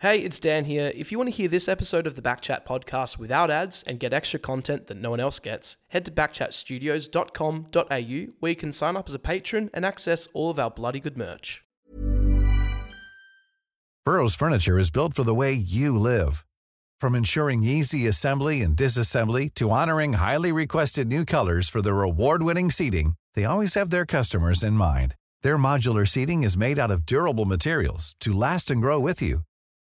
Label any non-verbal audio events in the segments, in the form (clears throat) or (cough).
Hey, it's Dan here. If you want to hear this episode of the Backchat podcast without ads and get extra content that no one else gets, head to backchatstudios.com.au where you can sign up as a patron and access all of our bloody good merch. Burrow's furniture is built for the way you live. From ensuring easy assembly and disassembly to honoring highly requested new colors for their award-winning seating, they always have their customers in mind. Their modular seating is made out of durable materials to last and grow with you.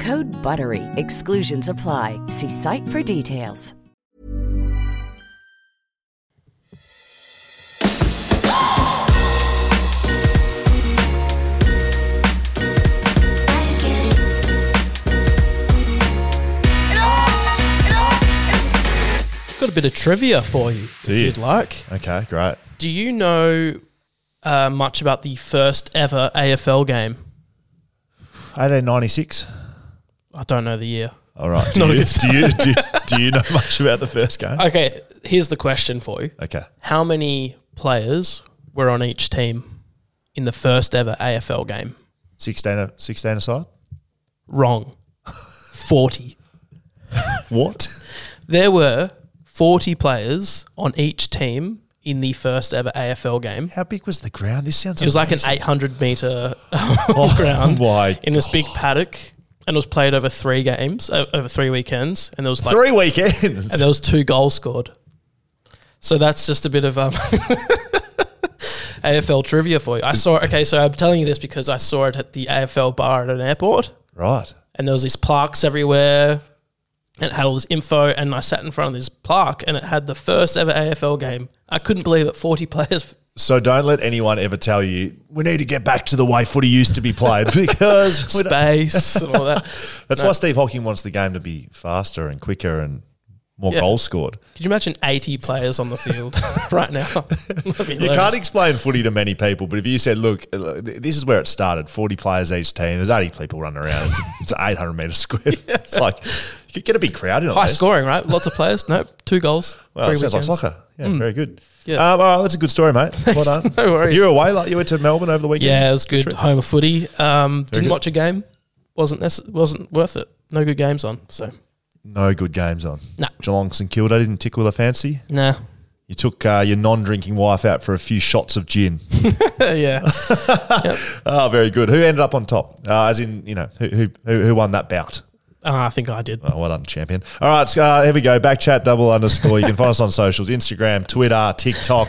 Code BUTTERY. Exclusions apply. See site for details. Got a bit of trivia for you, Do if you? you'd like. Okay, great. Do you know uh, much about the first ever AFL game? 1896. I don't know the year. All right. (laughs) Do, Not a you, good do, you, do, you, do you know much about the first game? Okay, here's the question for you. Okay. How many players were on each team in the first ever AFL game? 16, a- 16 aside? Wrong. 40. (laughs) What? There were 40 players on each team in the first ever AFL game. How big was the ground? This sounds like It was like an amazing. 800 meter (laughs) Oh ground my in this big paddock, and it was played over three games, uh, over three weekends, and there was like Three weekends. and there was two goals scored. So that's just a bit of um, (laughs) AFL trivia for you. I saw. Okay, so I'm telling you this because I saw it at the AFL bar at an airport, right. and there was these plaques everywhere, and it had all this info. And I sat in front of this plaque, and it had the first ever AFL game. I couldn't believe it. Forty players. So don't let anyone ever tell you we need to get back to the way footy used to be played (laughs) because Space and all that. (laughs) that's why Steve Hocking wants the game to be faster and quicker and more Yeah. goals scored. Could you imagine 80 players on the field (laughs) right now? You can't explain footy to many people, but if you said, "Look, uh, this is where it started: forty players each team. There's eighty people running around. It's, it's eight hundred meters square. It's like you could get a big crowd in. High least. scoring, right? Lots of players. (laughs) Nope, two goals. Well, three it sounds weekends. like soccer. Yeah, very good. Yeah. Um, all right, that's a good story, mate. (laughs) Well done. No worries. You were away, like you went to Melbourne over the weekend. Yeah, it was good. Home of footy. Um, didn't good. watch a game. wasn't necess- wasn't worth it. No good games on. So No good games on. Nah. Geelong St Kilda didn't tickle the fancy. nah. You took uh, your non-drinking wife out for a few shots of gin. (laughs) yeah. oh, very good. Who ended up on top? Uh, as in, you know, who who, who who won that bout? Uh, I think I did. Oh, well done, champion. All right, so, uh, here we go. Backchat double underscore. You can find us on socials Instagram, Twitter, TikTok.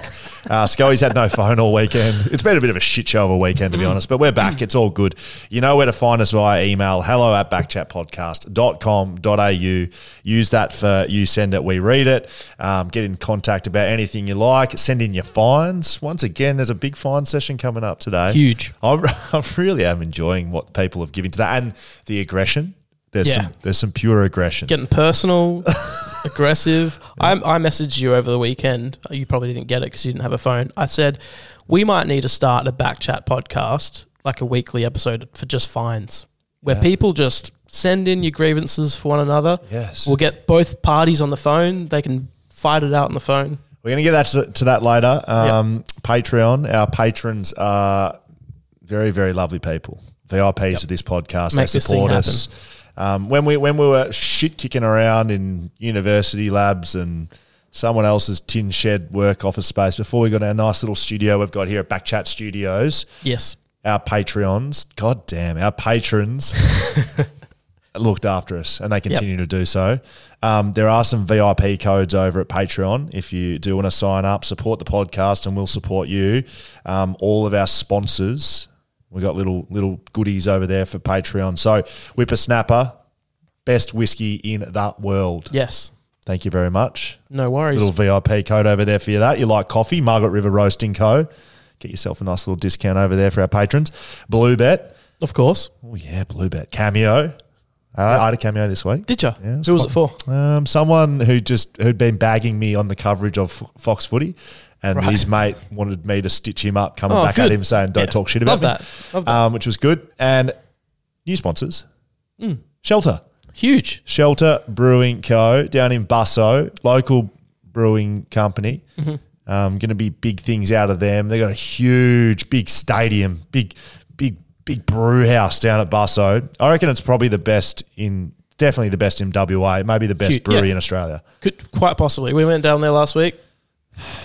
Uh, Scully's had no phone all weekend. It's been a bit of a shit show of a weekend, to be honest, but we're back. It's all good. You know where to find us via email hello at backchatpodcast.com.au. Use that for you send it, we read it. Um, get in contact about anything you like. Send in your fines. Once again, there's a big fine session coming up today. Huge. I, (laughs) I really am enjoying what people have given to that and the aggression. There's Yeah. some there's some pure aggression. Getting personal, (laughs) aggressive. I, I messaged you over the weekend. You probably didn't get it because you didn't have a phone. I said we might need to start a back chat podcast, like a weekly episode for just fines, where people just send in your grievances for one another. Yes. We'll get both parties on the phone. They can fight it out on the phone. We're going to get that to, to that later. Um, Patreon, our patrons are very, very lovely people. VIPs of this podcast. Make they support us. Um, when we when we were shit kicking around in university labs and someone else's tin shed work office space before we got our nice little studio we've got here at Backchat Studios, Yes. our Patreons, god damn, our patrons (laughs) looked after us and they continue to do so. Um, there are some VIP codes over at Patreon if you do want to sign up, support the podcast, and we'll support you. Um, all of our sponsors, we got little little goodies over there for Patreon. So Whippersnapper, best whiskey in the world. Yes. Thank you very much. No worries. Little VIP code over there for you. That you like coffee, Margaret River Roasting Co. Get yourself a nice little discount over there for our patrons. Bluebet. of course. Oh yeah, Bluebet. Cameo. I I had a cameo this week. Did you? Yeah, it's Who was it for? Um, someone who just who'd been bagging me on the coverage of Fox Footy, and Right. his mate wanted me to stitch him up, coming Oh, back at him saying, "Don't Yeah. talk shit about Love me," that. Love that. Um, which was good. And new sponsors, Mm. Shelter, Huge. Shelter Brewing Co. down in Busso, local brewing company. Mm-hmm. Um, going to be big things out of them. They got a huge, big stadium, big, big, big brew house down at Busso. I reckon it's probably the best in, definitely the best in WA, maybe the best Huge, brewery yeah. in Australia. Could quite possibly. We went down there last week.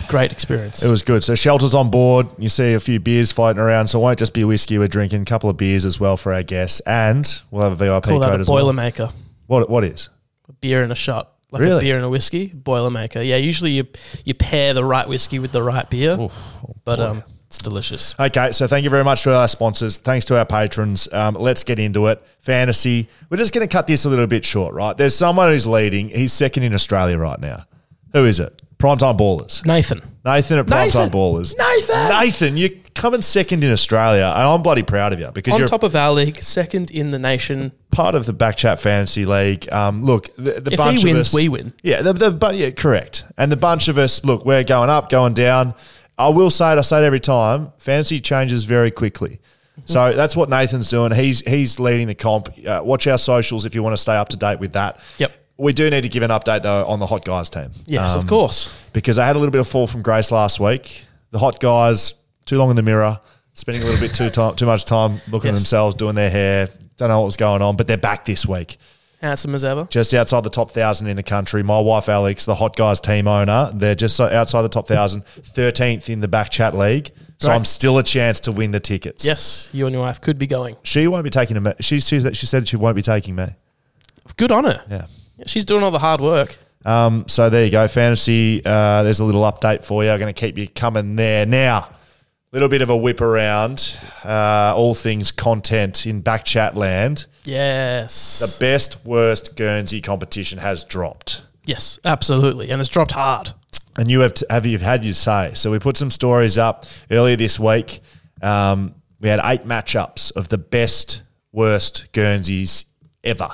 Great experience. It was good. So Shelter's on board. You see a few beers floating around. So it won't just be whiskey we're drinking. A couple of beers as well for our guests, and we'll have a VIP Call that code a as well. boilermaker. What what is? A beer and a shot. Like a Really? beer and a whiskey, boilermaker. Yeah, usually you you pair the right whiskey with the right beer. but um it's delicious. Okay, so thank you very much to our sponsors. Thanks to our patrons. Um, let's get into it. Fantasy. We're just going to cut this a little bit short, right? There's someone who's leading. He's second in Australia right now. Who is it? Primetime Ballers. Nathan. Nathan at Primetime Nathan! Ballers. Nathan! Nathan, you're coming second in Australia, and I'm bloody proud of you because On you're top of our league, second in the nation. part of the Backchat Fantasy League. Um, look, the, the If bunch he of wins, us, we win. Yeah, the, the but yeah, correct. And the bunch of us, look, we're going up, going down. I will say it. I say it every time. Fantasy changes very quickly. So that's what Nathan's doing. He's he's leading the comp. Uh, watch our socials if you want to stay up to date with that. Yep. We do need to give an update though on the hot guys team. Yes, Um, of course. because they had a little bit of fall from grace last week. The hot guys too long in the mirror, spending a little bit too time, too much time looking at themselves, doing their hair. Don't know what was going on, but they're back this week, Handsome as ever. just outside the top thousand in the country. My wife Alex, the hot guys team owner, they're just so outside the top thousand, thirteenth in the back chat league. So Great. I'm still a chance to win the tickets. Yes, you and your wife could be going. she won't be taking me. She, she, she said she won't be taking me. Good on her. Yeah. She's doing all the hard work. Um, so there you go, fantasy. Uh, there's a little update for you. I'm going to keep you coming there now. Little bit of a whip around. Uh, all things content in backchat land. Yes. The best worst Guernsey competition has dropped, yes, absolutely. And it's dropped hard. and you have t- have you've had your say. So we put some stories up earlier this week. Um, we had eight matchups of the best worst Guernseys ever.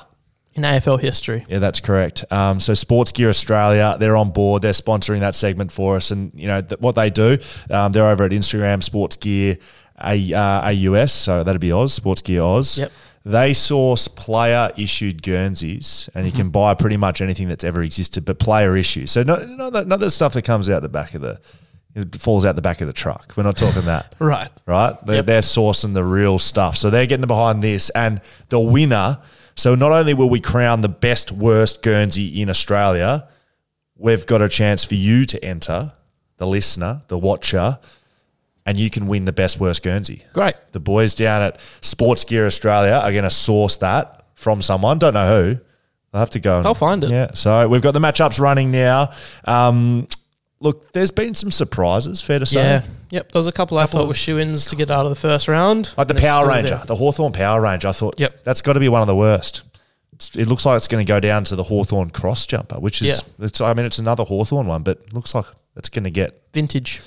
In AFL history. Yeah, that's correct. Um, so Sports Gear Australia, they're on board. They're sponsoring that segment for us, and you know th- what they do. Um, they're over at Instagram Sports Gear A- uh, AUS, so that'd be Oz Sports Gear Oz. Yep. They source player issued Guernseys, and you can buy pretty much anything that's ever existed, but player issued. So not not the, not the stuff that comes out the back of the it falls out the back of the truck. We're not talking that (laughs) Right. right? They're, Yep. they're sourcing the real stuff. So they're getting behind this. And the winner, so not only will we crown the best, worst Guernsey in Australia, we've got a chance for you to enter, the listener, the watcher, and you can win the best, worst Guernsey. Great. The boys down at Sports Gear Australia are going to source that from someone. Don't know who. I'll have to go. and- I'll find it. Yeah. So we've got the matchups running now. Um, look, there's been some surprises, fair to say. Yeah. Yep. There was a couple, I thought of- were shoe ins to get out of the first round. Like the and it's Power still Ranger, there. the Hawthorn Power Ranger. I thought Yep. that's got to be one of the worst. It's, it looks like it's going to go down to the Hawthorn cross jumper, which is, it's, I mean, it's another Hawthorn one, but looks like it's going to get. Vintage.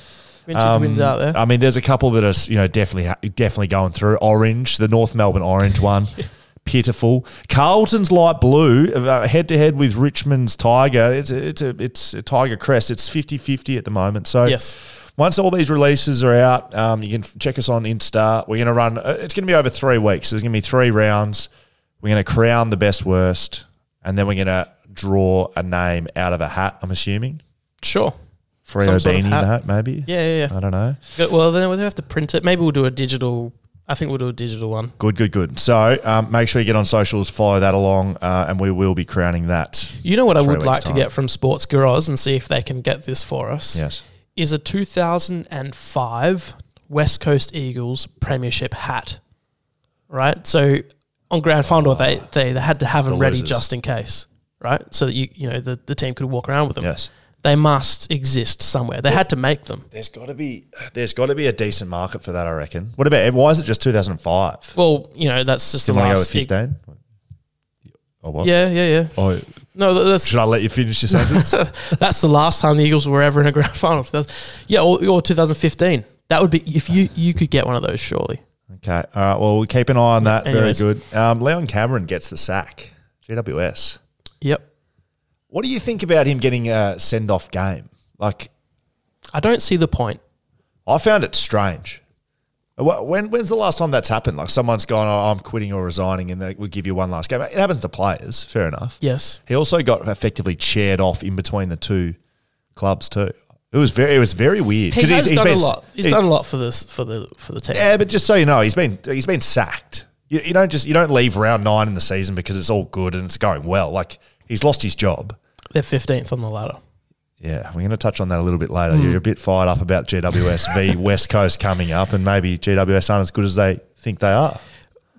Vintage um, wins out there. I mean, there's a couple that are, you know, definitely, ha- definitely going through. Orange, the North Melbourne Orange one, (laughs) pitiful. Carlton's light blue, head to head with Richmond's Tiger. It's a, it's a, it's a Tiger crest. It's 50 50 at the moment. So, Yes. once all these releases are out, um, you can check us on Insta. We're going to run, uh, it's going to be over three weeks. There's going to be three rounds. We're going to crown the best worst, and then we're going to draw a name out of a hat, I'm assuming. Sure. Freo sort of hat. hat, maybe? Yeah, yeah, yeah. I don't know. Well, then we'll have to print it. Maybe we'll do a digital. I think we'll do a digital one. Good, good, good. So um, make sure you get on socials, follow that along, uh, and we will be crowning that. You know what I would like to get from Sports Garage and see if they can get this for us. Yes. Is a 2005 West Coast Eagles Premiership hat. Right? So on grand final they, they, they had to have them The ready losers. just in case. Right? So that you you know the, the team could walk around with them. Yes. They must exist somewhere. They had to make them. There's got to be there's got to be a decent market for that, I reckon. What about why is it just 2005? Well, you know, that's just Do the you want go with last 15? Or what? Yeah, yeah, yeah. Oh, No, that's should I let you finish your sentence? (laughs) that's the last time the Eagles were ever in a grand (laughs) final. Yeah, or, or 2015. That would be if you you could get one of those. Surely. okay. All right. Well, we'll keep an eye on that. Anyways. Very good. Um, Leon Cameron gets the sack. GWS. Yep. What do you think about him getting a send off game? Like, I don't see the point. I found it strange. When, when's the last time that's happened? Like someone's gone, oh, I'm quitting or resigning, and they will give you one last game. It happens to players, fair enough. Yes. He also got effectively chaired off in between the two clubs too. It was very, it was very weird He has done been- a lot. He's he- done a lot for this for the for the team. Yeah, but just so you know, he's been he's been sacked. You, you don't just you don't leave round nine in the season because it's all good and it's going well. Like he's lost his job. They're 15th on the ladder. Yeah, we're going to touch on that a little bit later. You're a bit fired up about GWS v (laughs) West Coast coming up, and maybe GWS aren't as good as they think they are.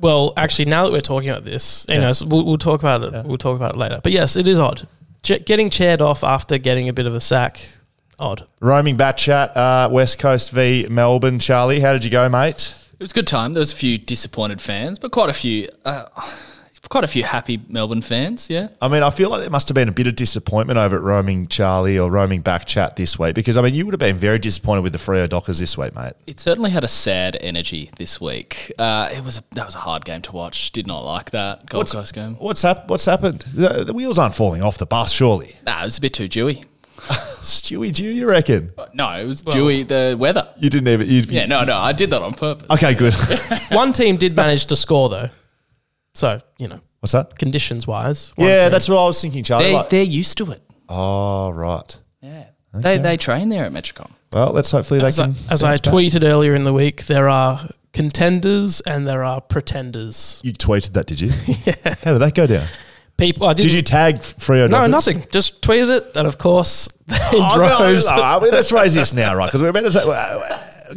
Well, actually, now that we're talking about this, anyways, we'll, we'll talk about it. We'll talk about it later. But yes, it is odd. Ch- getting chaired off after getting a bit of a sack, odd. Roaming back chat, uh, West Coast v Melbourne. Charlie, how did you go, mate? It was a good time. There was a few disappointed fans, but quite a few, uh, quite a few happy Melbourne fans. Yeah, I mean, I feel like there must have been a bit of disappointment over at roaming Charlie or roaming back chat this week because I mean, you would have been very disappointed with the Freo Dockers this week, mate. it certainly had a sad energy this week. Uh, it was that was a hard game to watch. Did not like that Gold Coast game. What's hap- What's happened? The, the wheels aren't falling off the bus, surely. Nah, it was a bit too dewy. (laughs) Stewie Dew, you reckon? No, it was dewy. The weather. You didn't even. You, Yeah, no, no, I did that on purpose. Okay, good. (laughs) One team did manage to score though, so you know, What's that? conditions wise. Yeah, that's what I was thinking, Charlie. They, Like- they're used to it. oh, right. Yeah, they they train there at Metricon. Well, let's hopefully they As, I, can. as I bounce back. tweeted earlier in the week, there are contenders and there are pretenders. You tweeted that, did you? (laughs) yeah. How did that go down? People, I Did didn't, you tag Freo? No, Dockers? nothing. Just tweeted it, and of course, (laughs) they Oh, no, droves. no, no, let's raise this now, right? Because we're about to say.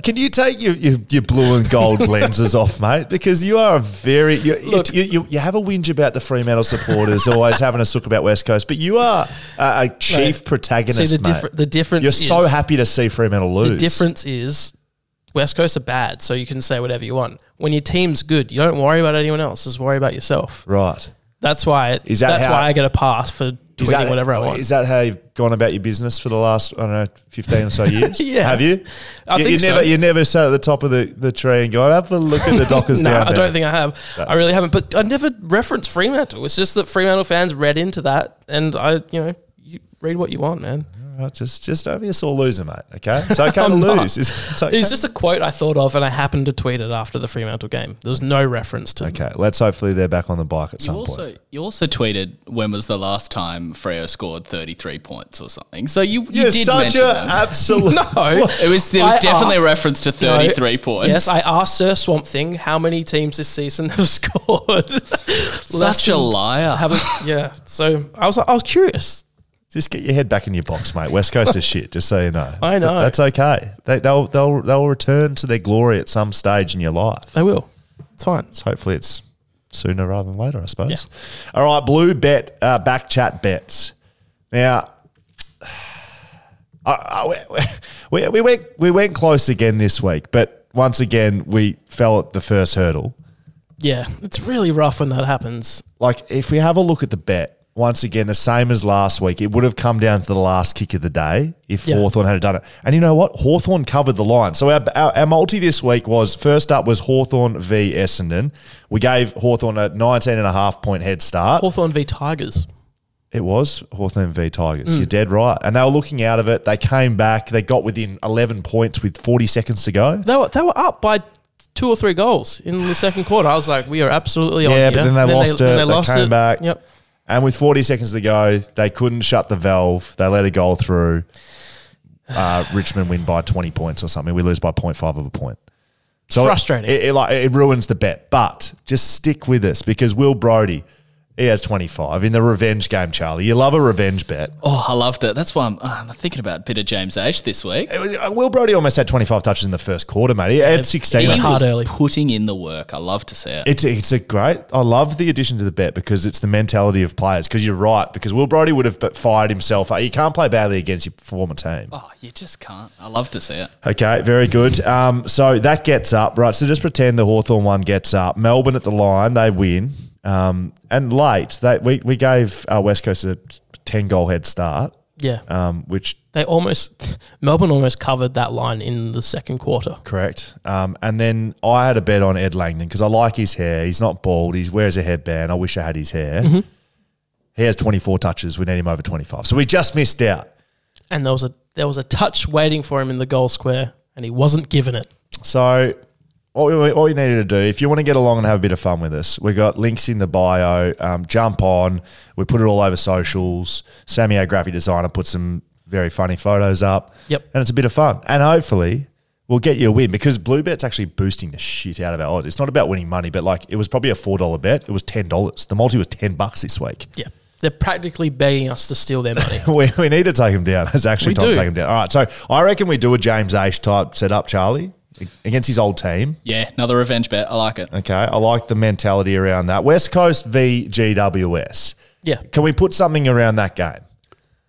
Can you take your, your, your blue and gold (laughs) lenses off, mate? Because you are a very you, you- Look- you, you, you have a whinge about the Fremantle supporters, (laughs) always having a sook about West Coast, but you are a, a chief Mate, protagonist. See the mate. difference. The difference. You're is, so happy to see Fremantle lose. The difference is West Coast are bad, so you can say whatever you want. When your team's good, you don't worry about anyone else. Just worry about yourself. right? That's why. Is that that's how- why I get a pass for tweeting whatever I want. Is that how you've gone about your business for the last I don't know fifteen or so years? (laughs) Yeah. have you? I you, think you so. never you never sat at the top of the, the tree and go have a look at the (laughs) Dockers no, down I there. don't think I have. I really haven't. But I never referenced Fremantle. It's just that Fremantle fans read into that, and I, you know, you read what you want, man. Right, just just don't be a sore loser, mate. Okay, it's okay to (laughs) oh, I'm not. lose. It's, it's okay. It was just a quote I thought of, and I happened to tweet it after the Fremantle game. There was no reference to. okay. Let's hopefully they're back on the bike at You some also point. you also tweeted when was the last time Freo scored thirty three points or something. So you you You're did such mention a them. absolute. (laughs) (laughs) No, It was there was I definitely asked- a reference to No, thirty three points. Yes, I asked Sir Swamp Thing how many teams this season have scored. Such a liar. Yeah. So I was I was curious. Just get your head back in your box, mate. West Coast is shit. Just so you know. I know. That's okay. They, they'll they'll they'll return to their glory at some stage in your life. They will. It's fine. So hopefully it's sooner rather than later, I suppose. All right, blue bet, uh, back chat bets. Now, (sighs) I, I, we, we went we went close again this week, but once again we fell at the first hurdle. Yeah, it's really rough when that happens. Like if we have a look at the bet, once again the same as last week, it would have come down to the last kick of the day if Yeah. Hawthorn had done it. And you know what? Hawthorn covered the line. So our, our, our multi this week was first up was Hawthorn v Essendon. We gave Hawthorn a 19 and a half point head start. Hawthorn v Tigers. It was Hawthorn v Tigers. Mm. You're dead right. And they were looking out of it. They came back. They got within 11 points with 40 seconds to go. They were they were up by two or three goals in the second quarter. I was like, we are absolutely on. Yeah, but then they lost then it. They came back. Yep. And with 40 seconds to go, they couldn't shut the valve. They let a goal through. Uh, Richmond win by 20 points or something. We lose by 0.5 of a point. It's frustrating. It, it, like, it ruins the bet. But just stick with us because Will Brodie, he has 25 in the revenge game, Charlie. You love a revenge bet. Oh, I loved it. That's why I'm, I'm thinking about a bit of James Aish this week. Was- uh, Will Brodie almost had 25 touches in the first quarter, mate. He had 16. He hard was early. putting in the work. I love to see it. It's it's a great. I love the addition to the bet because it's the mentality of players. Because you're right. Because Will Brodie would have fired himself. You can't play badly against your former team. oh, you just can't. I love to see it. Okay, very good. Um, so that gets up right. So just pretend the Hawthorn one gets up. Melbourne at the line, they win. Um, and late, they, we, we gave uh, West Coast a 10 goal head start, Yeah. um, which They almost Melbourne almost covered that line in the second quarter. correct. Um, and then I had a bet on Ed Langdon because I like his hair. He's not bald. He wears a headband. I wish I had his hair. He has 24 touches. We need him over 25. So we just missed out. And there was a there was a touch waiting for him in the goal square and he wasn't given it. So, what you, what we needed to do, if you want to get along and have a bit of fun with us, we got links in the bio. Um, jump on. We put it all over socials. Sammy, our graphic designer, put some very funny photos up. Yep. And it's a bit of fun. And hopefully, we'll get you a win because Bluebet's actually boosting the shit out of our odds. It's not about winning money, but like it was probably a $4 bet. It was $10. The multi was 10 bucks this week. Yeah. They're practically begging us to steal their money. (laughs) We, we need to take him down. It's actually We time to take him down. All right. So, I reckon we do a James Aish type setup, Charlie, against his old team. Yeah, another revenge bet. I like it. Okay, I like the mentality around that. West Coast v GWS. Yeah. Can we put something around that game?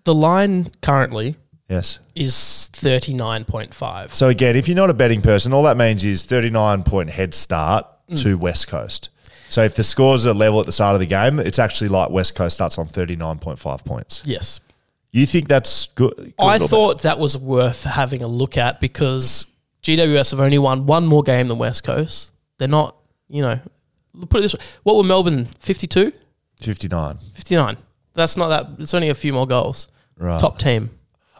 The line currently Yes. is thirty nine point five. So again, if you're not a betting person, all that means is 39 point head start Mm. to West Coast. So if the scores are level at the start of the game, it's actually like West Coast starts on 39.5 points. Yes. You think that's good? good I or bad? thought that was worth having a look at because GWS have only won one more game than West Coast. They're not, you know, put it this way. What were Melbourne? 52? 59. 59. That's not that. It's only a few more goals. Right. Top team.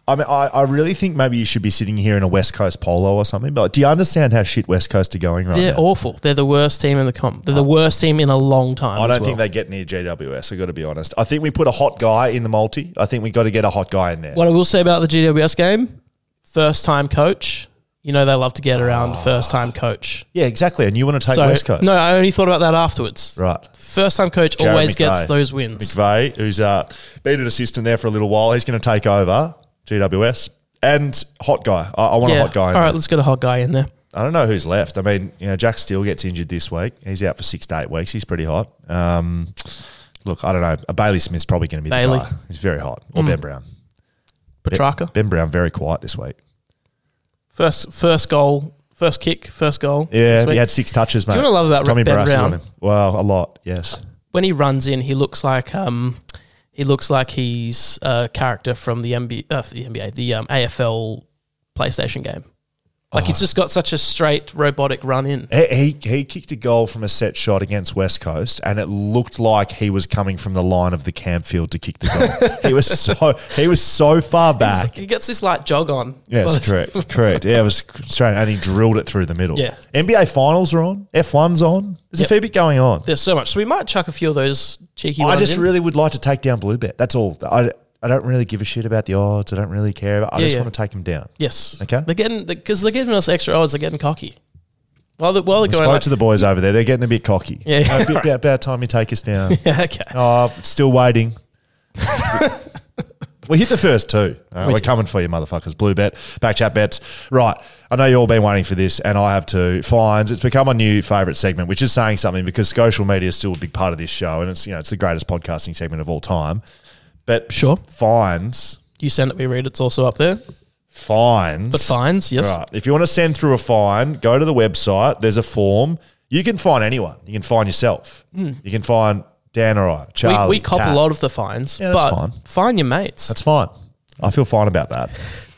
I mean, I, I really think maybe you should be sitting here in a West Coast polo or something. But do you understand how shit West Coast are going right now? They're now? awful. They're the worst team in the comp. They're the worst team in a long time. I as don't well. think they get near GWS. I got to be honest. I think we put a hot guy in the multi. I think we got to get a hot guy in there. What I will say about the GWS game, first time coach. You know they love to get around first time coach. Yeah, exactly. And you want to take West Coast, no, I only thought about that afterwards. right? First time coach Jared always gets those wins. McVeigh, who's uh, been an assistant there for a little while, he's going to take over GWS and hot guy. I, I want a hot guy. All right, there. let's get a hot guy in there. I don't know who's left. I mean, you know, Jack Steele gets injured this week. He's out for six to eight weeks. He's pretty hot. Um, look, I don't know. A Bailey Smith's probably going to be Bailey. the guy. He's very hot. Or Ben Brown. Petracca. Ben Brown very quiet this week. First first goal, first kick, first goal. Yeah, he had six touches, mate. you wanna love about Tommy Ben Brown? on him. Well, a lot. Yes. when he runs in, he looks like um, he looks like he's a character from the NBA, uh, the NBA, the um, AFL PlayStation game. Like Oh. he's just got such a straight robotic run in. He, he he kicked a goal from a set shot against West Coast, and it looked like he was coming from the line of the campfield to kick the goal. (laughs) he was so he was so far back. He gets this light jog on. Yes, correct, (laughs) correct. Yeah, it was strange, and he drilled it through the middle. Yeah. NBA finals are on. F one's on. There's Yep. a fair bit going on. There's so much. So we might chuck a few of those cheeky I just in. really would like to take down Bluebet. That's all. I, I don't really give a shit about the odds. I don't really care about. I Yeah, just yeah. want to take them down. Yes. Okay. They're getting because they're giving us extra odds. They're getting cocky. While they're, while they're going spoke like, to the boys over there. They're getting a bit cocky. Yeah, Uh, bit, right. about, about time you take us down. (laughs) yeah, okay. Oh, still waiting. (laughs) we hit the first two. Right, We we're did. coming for you, motherfuckers. Blue bet, back chat bets. Right. I know you've all been waiting for this, and I have too. Fines. It's become a new favourite segment, which is saying something because social media is still a big part of this show, and it's you know it's the greatest podcasting segment of all time. But Sure. fines, You send it, we read. It's also up there. fines. But fines, yes. Right. If you want to send through a fine, go to the website. There's a form. You can find anyone. You can find yourself. You can find Dan or I, Hmm. We, Charlie. we cop Kat. a lot of the fines, Yeah, that's but fine. fine your mates. That's fine. I feel fine about that.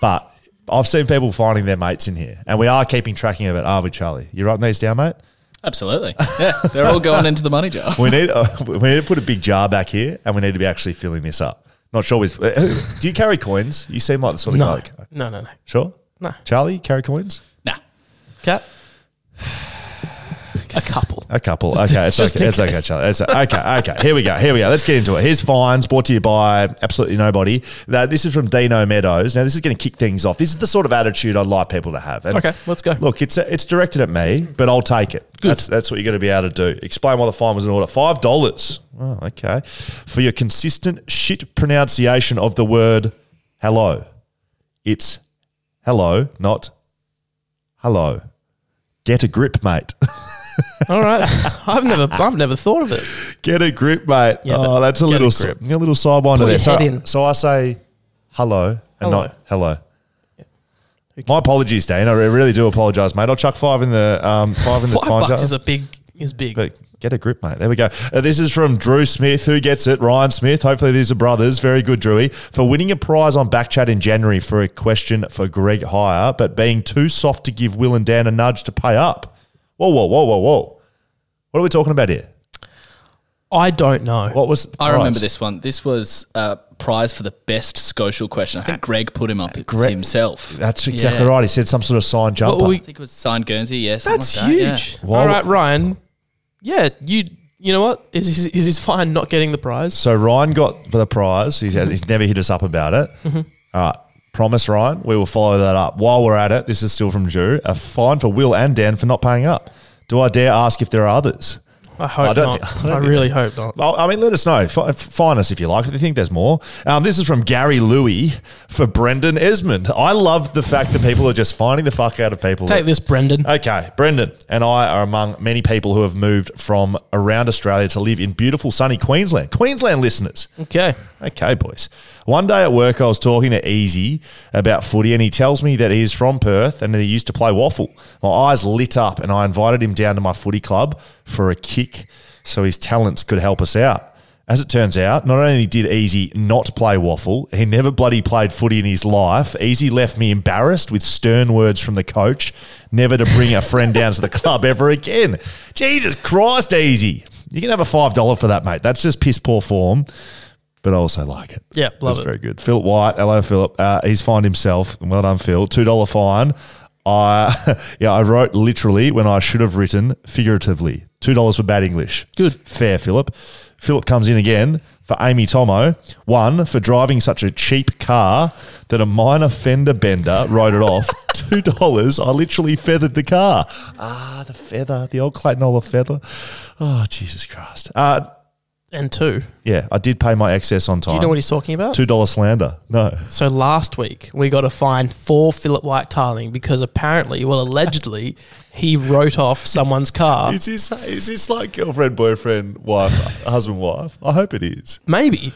But I've seen people finding their mates in here, and we are keeping tracking of it, are we, Charlie? You writing these down, mate? Absolutely. Yeah, they're all going into the money jar. We need uh, we need to put a big jar back here, and we need to be actually filling this up. Not sure. We, uh, do you carry coins? You seem like the sort of no, guy. that- no, no, no. Sure. No. Charlie, carry coins? Nah. Cat. a couple. A couple. Just- okay, it's just okay. It's okay. Charlie. It's okay. Okay. Here we go. Here we go. Let's get into it. Here's fines brought to you by absolutely nobody. Now, this is from Dino Meadows. Now, this is going to kick things off. This is the sort of attitude I'd like people to have. And Okay, let's go. Look, it's it's directed at me, but I'll take it. That's that's what you're going to be able to do. Explain why the fine was in order. Five dollars. Oh, okay. For your consistent shit pronunciation of the word hello. It's hello, not hello. Get a grip, mate. (laughs) (laughs) All right. I've never, I've never thought of it. Get a grip, mate. Yeah, oh, that's a a little grip. a little sidewinder Put there. So, in. so I say hello and Hello. not hello. My apologies, Dane. I really do apologise, mate. I'll chuck five in the um, five in the (laughs) Five bucks jar. is a big, is big. But get a grip, mate. There we go. Uh, this is from Drew Smith. Who gets it? Ryan Smith. Hopefully, these are brothers. Very good, Drewy. For winning a prize on Backchat in January for a question for Greg Hire, but being too soft to give Will and Dan a nudge to pay up. Whoa, whoa, whoa, whoa, whoa. What are we talking about here? I don't know. What was the I remember this one. This was a prize for the best social question. I think Greg put him up Greg- himself. That's exactly Yeah. right. He said some sort of sign jumper. we- I think it was signed Guernsey. Yes, That's like that, yeah. huge. Well- All right, Ryan. Yeah, you. You know what? Is is, is his fine not getting the prize? So Ryan got the prize. He's, he's never hit us up about it. Mm-hmm. All right. Promise, Ryan. We will follow that up. While we're at it, this is still from Drew. A fine for Will and Dan for not paying up. Do I dare ask if there are others? I hope I don't not. think- I I think- really hope not. I mean, let us know. F- Find us if you like. If you think there's more. Um, this is from Gary Louie for Brendan Esmond. I love the fact that people are just finding the fuck out of people. Take that- this, Brendan. Okay, Brendan and I are among many people who have moved from around Australia to live in beautiful sunny Queensland. Queensland listeners. Okay. Okay, boys. One day at work, I was talking to Easy about footy, and he tells me that he's from Perth and that he used to play WAFL. My eyes lit up, and I invited him down to my footy club for a kick so his talents could help us out. As it turns out, not only did Easy not play WAFL, he never bloody played footy in his life. Easy left me embarrassed with stern words from the coach, never to bring a friend down to the (laughs) club ever again. Jesus Christ, Easy. You can have a $5 for that, mate. That's just piss poor form but I also like it. Yeah, love That's it. very good. Philip White, hello, Philip. Uh, he's fined himself. Well done, Phil. Two dollar fine. I (laughs) yeah, I wrote literally when I should have written figuratively. Two dollars for bad English. Good. fair, Philip. Philip comes in again for Amy Tomo. One for driving such a cheap car that a minor fender bender wrote it off. (laughs) Two dollars. I literally feathered the car. Ah, the feather, the old Clayton Oliver feather. Oh, Jesus Christ. Uh, And two. yeah, I did pay my excess on time. Do you know what he's talking about? Two dollar slander. No. So last week we got a fine for Philip White tiling because apparently, well, allegedly, (laughs) he wrote off someone's car. Is this is this like girlfriend, boyfriend, wife, husband, wife? I hope it is. Maybe.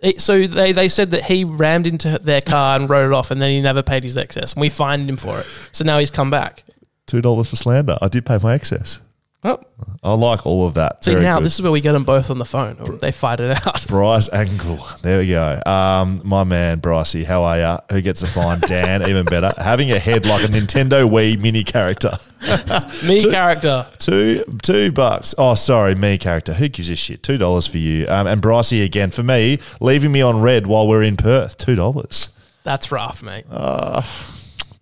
It, so they, they said that he rammed into their car and wrote it off, and then he never paid his excess, and we fined him for it. So now he's come back. Two dollars for slander. I did pay my excess. Oh, I like all of that. see Very now good. this is where we get them both on the phone. Or they fight it out. (laughs) Bryce Angle. There we go. Um, my man, Brycey. How are you? Who gets the fine? (laughs) Dan, even better. Having a head like a Nintendo Wii mini character. (laughs) Me character. Two two bucks. Oh, sorry, me character. Who gives a shit? Two dollars for you. Um, and Brycey again for me, leaving me on red while we're in Perth. Two dollars. That's rough, mate.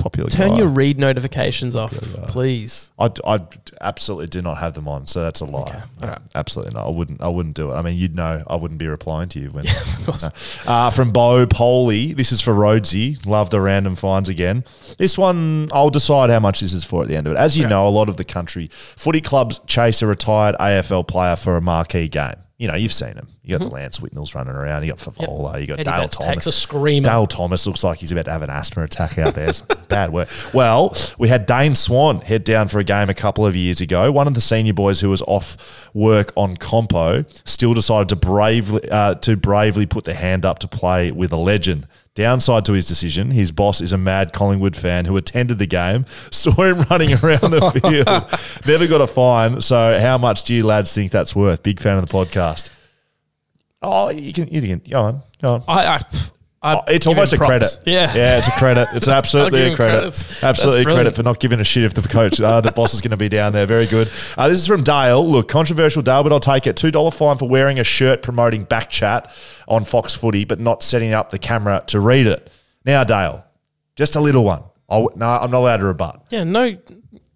Popular. Turn guy. your read notifications off, please. I, I absolutely do not have them on, so that's a lie. all right. Absolutely not. I wouldn't. I wouldn't do it. I mean, you'd know. I wouldn't be replying to you when. (laughs) (laughs) uh, from Bo Poley, this is for Rhodesy. Love the random finds again. This one, I'll decide how much this is for at the end of it. As you know, a lot of the country footy clubs chase a retired AFL player for a marquee game. You know, you've seen him. You got the Lance Whitnalls running around. You got Fevola. You got Eddie Dale Betts Thomas. takes a screamer. Dale Thomas looks like he's about to have an asthma attack out there. (laughs) Bad work. Well, we had Dane Swan head down for a game a couple of years ago. One of the senior boys who was off work on compo still decided to bravely uh, to bravely put the hand up to play with a legend. Downside to his decision, his boss is a mad Collingwood fan who attended the game, (laughs) saw him running around the (laughs) field, never got a fine. So, how much do you lads think that's worth? Big fan of the podcast. Oh, you can, you can go on, go on. I, I, I Oh, it's almost a credit. Yeah. yeah, it's a credit. It's (laughs) absolutely a credit. Absolutely a credit for not giving a shit if the coach, uh, the boss is going to be down there. Very good. Uh, this is from Dale. Look, controversial Dale, but I'll take it. Two dollar fine for wearing a shirt promoting back chat on Fox Footy, but not setting up the camera to read it. Now, Dale, just a little one. I'll, no, I'm not allowed to rebut. Yeah, no,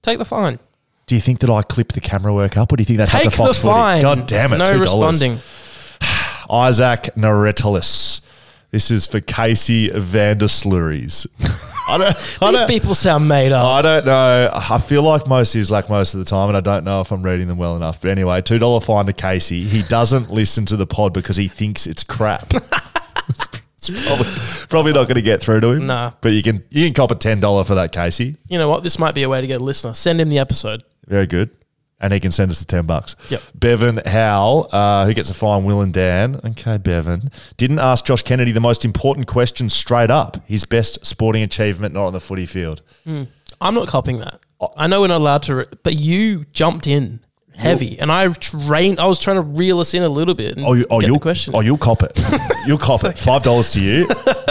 take the fine. Do you think that I clip the camera work up, or do you think that's Take the Fox Footy? fine. God damn it! No $2. responding. (sighs) Isaac Naretalis. This is for Casey Vandersluries. (laughs) I don't. I These don't, people sound made up. I don't know. I feel like most is like most of the time, and I don't know if I'm reading them well enough. But anyway, two dollar fine to Casey. He doesn't listen to the pod because he thinks it's crap. (laughs) it's probably, probably not going to get through to him. Nah. but you can you can cop a ten dollar for that, Casey. you know what? This might be a way to get a listener. Send him the episode. Very good. And he can send us the 10 bucks. Yep. Bevan Howell, uh, who gets a fine, Will and Dan. Okay, Bevan. Didn't ask Josh Kennedy the most important question straight up. His best sporting achievement, not on the footy field. I'm not copying that. I know we're not allowed to, re- but you jumped in heavy, and I trained. I was trying to reel us in a little bit. And Oh, you, oh, you'll, question. oh, you'll cop it. (laughs) You'll cop it. Five dollars to you,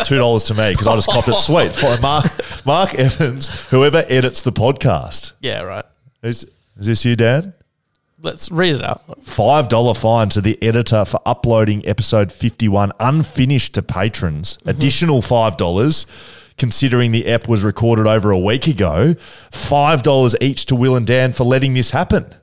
two dollars to me because I just copped it. Sweet. For Mark, Mark Evans, whoever edits the podcast. yeah, right. Is, is this you, Dan? Let's read it out. Five dollar fine to the editor for uploading episode fifty one unfinished to patrons. Mm-hmm. Additional five dollars. Considering the ep was recorded over a week ago, five dollars each to Will and Dan for letting this happen.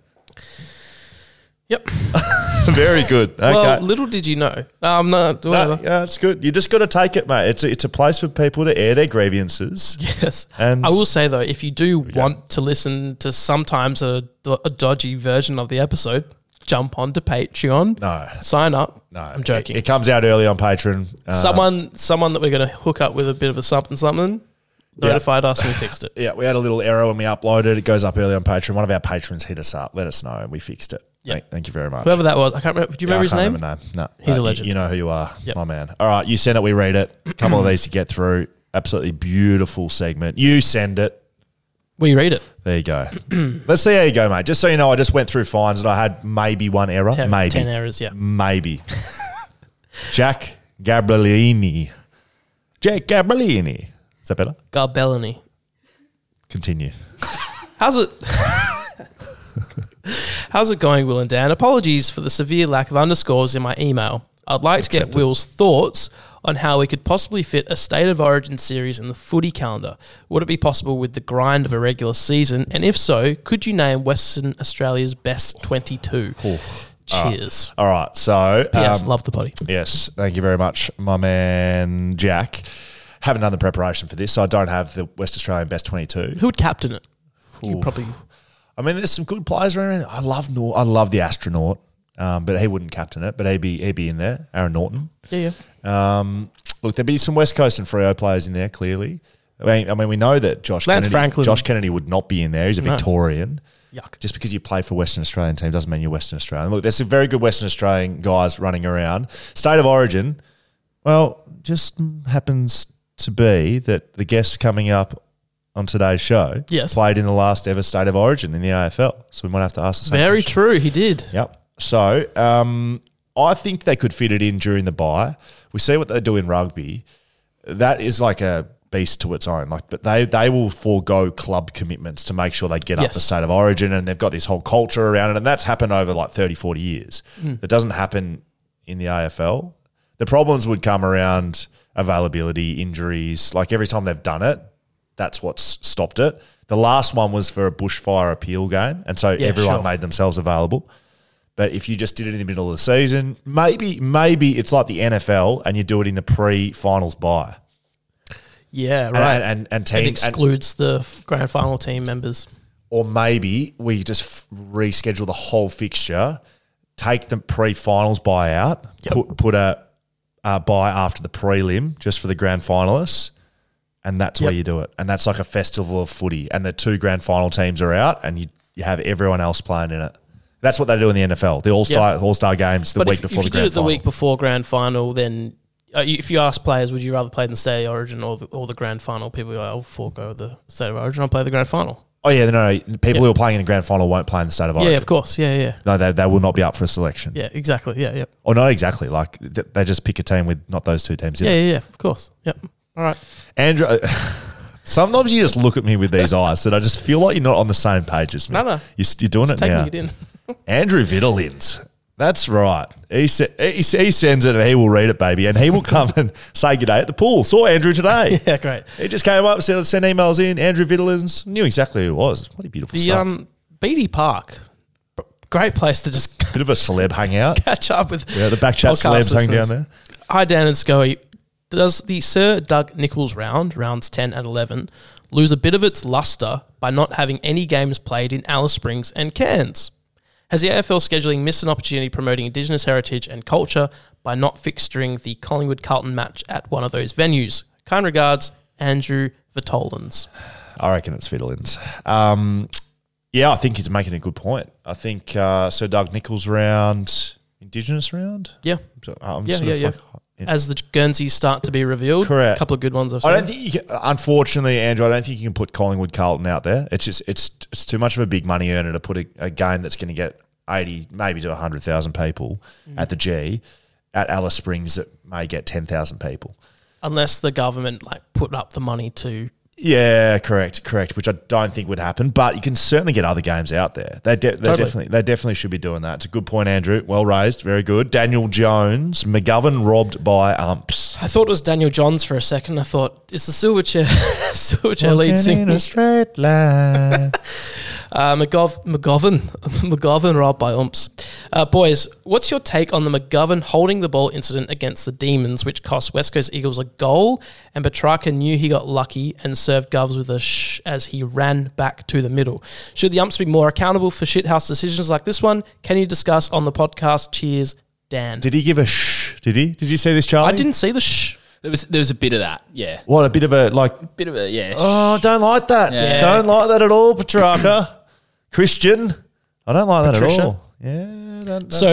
Yep. (laughs) Very good. (laughs) Okay. Well, little did you know. Um, no, No, yeah, it's good. You just got to take it, mate. It's a, it's a place for people to air their grievances. Yes. And- I will say though, if you do want to listen to sometimes a, a dodgy version of the episode, jump onto Patreon. No. Sign up. No, I'm joking. It, it comes out early on Patreon. Uh, someone, someone that we're going to hook up with a bit of a something something, notified us and we fixed it. (laughs) yeah, we had a little error when we uploaded. It goes up early on Patreon. One of our patrons hit us up, let us know, and we fixed it. Yeah. Thank, thank you very much. Whoever that was, I can't remember. Do you remember his I name? remember name. No, He's a you- legend. You, know who you are, Yep. my man. All right, you send it, we read it. A (clears throat) couple of these to get through. Absolutely beautiful segment. You send it. We read it. There you go. (clears throat) Let's see how you go, mate. Just so you know, I just went through fines and I had maybe one error. Ten, maybe. ten errors. Yeah. Maybe. (laughs) Jack Gabrielini. Jack Gabrielini. Is that better? Garbellini. Continue. How's it? (laughs) How's it going, Will and Dan? Apologies for the severe lack of underscores in my email. I'd like to get Will's thoughts on how we could possibly fit a State of Origin series in the footy calendar. Would it be possible with the grind of a regular season? And if so, could you name Western Australia's best 22? Cheers. All right. So, yes, um, love the potty. yes, thank you very much, my man Jack. Haven't done the preparation for this, so I don't have the West Australian best 22. Who would captain it? You probably. I mean, there's some good players around. I love Nor- I love the astronaut, um, but he wouldn't captain it. But he'd be he'd be in there. Aaron Norton. Yeah, yeah. Um, look, there'd be some West Coast and Freo players in there. Clearly, I mean, I mean, we know that Josh Lance Kennedy, Franklin. Josh Kennedy would not be in there. He's a No. Victorian. Yuck. Just because you play for Western Australian team doesn't mean you're Western Australian. Look, there's some very good Western Australian guys running around. State of Origin, well, just happens to be that the guest coming up on today's show Yes. played in the last ever State of Origin in the AFL. So we might have to ask the same Very question. true. He did. Yep. So um, I think they could fit it in during the bye. We see what they do in rugby. That is like a beast to its own. Like, but they they will forego club commitments to make sure they get up the state of origin, and they've got this whole culture around it, and that's happened over like 30, 40 years. It doesn't happen in the AFL. The problems would come around availability, injuries. Like every time they've done it, that's what's stopped it. The last one was for a bushfire appeal game, and so Yeah, everyone sure. made themselves available. But if you just did it in the middle of the season, maybe maybe it's like the NFL, and you do it in the pre-finals bye, Yeah, right. and and, and it team, and, excludes the grand final team members. or maybe we just f- reschedule the whole fixture, take the pre-finals buy out, put put a, a bye after the prelim just for the grand finalists, and that's where you do it. And that's like a festival of footy, and the two grand final teams are out, and you you have everyone else playing in it. That's what they do in the NFL. The All Star All Star games the But week if, before if you the did it the final. week before grand final, then uh, if you ask players, would you rather play in the state of origin or the, or the grand final? People go, I'll forego the state of origin. I'll play the grand final. Oh yeah, no, no. People Yeah. who are playing in the grand final won't play in the state of origin. Yeah, of course. Yeah, yeah, No, they, they will not be up for a selection. yeah. Exactly. Yeah, yeah, Or not exactly. Like they just pick a team with not those two teams. yeah, yeah, yeah. Of course. Yep. All right. Andrew, (laughs) sometimes you just look at me with these eyes that I just feel like you're not on the same page as me. No, no. You're, you're doing it Taking now. it in. (laughs) Andrew Vittalins. That's right. He, se- he, he sends it and he will read it, baby. And he will come and (laughs) say good day at the pool. Saw Andrew today. yeah, great. He just came up, said, sent emails in. Andrew Vittalins knew exactly who it was. What a beautiful The stuff. um, BD Park, b- great place to just Bit of a celeb hangout. catch up with. Yeah, the back chat podcast celebs hang down listeners. there. Hi, Dan and Scully. Does the Sir Doug Nicholls round, rounds 10 and 11, lose a bit of its luster by not having any games played in Alice Springs and Cairns? Has the AFL scheduling missed an opportunity promoting Indigenous heritage and culture by not fixturing the Collingwood Carlton match at one of those venues? Kind regards, Andrew Vitolins. I reckon it's Fiddlins. Um, yeah, I think he's making a good point. I think uh, Sir Doug Nicholls round, Indigenous round. Yeah. So, I'm Yeah, sort yeah, of yeah. As the Guernseys start to be revealed, Correct. a couple of good ones I've I don't think you can, unfortunately, Andrew, I don't think you can put Collingwood Carlton out there. It's just it's it's too much of a big money earner to put a, a game that's going to get 80, maybe to 100,000 people mm. at the G. At Alice Springs, it may get 10,000 people. Unless the government like put up the money to Yeah, correct, correct. Which I don't think would happen, but you can certainly get other games out there. They, de- they Totally. definitely, they definitely should be doing that. It's a good point, Andrew. Well raised, very good. Daniel Jones, McGovern robbed by umps. I thought it was Daniel Johns for a second. I thought it's the Silverchair Silverchair (laughs) lead Walking in singer. a straight line. (laughs) Uh, McGov- McGovern, (laughs) McGovern robbed by umps. Uh, boys, what's your take on the McGovern holding the ball incident against the Demons, which cost West Coast Eagles a goal? And Petracca knew he got lucky and served Govs with a shh as he ran back to the middle. Should the umps be more accountable for shithouse decisions like this one? Can you discuss on the podcast? Cheers, Dan. Did he give a shh? Did he? Did you see this, Charlie? I didn't see the shh. There was there was a bit of that. Yeah, What a bit of a like. bit of a yeah. Oh, don't like that. Yeah. Don't like that at all, Petracca. (laughs) Christian, I don't like that at all. Yeah, don't, don't- So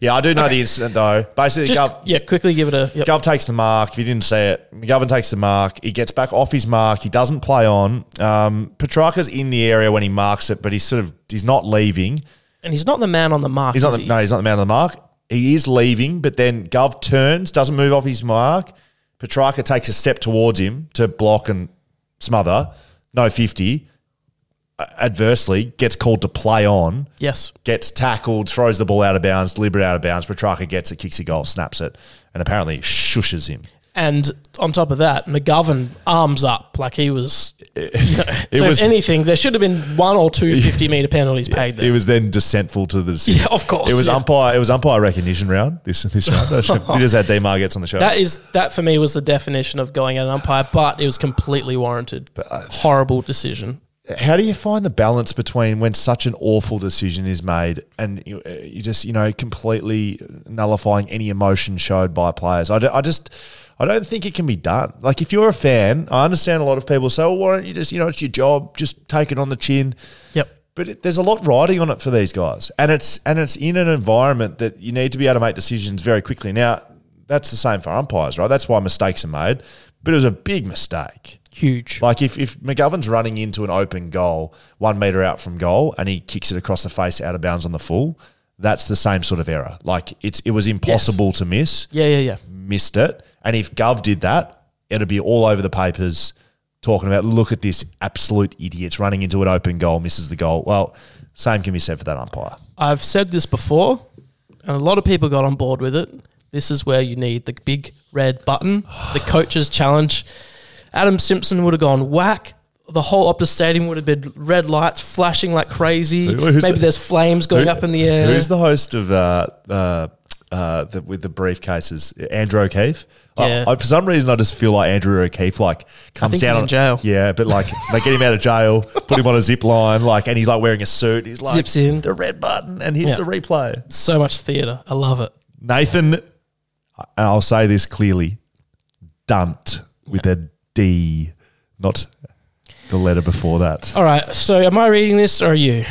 yeah, I do know the incident though. Basically, just Gov, yeah, quickly give it a yep. Gov takes the mark. If you didn't see it, McGovern takes the mark. He gets back off his mark. He doesn't play on. Um, Petracca's in the area when he marks it, but he's sort of he's not leaving. and he's not the man on the mark. He's not is the, he? no, he's not the man on the mark. He is leaving, but then Gov turns, doesn't move off his mark. Petrarca takes a step towards him to block and smother. No fifty. Adversely, gets called to play on, Yes. gets tackled, throws the ball out of bounds, deliberate out of bounds. Petracca gets it, kicks a goal, snaps it, and apparently shushes him. And on top of that, McGovern arms up like he was. You know, (laughs) so was- if anything, there should have been one or two 50 meter penalties paid there. It was then dissentful to the decision. Yeah, of course, It was yeah. umpire. It was umpire recognition round. This this round. (laughs) (laughs) we just had Demar gets on the show. that is that for me was the definition of going at an umpire, but it was completely warranted. uh, Horrible decision. How do you find the balance between when such an awful decision is made and you, uh, you just you know completely nullifying any emotion showed by players? I, just I don't think it can be done. Like if you're a fan, I understand a lot of people say, "Well, why don't you just you know it's your job, just take it on the chin." Yep. But it, there's a lot riding on it for these guys, and it's and it's in an environment that you need to be able to make decisions very quickly. Now, that's the same for umpires, right? That's why mistakes are made. But it was a big mistake. Huge. Like if, if McGovern's running into an open goal, one meter out from goal, and he kicks it across the face out of bounds on the full, that's the same sort of error. Like it's it was impossible to miss, yeah, yeah, yeah. missed it. And if Gov did that, it'd be all over the papers talking about look at this absolute idiot's running into an open goal, misses the goal. Well, same can be said for that umpire. I've said this before, and a lot of people got on board with it. This is where you need the big red button, the coach's challenge. Adam Simpson would have gone whack. The whole Optus Stadium would have been red lights flashing like crazy. Who's Maybe the- there's flames going up in the air. Who's the host of uh, uh, uh, the, with the briefcases? Andrew O'Keefe. Yeah. I, for some reason, I just feel like Andrew O'Keefe like comes down he's in on- jail. Yeah, but like they get him out of jail, put him on a zip line, like, and he's like wearing a suit. He's like Zips in. the red button, and here's Yeah. the replay. so much theatre. I love it. Nathan, and I'll say this clearly, Dunt with a D, not the letter before that. All right. So am I reading this or are you?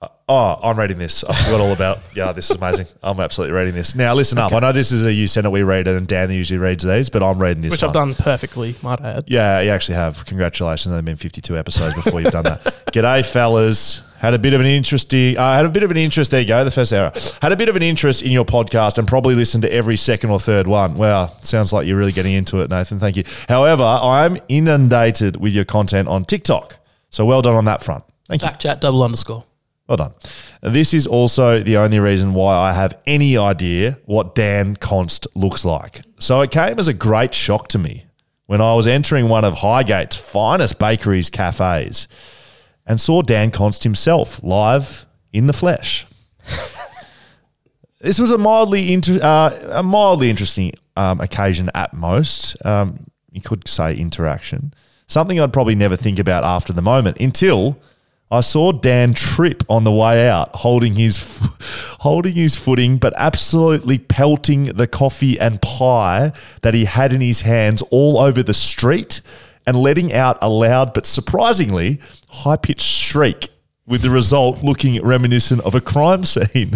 Uh, oh, I'm reading this. I forgot all about. (laughs) Yeah, this is amazing. I'm absolutely reading this. Now, listen up. I know this is a you send it, we read it, and Dan usually reads these, but I'm reading this. Which one. I've done perfectly, might I add. Yeah, you actually have. Congratulations. There've been 52 episodes before you've done that. (laughs) G'day, fellas. Had a bit of an interesting. Uh, had a bit of an interest. There you go. The first hour. Had a bit of an interest in your podcast and probably listened to every second or third one. Wow, sounds like you're really getting into it, Nathan. Thank you. However, I'm inundated with your content on TikTok. So well done on that front. Thank you. Chat double underscore. Well done. This is also the only reason why I have any idea what Dan Const looks like. So it came as a great shock to me when I was entering one of Highgate's finest bakeries cafes and saw Dan Const himself live in the flesh. this was a mildly inter- uh, a mildly interesting um, occasion at most. Um, you could say interaction. Something I'd probably never think about after the moment until I saw Dan trip on the way out, holding his (laughs) holding his footing, but absolutely pelting the coffee and pie that he had in his hands all over the street, and letting out a loud but surprisingly high pitched shriek, with the result looking reminiscent of a crime scene.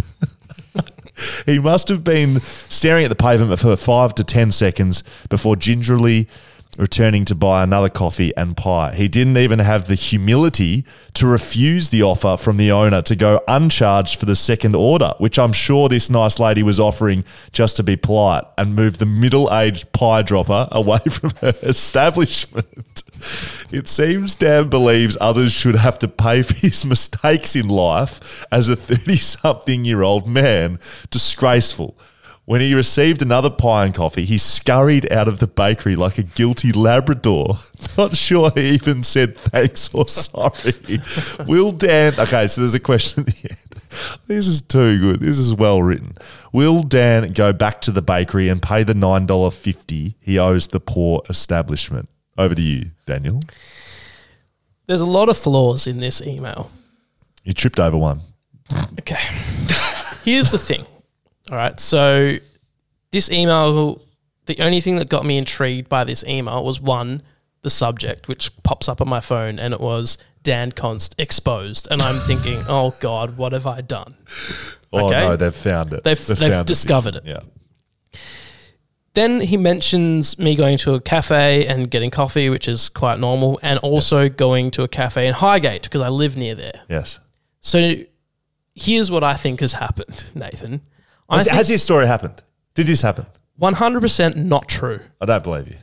(laughs) he must have been staring at the pavement for five to ten seconds before gingerly returning to buy another coffee and pie. He didn't even have the humility to refuse the offer from the owner to go uncharged for the second order, which I'm sure this nice lady was offering just to be polite and move the middle aged pie dropper (laughs) away from her establishment. It seems Dan believes others should have to pay for his mistakes in life as a 30 something year old man. Disgraceful. When he received another pie and coffee, he scurried out of the bakery like a guilty Labrador. (laughs) Not sure he even said thanks or sorry. (laughs) Will Dan. Okay, so there's a question at the end. This is too good. This is well written. Will Dan go back to the bakery and pay the $9.50 he owes the poor establishment? Over to you, Daniel. There's a lot of flaws in this email. You tripped over one. Okay. (laughs) Here's the thing. All right. So this email, the only thing that got me intrigued by this email was one, the subject, which pops up on my phone, and it was Dan Const exposed. And I'm thinking, (laughs) oh God, what have I done? Oh Okay. no, they've found it. They've- they've found discovered it. Yeah. Then he mentions me going to a cafe and getting coffee, which is quite normal, and also going to a cafe in Highgate because I live near there. Yes. So here's what I think has happened, Nathan. Has, has this story happened? Did this happen? 100% not true. I don't believe you.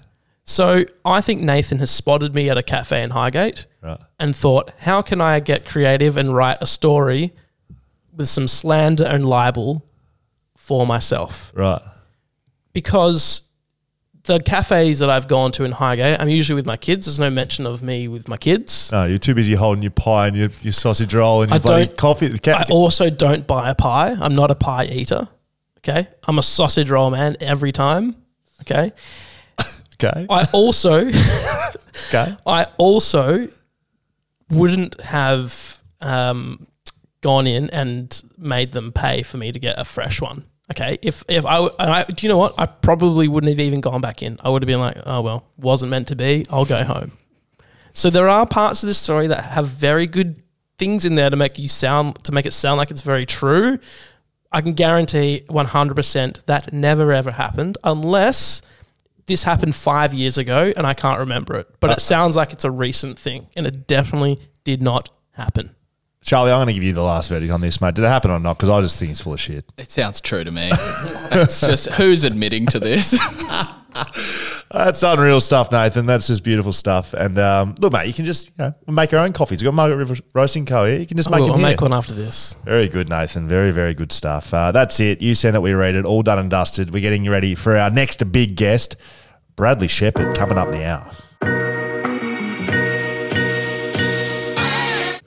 So I think Nathan has spotted me at a cafe in Highgate Right. and thought, how can I get creative and write a story with some slander and libel for myself? Right. Because the cafes that I've gone to in Highgate, I'm usually with my kids. There's no mention of me with my kids. No, you're too busy holding your pie and your, your sausage roll and your I bloody coffee. I also don't buy a pie. I'm not a pie eater. Okay. I'm a sausage roll man every time. Okay. okay. I also (laughs) Okay. I also wouldn't have um, gone in and made them pay for me to get a fresh one. Okay, if if I, and I do you know what I probably wouldn't have even gone back in. I would have been like, oh well, wasn't meant to be. I'll go home. So there are parts of this story that have very good things in there to make you sound to make it sound like it's very true. I can guarantee 100% that never ever happened unless this happened five years ago and I can't remember it. But it uh, sounds like it's a recent thing and it definitely did not happen. Charlie, I'm going to give you the last verdict on this, mate. Did it happen or not? Because I just think it's full of shit. It sounds true to me. (laughs) it's just who's admitting to this? (laughs) That's unreal stuff, Nathan. That's just beautiful stuff. And um, look, mate, you can just you know make your own coffees. You've got Margaret River Roasting Co. here. You can just make I'll, I'll make one after this. Very good, Nathan. Very, very good stuff. Uh, that's it. You send it, we read it. All done and dusted. We're getting ready for our next big guest, Bradley Shepherd, coming up now.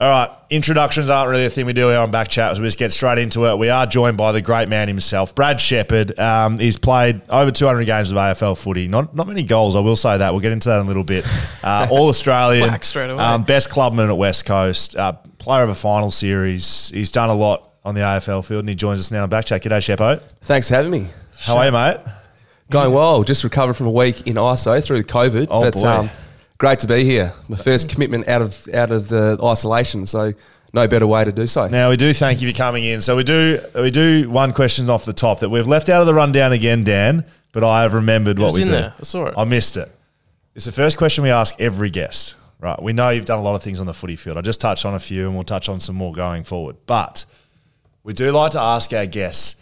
All right, introductions aren't really a thing we do here on Back Chat, so we just get straight into it. We are joined by the great man himself, Brad Shepherd. Um, he's played over 200 games of AFL footy. Not not many goals, I will say that. We'll get into that in a little bit. Uh, (laughs) All Australian, Whack straight away. um, best clubman at West Coast, uh, player of a final series. He's done a lot on the AFL field, and he joins us now on Back Chat. G'day, Sheppo. Thanks for having me. How are you, mate? Going well. Just recovered from a week in ISO through COVID. Oh, but boy. um, great to be here. My first commitment out of out of the isolation. So no better way to do so. Now we do thank you for coming in. So we do we do one question off the top that we've left out of the rundown again, Dan. But I have remembered what was we in do. there. I saw it. I missed it. It's the first question we ask every guest. Right. We know you've done a lot of things on the footy field. I just touched on a few, and we'll touch on some more going forward. But we do like to ask our guests.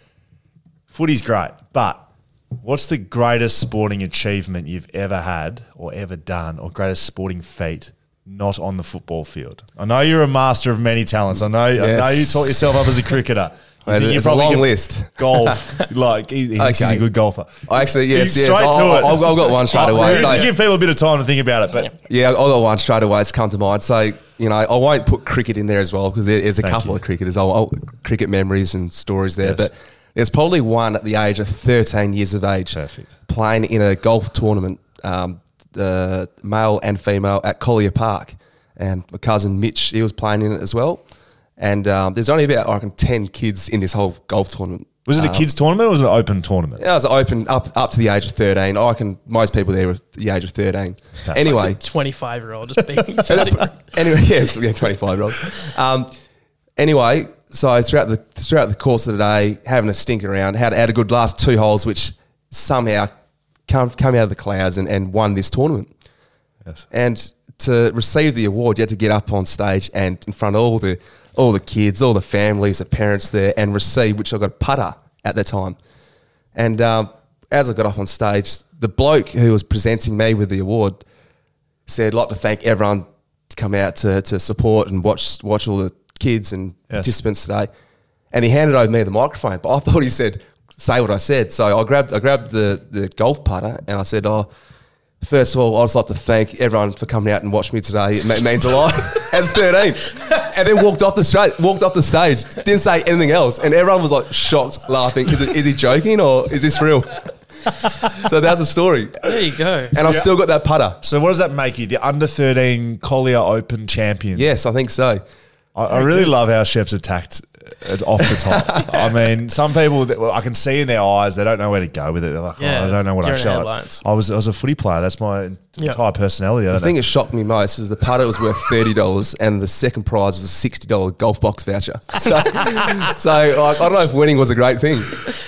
Footy's great, but what's the greatest sporting achievement you've ever had or ever done, or greatest sporting feat not on the football field? I know you're a master of many talents. I know, I know you taught yourself up as a cricketer. (laughs) You Mate, think you it's a probably long list. Golf, (laughs) like he, he thinks he's a good golfer. I actually, yes, yes. straight to I- I- it. I've, I've got one straight Oh, away. usually So, give people a bit of time to think about it, but yeah, I've got one straight away. It's come to mind. So, you know, I won't put cricket in there as well because there, there's a Thank couple you. of cricketers. I'll, I'll, cricket memories and stories there. Yes. But there's probably one at the age of 13 years of age. Perfect. Playing in a golf tournament, um, the male and female at Collier Park. And my cousin Mitch, he was playing in it as well. And um, there's only about, I reckon, 10 kids in this whole golf tournament. was it a Um, kids tournament or was it an open tournament? yeah, it was open up up to the age of thirteen. I reckon most people there were the age of thirteen. That's anyway, 25 year old just being (laughs) 30. anyway, yes, (laughs) yeah, twenty five year olds. Um, anyway, so throughout the throughout the course of the day, having a stink around, had had a good last two holes, which somehow come come out of the clouds and, and won this tournament. Yes. And to receive the award, you had to get up on stage and in front of all the all the kids, all the families, the parents there, and receive. Which I got a putter at the time. And um, as I got up on stage, the bloke who was presenting me with the award said, "I'd like to thank everyone to come out to, to support and watch watch all the kids and Yes. participants today." And he handed over me the microphone, but I (laughs) thought he said, "Say what I said." So I grabbed I grabbed the the golf putter and I said, "Oh." First of all, I'd just like to thank everyone for coming out and watching me today. It means a lot. (laughs) As 13, and then walked off the straight, walked off the stage, didn't say anything else, and everyone was like shocked, laughing. Is, it, is he joking or is this real? so that's the story, There you go. and I've still got that putter. So what does that make you? The under thirteen Collier Open champion. Yes, I think so. I, I really love how Shep's attacked off the top. (laughs) I mean, some people that, well, I can see in their eyes they don't know where to go with it. They're like, oh, Yeah, oh, I don't know what I deer in should. headlights. I was I was a footy player. That's my Yeah. entire personality. I The don't thing know. that shocked me most was the putter was worth thirty dollars, and the second prize was a sixty dollar golf box voucher. (laughs) So, so like, I don't know if winning was a great thing.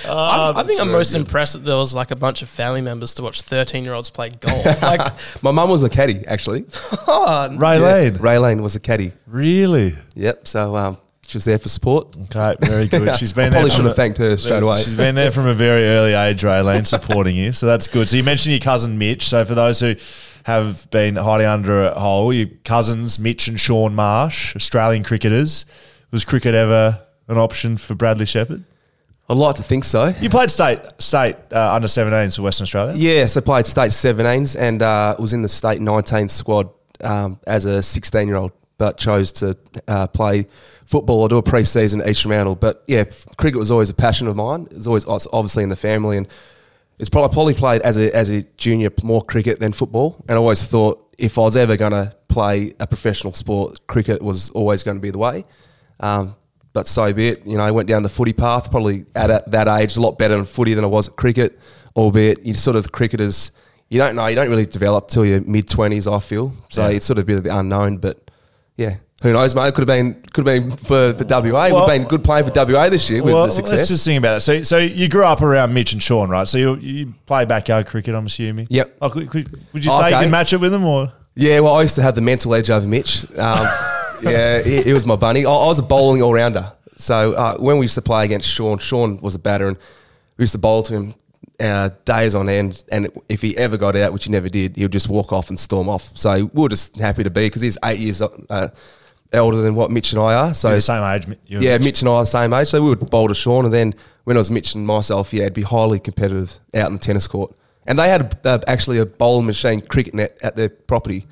Uh, I'm- I think I'm most impressed that there was like a bunch of family members to watch 13 year olds play golf. (laughs) Like, My mum was a caddy, actually. oh, Raylene. Ray Lane was a caddy. Really? Yep. So um, she was there for support. Okay, very good. She's been I there. probably from should a- have thanked her straight away. She's been there from a very early age, Raylene, supporting you. So that's good. So you mentioned your cousin Mitch. So for those who have been hiding under a hole, your cousins Mitch and Shaun Marsh, Australian cricketers. Was cricket ever an option for Bradley Shepherd? I'd like to think so. You played state state uh, under 17s for Western Australia. Yeah, so played state 17s and uh, was in the state 19 squad um, as a 16 year old, but chose to uh, play football or do a pre season at Fremantle. But yeah, cricket was always a passion of mine. It was always it's obviously in the family and it's probably, probably played as a, as a junior more cricket than football. And I always thought if I was ever going to play a professional sport, cricket was always going to be the way. Um, but so be it. You know, I went down the footy path, probably at a- that age, a lot better in footy than I was at cricket, albeit you sort of cricketers, you don't know, you don't really develop till your mid 20s, I feel. So Yeah. it's sort of a bit of the unknown, but yeah. Who knows, mate? It could have been, could have been for, for WA. Would Well- have been good playing for WA this year with well, the success. let's just think about it. So, so you grew up around Mitch and Shaun, right? So you, you play backyard cricket, I'm assuming. Yep. Oh, could, could, would you say you can match it with them, or Yeah, well, I used to have the mental edge over Mitch. Um, (laughs) yeah, he, he was my bunny. I, I was a bowling all rounder. So uh, when we used to play against Shaun, Sean was a batter, and we used to bowl to him uh, days on end. And if he ever got out, which he never did, he would just walk off and storm off. So we're just happy to be because he's eight years uh, elder than what Mitch and I are. So You're the same age? Yeah, Mitch? Mitch and I are the same age, so we would bowl to Shaun, and then when it was Mitch and myself, yeah, it'd be highly competitive out in the tennis court. And they had uh, actually a bowling machine cricket net at their property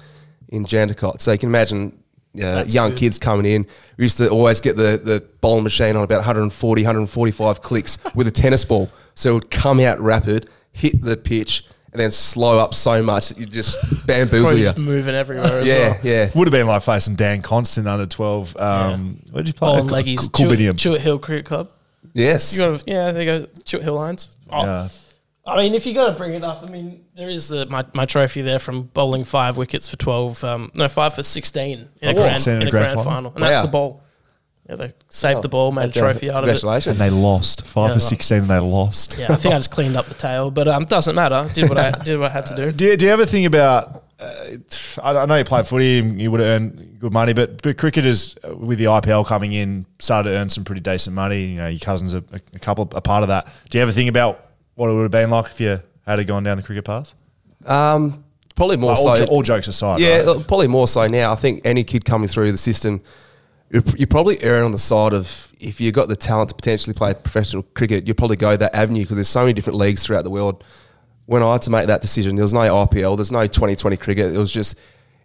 in Jandakot, so you can imagine uh, young kids coming in. We used to always get the, the bowling machine on about 140, 145 clicks with a tennis ball, so it would come out rapid, hit the pitch, and then slow up so much that you just (laughs) bamboozle you. just moving everywhere as Yeah, well. yeah. Would have been like facing Dan Constant under 12. Um, Where did you play? Ball and Col- leggies. Col- Chewett, Hill Cricket Club. Yes. You got to, yeah, they go. Chewett Hill Lions. Oh, Yeah. I mean, if you got to bring it up, I mean, there is the my, my trophy there from bowling five wickets for twelve. Um, no, five for sixteen in a Oh, grand, 16 in a grand, final. and that's the ball. Yeah, they saved the ball, made a trophy out of it. Congratulations. And they lost. Five Yeah, for right. 16 and they lost. Yeah, I think I just cleaned up the tail, but um, doesn't matter. Did what I (laughs) did what I had to do. Do you, do you ever think about? Uh, I I know you played footy, and you would have earned good money, but but cricketers uh, with the IPL coming in started to earn some pretty decent money. You know, your cousins are a, a couple a part of that. Do you ever think about what it would have been like if you had gone down the cricket path? Um, probably more Like, all, so. jo- all jokes aside, yeah, right? probably more so now. I think any kid coming through the system, you're probably erring on the side of if you've got the talent to potentially play professional cricket, you'd probably go that avenue because there's so many different leagues throughout the world. When I had to make that decision, there was no IPL, there's no 2020 cricket. It was just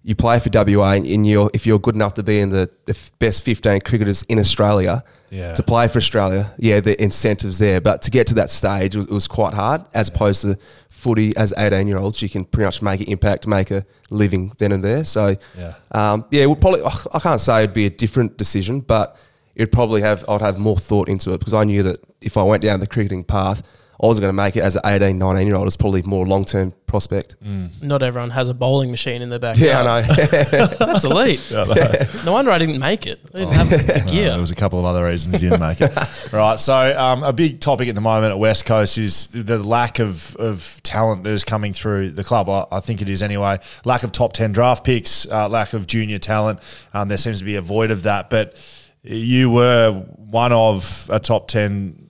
you play for WA, and, you're if you're good enough to be in the, the best 15 cricketers in Australia Yeah. to play for Australia, yeah, the incentives there. But to get to that stage, it was, it was quite hard. As opposed to footy, as 18 year olds, you can pretty much make an impact, make a living then and there. So, Yeah. um, yeah, would probably. I can't say it'd be a different decision, but it'd probably have. I'd have more thought into it because I knew that if I went down the cricketing path, I wasn't going to make it as an 18, 19 year old. It's probably more long term prospect. Not everyone has a bowling machine in their backyard. Yeah, I know. (laughs) That's elite. (laughs) No wonder I didn't make it. I didn't have the (laughs) gear. there was a couple of other reasons you didn't make it. right. So, um, a big topic at the moment at West Coast is the lack of, of talent that is coming through the club. I, I think it is anyway. Lack of top 10 draft picks, uh, lack of junior talent. Um, there seems to be a void of that. But you were one of a top 10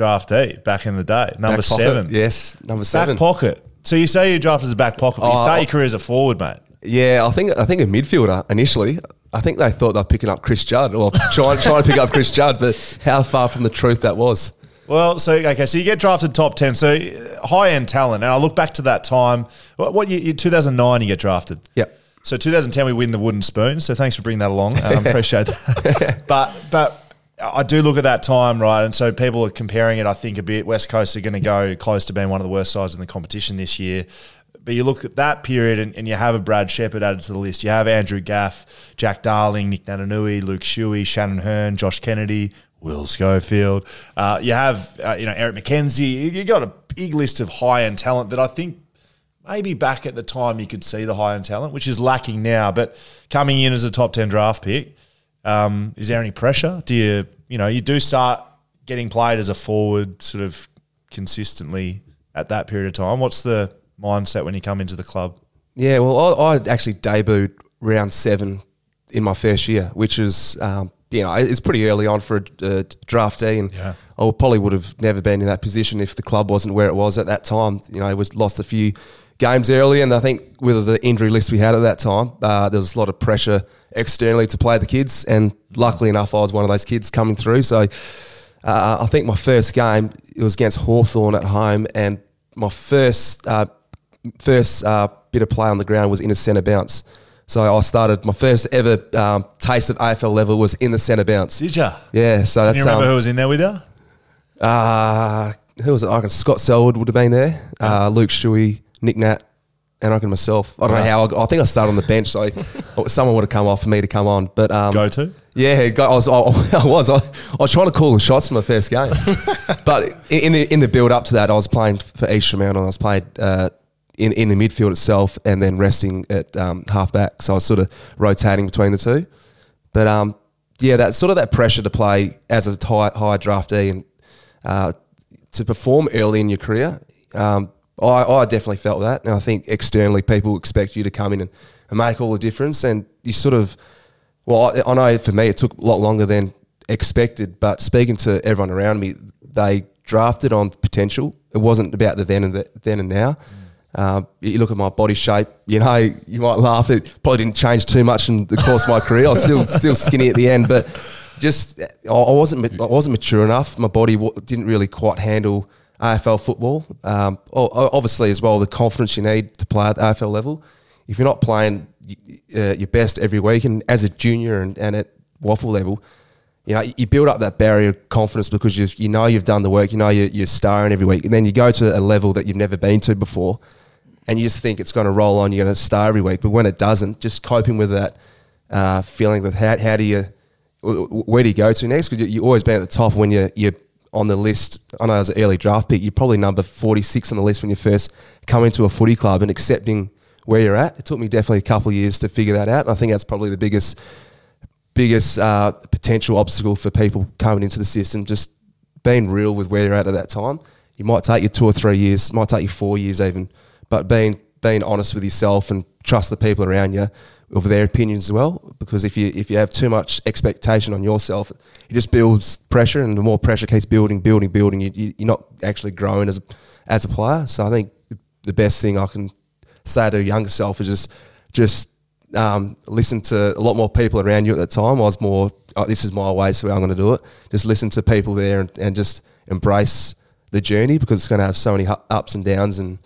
draftee back in the day, number Back pocket, seven. Yes, number seven. Back pocket. So, you say you drafted as a back pocket, but you Oh, start I- your career as a forward, mate. Yeah, I think I think a midfielder initially. I think they thought they were picking up Chris Judd or (laughs) trying trying to pick up Chris Judd, but how far from the truth that was. Well, so okay, so you get drafted top ten, so high end talent. And I look back to that time. What, what year? 2009, you get drafted. Yep. So 2010, we win the wooden spoon. So thanks for bringing that along. Um, appreciate that. (laughs) but but I do look at that time, right? And so people are comparing it. I think a bit. West Coast are going to go close to being one of the worst sides in the competition this year. But you look at that period and, and you have a Brad Shepherd added to the list. You have Andrew Gaff, Jack Darling, Nick Naitanui, Luke Shuey, Shannon Hurn, Josh Kennedy, Will Schofield. Uh, you have, uh, you know, Eric Mackenzie. You've got a big list of high end talent that I think maybe back at the time you could see the high end talent, which is lacking now. But coming in as a top 10 draft pick, um, is there any pressure? Do you, you know, you do start getting played as a forward sort of consistently at that period of time? What's the mindset when you come into the club? Yeah, well, I, I actually debuted round seven in my first year, which is, um, you know, it's pretty early on for a, a draftee, and Yeah. I probably would have never been in that position if the club wasn't where it was at that time. You know, it was lost a few games early, and I think with the injury list we had at that time, uh, there was a lot of pressure externally to play the kids, and luckily enough, I was one of those kids coming through. So uh, I think my first game it was against Hawthorn at home, and my first uh, first uh, bit of play on the ground was in a centre bounce. So I started my first ever um, taste at AFL level was in the centre bounce. Did you? Yeah, so Can that's you remember um, who was in there with you? uh, who was it? I reckon Scott Selwood would have been there. Uh, Luke Shuey, Nick Nat, and I reckon myself. I don't know how. I, got- I think I started on the bench, so (laughs) someone would have come off for me to come on. But um, Go to? yeah, go- I was. I, (laughs) I was. I, I was trying to call the shots in my first game, (laughs) but in in the in the build up to that, I was playing for East Fremantle. I was playing uh, in in the midfield itself, and then resting at um, half back. So I was sort of rotating between the two. But um, yeah, that sort of that pressure to play as a high, high draftee and uh, to perform early in your career. Um, I, I definitely felt that, and I think externally people expect you to come in and, and make all the difference, and you sort of well, I, I know for me it took a lot longer than expected, but speaking to everyone around me, they drafted on potential. It wasn't about the then and the, then and now. Um, you look at my body shape, you know, (laughs) you might laugh. It probably didn't change too much in the course of my career. I was still (laughs) still skinny at the end, but just I wasn't I wasn't mature enough. My body didn't really quite handle AFL football. Um, obviously, as well, the confidence you need to play at the AFL level. If you're not playing uh, your best every week, and as a junior and, and at WAFL level, you know, you build up that barrier of confidence because you you know you've done the work, you know you're, you're starring every week, and then you go to a level that you've never been to before, and you just think it's going to roll on, you're going to star every week, but when it doesn't, just coping with that uh, feeling that how, how do you, where do you go to next? Because you, you always been at the top when you're you're on the list. I know as an early draft pick, you're probably number 46 on the list when you first come into a footy club and accepting where you're at. It took me definitely a couple of years to figure that out, and I think that's probably the biggest biggest uh, potential obstacle for people coming into the system. Just being real with where you're at at that time. You might take you two or three years, might take you four years even, but being being honest with yourself and trust the people around you with their opinions as well. Because if you if you have too much expectation on yourself, it just builds pressure, and the more pressure keeps building, building, building, you, you're not actually growing as a, as a player. So I think the best thing I can say to younger self is just just um, listen to a lot more people around you at that time. I was more, oh, this is my way, so I'm going to do it. Just listen to people there and, and just embrace the journey because it's going to have so many ups and downs. And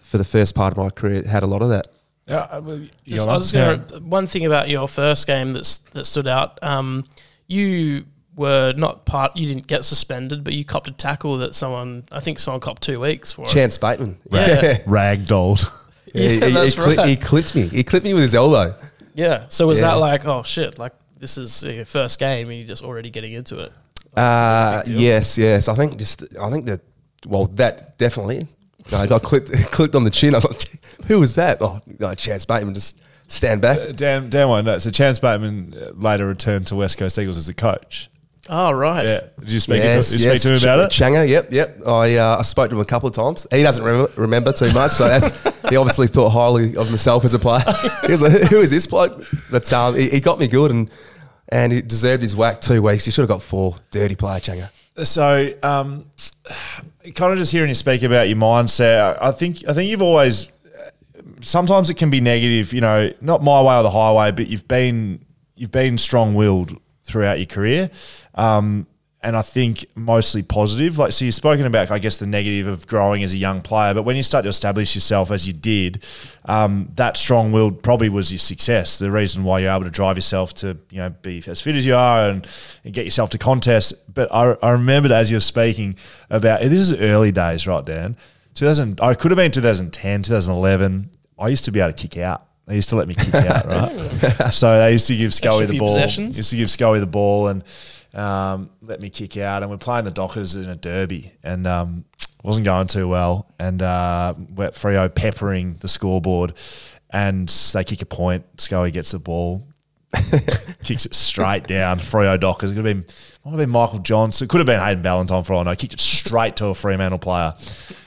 for the first part of my career, it had a lot of that. Yeah, well, Just, I was yeah. gonna, one thing about your first game that's that stood out. Um, you were not part. You didn't get suspended, but you copped a tackle that someone. I think someone copped two weeks for. it. Chance Bateman. Yeah, (laughs) ragdolled. (laughs) yeah, he, he- that's he, clipped, right. he clipped me. He clipped me with his elbow. yeah. So was Yeah. that like, oh shit, like this is your first game and you're just already getting into it? Uh, yes, yes. I think just I think the well, that definitely. No, I got clicked (laughs) clicked on the chin. I was like, who was that? Oh, no, Chance Bateman just stand back. Dan, Dan won't know. So Chance Bateman uh, later returned to West Coast Eagles as a coach. Oh, right. Yeah. Did you speak, to, did you speak to him about it? Changa, yep, yep. I uh, I spoke to him a couple of times. He doesn't remember, remember too much, so that's, (laughs) he obviously thought highly of himself as a player. (laughs) he was like, "Who is this bloke?" But um, he, he got me good, and and he deserved his whack two weeks. He should have got four. Dirty player, Changa. So, um, kind of just hearing you speak about your mindset, I think I think you've always. Sometimes it can be negative, you know, not my way or the highway, but you've been you've been strong willed throughout your career, um, and I think mostly positive. Like, so you've spoken about, I guess, the negative of growing as a young player, but when you start to establish yourself as you did, um, that strong will probably was your success. The reason why you're able to drive yourself to, you know, be as fit as you are and, and get yourself to contests. But I, I remembered as you're speaking about this is early days, right, Dan? 2000, I could have been 2010, 2011. I used to be able to kick out. They used to let me kick out, (laughs) right? so they used to give Scully Extra the ball. Used to give Scully the ball and um, let me kick out. And we're playing the Dockers in a derby, and um, wasn't going too well. And uh, we're Freo peppering the scoreboard, and they kick a point. Scully gets the ball, (laughs) kicks it straight down. Freo Dockers. It could have been might have been Michael Johnson. It could have been Hayden Ballantyne for all I know. Kicked it straight to a Fremantle player.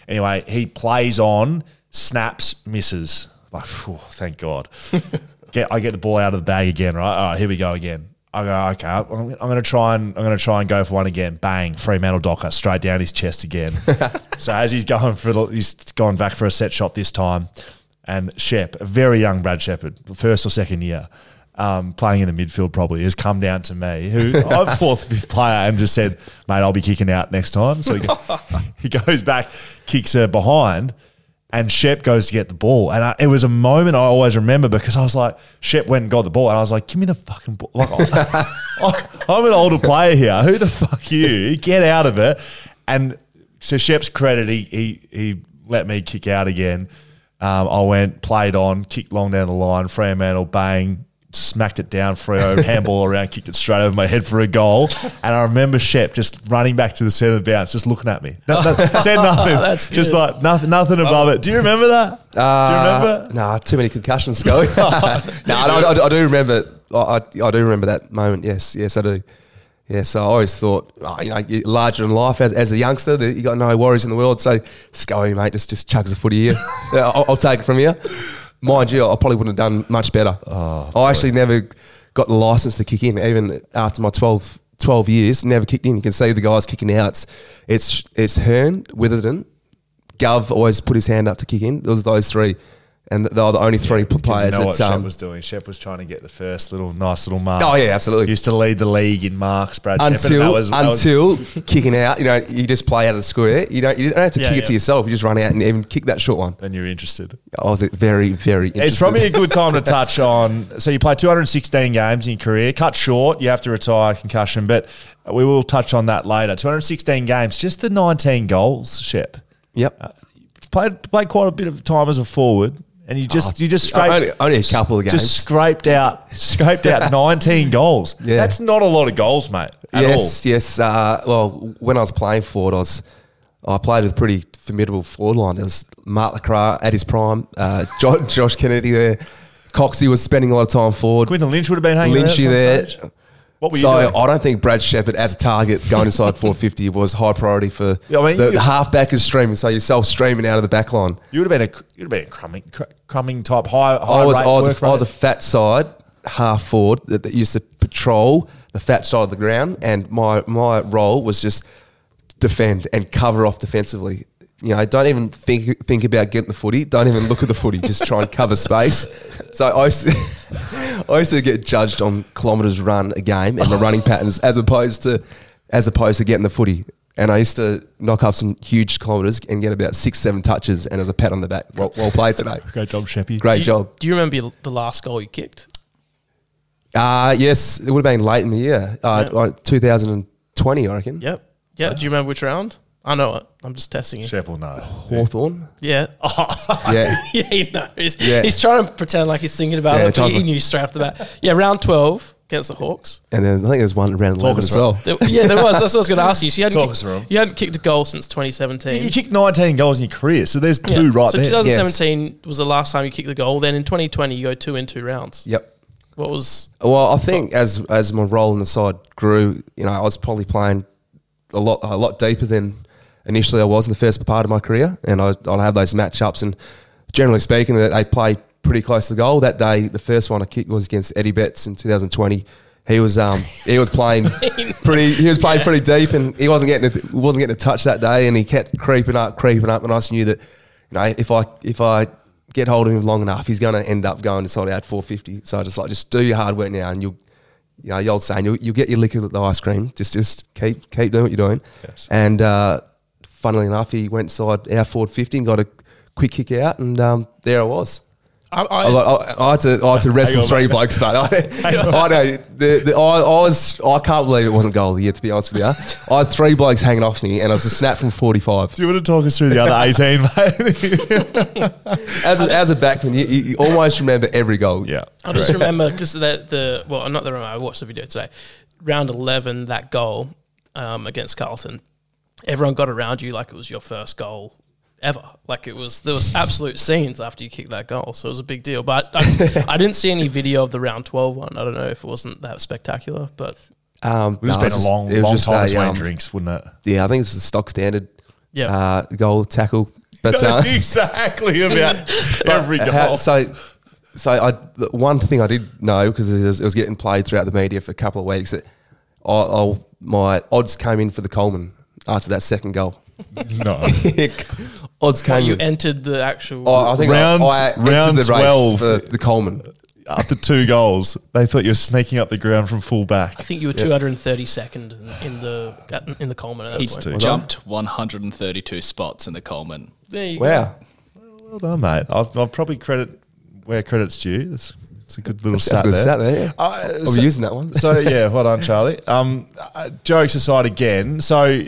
Anyway, he plays on, snaps, misses. Like, phew, thank God. (laughs) get I get the ball out of the bag again. Right, all right, here we go again. I go, okay, I'm, I'm going to try and I'm going to try and go for one again. Bang, Fremantle Docker straight down his chest again. (laughs) so as he's going for the, he's gone back for a set shot this time, and Shep, a very young Brad Shepherd, first or second year, um, playing in the midfield probably, has come down to me, who I'm fourth, fifth player, and just said, mate, I'll be kicking out next time. So he, go, (laughs) he goes back, kicks her behind, and Shep goes to get the ball. And I, it was a moment I always remember because I was like, Shep went and got the ball, and I was like, give me the fucking ball. Like, (laughs) I'm an older player here. Who the fuck you? Get out of it. And to Shep's credit, he, he, he let me kick out again. Um, I went, played on, kicked long down the line, Fremantle, bang, smacked it down, Freo, (laughs) handball around, kicked it straight over my head for a goal. And I remember Shep just running back to the centre of the bounce, just looking at me. No, no, (laughs) said nothing. That's Just good. like nothing, nothing above it. Do you remember that? do you uh, remember? Nah, too many concussions going. no, (laughs) I, I, I do remember. I, I I do remember that moment. Yes, yes, I do. Yeah, so I always thought, oh, you know, you're larger than life as, as a youngster. that You got no worries in the world. So just go, mate. Just just chugs the footy here. I'll, I'll take it from here. Mind you, I probably wouldn't have done much better. Oh, I actually never got the license to kick in, even after my 12, 12 years. Never kicked in. You can see the guys kicking out. It's it's, it's Hurn, Witherden, Gov always put his hand up to kick in. It was those three, and they were the only three Because players you know what that. Shep Um, was doing? Shep was trying to get the first little nice little mark. Oh, yeah, absolutely. Used to lead the league in marks, Brad until that was- until (laughs) kicking out, you know, you just play out of the square. You don't you don't have to Yeah, kick it to yourself. You just run out and even kick that short one. And you're interested. I was very very. Interested. It's probably a good time to (laughs) touch on. So you play 216 games in your career, cut short. You have to retire concussion, but we will touch on that later. 216 games, just the 19 goals, Shep. Yep. Played played quite a bit of time as a forward, and you just Oh, you just scraped only- only a couple of games. Just scraped out (laughs) scraped out 19 goals. (laughs) Yeah. that's not a lot of goals, mate. At yes, yes. Uh, well, when I was playing forward, I was I played with a pretty formidable forward line. There was Mark LeCras at his prime, uh, (laughs) Josh, Josh Kennedy there. Coxie was spending a lot of time forward. all. Quinten Lynch would have been hanging Lynchy there. stage. What were you so doing? I don't think Brad Shepherd as a target going inside (laughs) 450 was high priority for Yeah, I mean, the, the halfback is streaming. So yourself streaming out of the back line. You would have been a you would have been a crumbing cr- crumbing type high. high I was, I, was work a, I was eh? a fat side half forward that, that used to patrol the fat side of the ground, and my my role was just defend and cover off defensively. You know, don't even think think about getting the footy. Don't even look at the footy. Just try and cover space. So I used to, (laughs) I used to get judged on kilometres run a game and the running patterns as opposed to as opposed to getting the footy. And I used to knock up some huge kilometres and get about six, seven touches, and as a pat on the back. Well, well played today. (laughs) Great job, Sheppy. Great do you, job. Do you remember the last goal you kicked? Uh, yes, it would have been late in the year, uh, Yeah. 2020, I reckon. Yep. Yeah. Do you remember which round? I know it. I'm just testing you. Shep will know. Hawthorn. Yeah. Oh. Yeah. (laughs) yeah, he knows. Yeah. He's trying to pretend like he's thinking about Yeah, it, but trying he to- knew straight off the bat. Yeah, round 12 against the Hawks. and then I think there's one round Talk eleven us as through well. There- yeah, there was. That's what I was going to ask you. So you hadn't, Talk kicked, us through 'em. you hadn't kicked a goal since 2017. You kicked 19 goals in your career, so there's two Yeah. right so there. 2017 was the last time you kicked the goal. Then in 2020, you go two in two rounds. Yep. What was Well, I think as as my role in the side grew, you know, I was probably playing a lot a lot deeper than initially I was in the first part of my career, and I, I'd have those matchups. And generally speaking, that they play pretty close to the goal. That day, the first one I kicked was against Eddie Betts in 2020. He was um (laughs) he was playing pretty he was playing pretty deep, and he wasn't getting a, wasn't getting a touch that day, and he kept creeping up, creeping up, and I just knew that you know if I if I get hold of him long enough, he's going to end up going to sort out 450. So I just like just do your hard work now, and you'll you know, the old saying, you'll, you'll get your lick of the ice cream. Just just keep keep doing what you're doing. Yes. And uh, funnily enough, he went inside our forward 50 and got a quick kick out, and um, there I was. I, I, I, got, I, I had to I had to (laughs) wrestle on, three mate. blokes, but (laughs) I, I know the, the, I, I was I can't believe it wasn't goal of the year. To be honest with you, (laughs) I had three blokes hanging off me, and I was a snap from 45. Do you want to talk us through the other 18, mate? As a, as a backman, you, you you almost remember every goal. yeah. I just remember because the the well, not the remember. I watched the video today. Round eleven, that goal um, against Carlton, everyone got around you like it was your first goal ever. Like it was there was absolute scenes after you kicked that goal, so it was a big deal. But I, (laughs) I didn't see any video of the round twelve one. I don't know if it wasn't that spectacular, but Um, It was no, been it's a just- long, it was long just time a, between um, drinks, wouldn't it? Yeah, I think it's the stock standard. Yeah. uh, goal tackle. But (laughs) uh, exactly about (laughs) every goal. How- so, so I the one thing I did know because it was, it was getting played throughout the media for a couple of weeks that I, I, my odds came in for the Coleman after that second goal. no. (laughs) odds came you entered the actual. Oh, I think Round- I, I round the 12. for the Coleman. After two goals, they thought you were sneaking up the ground from full back. I think you were 232nd in, in the in the Coleman at that He's point. jumped 132 spots in the Coleman. There you go. Wow, Well done, mate. I'll, I'll probably credit where credit's due. That's, that's a good little that's, stat that's good there. stat there. Yeah. Uh, I'll so- be using that one. so yeah, well done, Charlie. Um, uh, jokes aside, again, so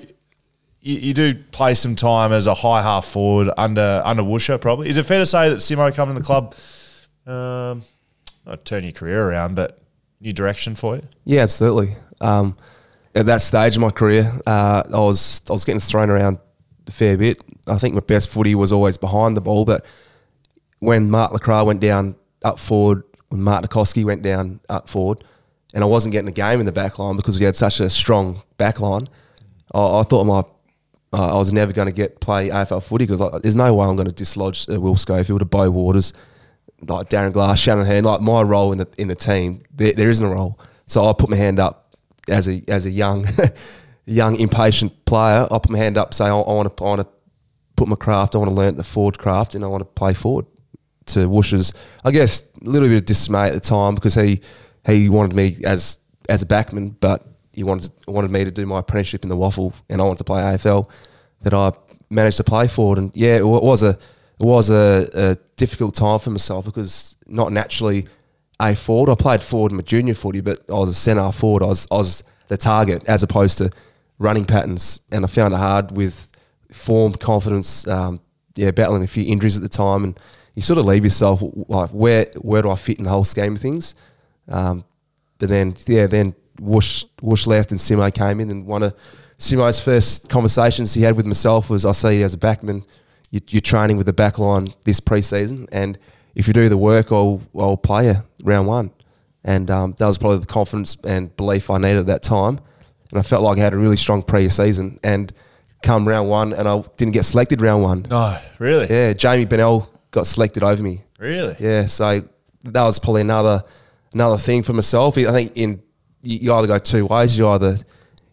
you, you do play some time as a high half forward under under Woosher, probably. Is it fair to say that Simo coming to the club, um, not turn your career around, but new direction for you? Yeah, absolutely. Um, at that stage of my career, uh, I was I was getting thrown around a fair bit. I think my best footy was always behind the ball, but when Mark LeCras went down up forward, when Mark Nicoski went down up forward, and I wasn't getting a game in the back line because we had such a strong back line, I, I thought my uh, I was never going to get play AFL footy because like, there's no way I'm going to dislodge uh, Will Schofield, a Beau Waters, like Darren Glass, Shannon Hurn, like my role in the in the team, there, there isn't a role. So I put my hand up as a as a young (laughs) young impatient player. I put my hand up, say I, I want to I want to put my craft, I want to learn the forward craft, and I want to play forward. To Woosh's, I guess a little bit of dismay at the time because he he wanted me as as a backman, but he wanted wanted me to do my apprenticeship in the WAFL, and I wanted to play AFL. That I managed to play forward, and yeah, it was a it was a, a difficult time for myself because not naturally a forward. I played forward in my junior footy, but I was a centre forward. I was I was the target as opposed to running patterns, and I found it hard with form, confidence. Um, yeah, battling a few injuries at the time, and you sort of leave yourself like where where do I fit in the whole scheme of things? Um, but then yeah, then Whoosh Whoosh left and Simo came in, and one of Simo's first conversations he had with myself was, "I see you as a backman, you, you're training with the back line this preseason, and if you do the work, I'll I'll play you round one." And um, that was probably the confidence and belief I needed at that time, and I felt like I had a really strong pre-season. And come round one, and I didn't get selected round one. No, really, Yeah, Jamie Bennell got selected over me. really. Yeah, so that was probably another another thing for myself. I think in you, you either go two ways. You either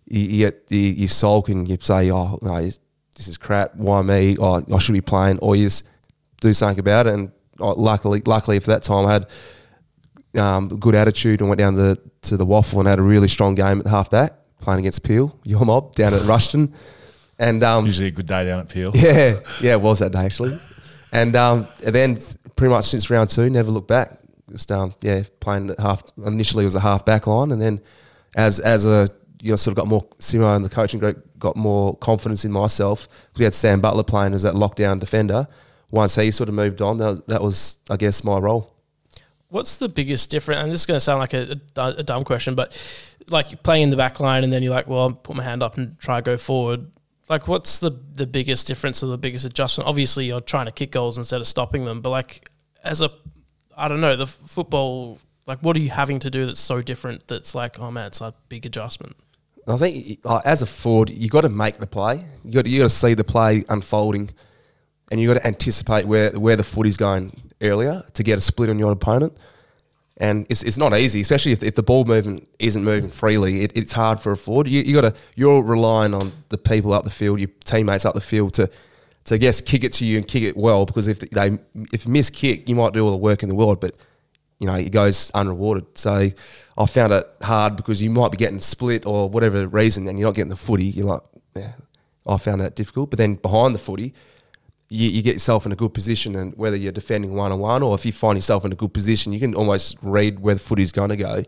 you you, you, you sulk and you say, "Oh, no, this is crap. Why me? Oh, I should be playing," or you just do something about it. And oh, luckily, luckily for that time, I had um, a good attitude and went down the to the WAFL and had a really strong game at halfback playing against Peel, your mob down at Rushton. And um, Usually a good day down at Peel. (laughs) yeah, yeah, it was that day actually. And um, and then pretty much since round two, never looked back. Just um, yeah, playing at half. Initially, was a half back line, and then as as a you know sort of got more Simo and the coaching group got more confidence in myself. We had Sam Butler playing as that lockdown defender. Once he sort of moved on, that, that was I guess my role. What's the biggest difference? And this is going to sound like a, a, a dumb question, but like playing in the back line and then you're like, well, I'll put my hand up and try to go forward. Like, what's the the biggest difference or the biggest adjustment? Obviously, you're trying to kick goals instead of stopping them, but like as a, I don't know, the f- football. Like, what are you having to do that's so different? That's like, oh man, it's a big adjustment. I think uh, as a forward, you got to make the play. You got you got to see the play unfolding, and you got to anticipate where where the footy's going earlier to get a split on your opponent. And it's, it's not easy, especially if, if the ball movement isn't moving freely. It, it's hard for a forward. You, you got to you're relying on the people up the field, your teammates up the field to to guess kick it to you and kick it well. Because if they if miss kick, you might do all the work in the world, but you know, it goes unrewarded. So I found it hard because you might be getting split or whatever reason and you're not getting the footy. You're like, yeah, I found that difficult. But then behind the footy, you, you get yourself in a good position and whether you're defending one on one or if you find yourself in a good position, you can almost read where the footy's going to go.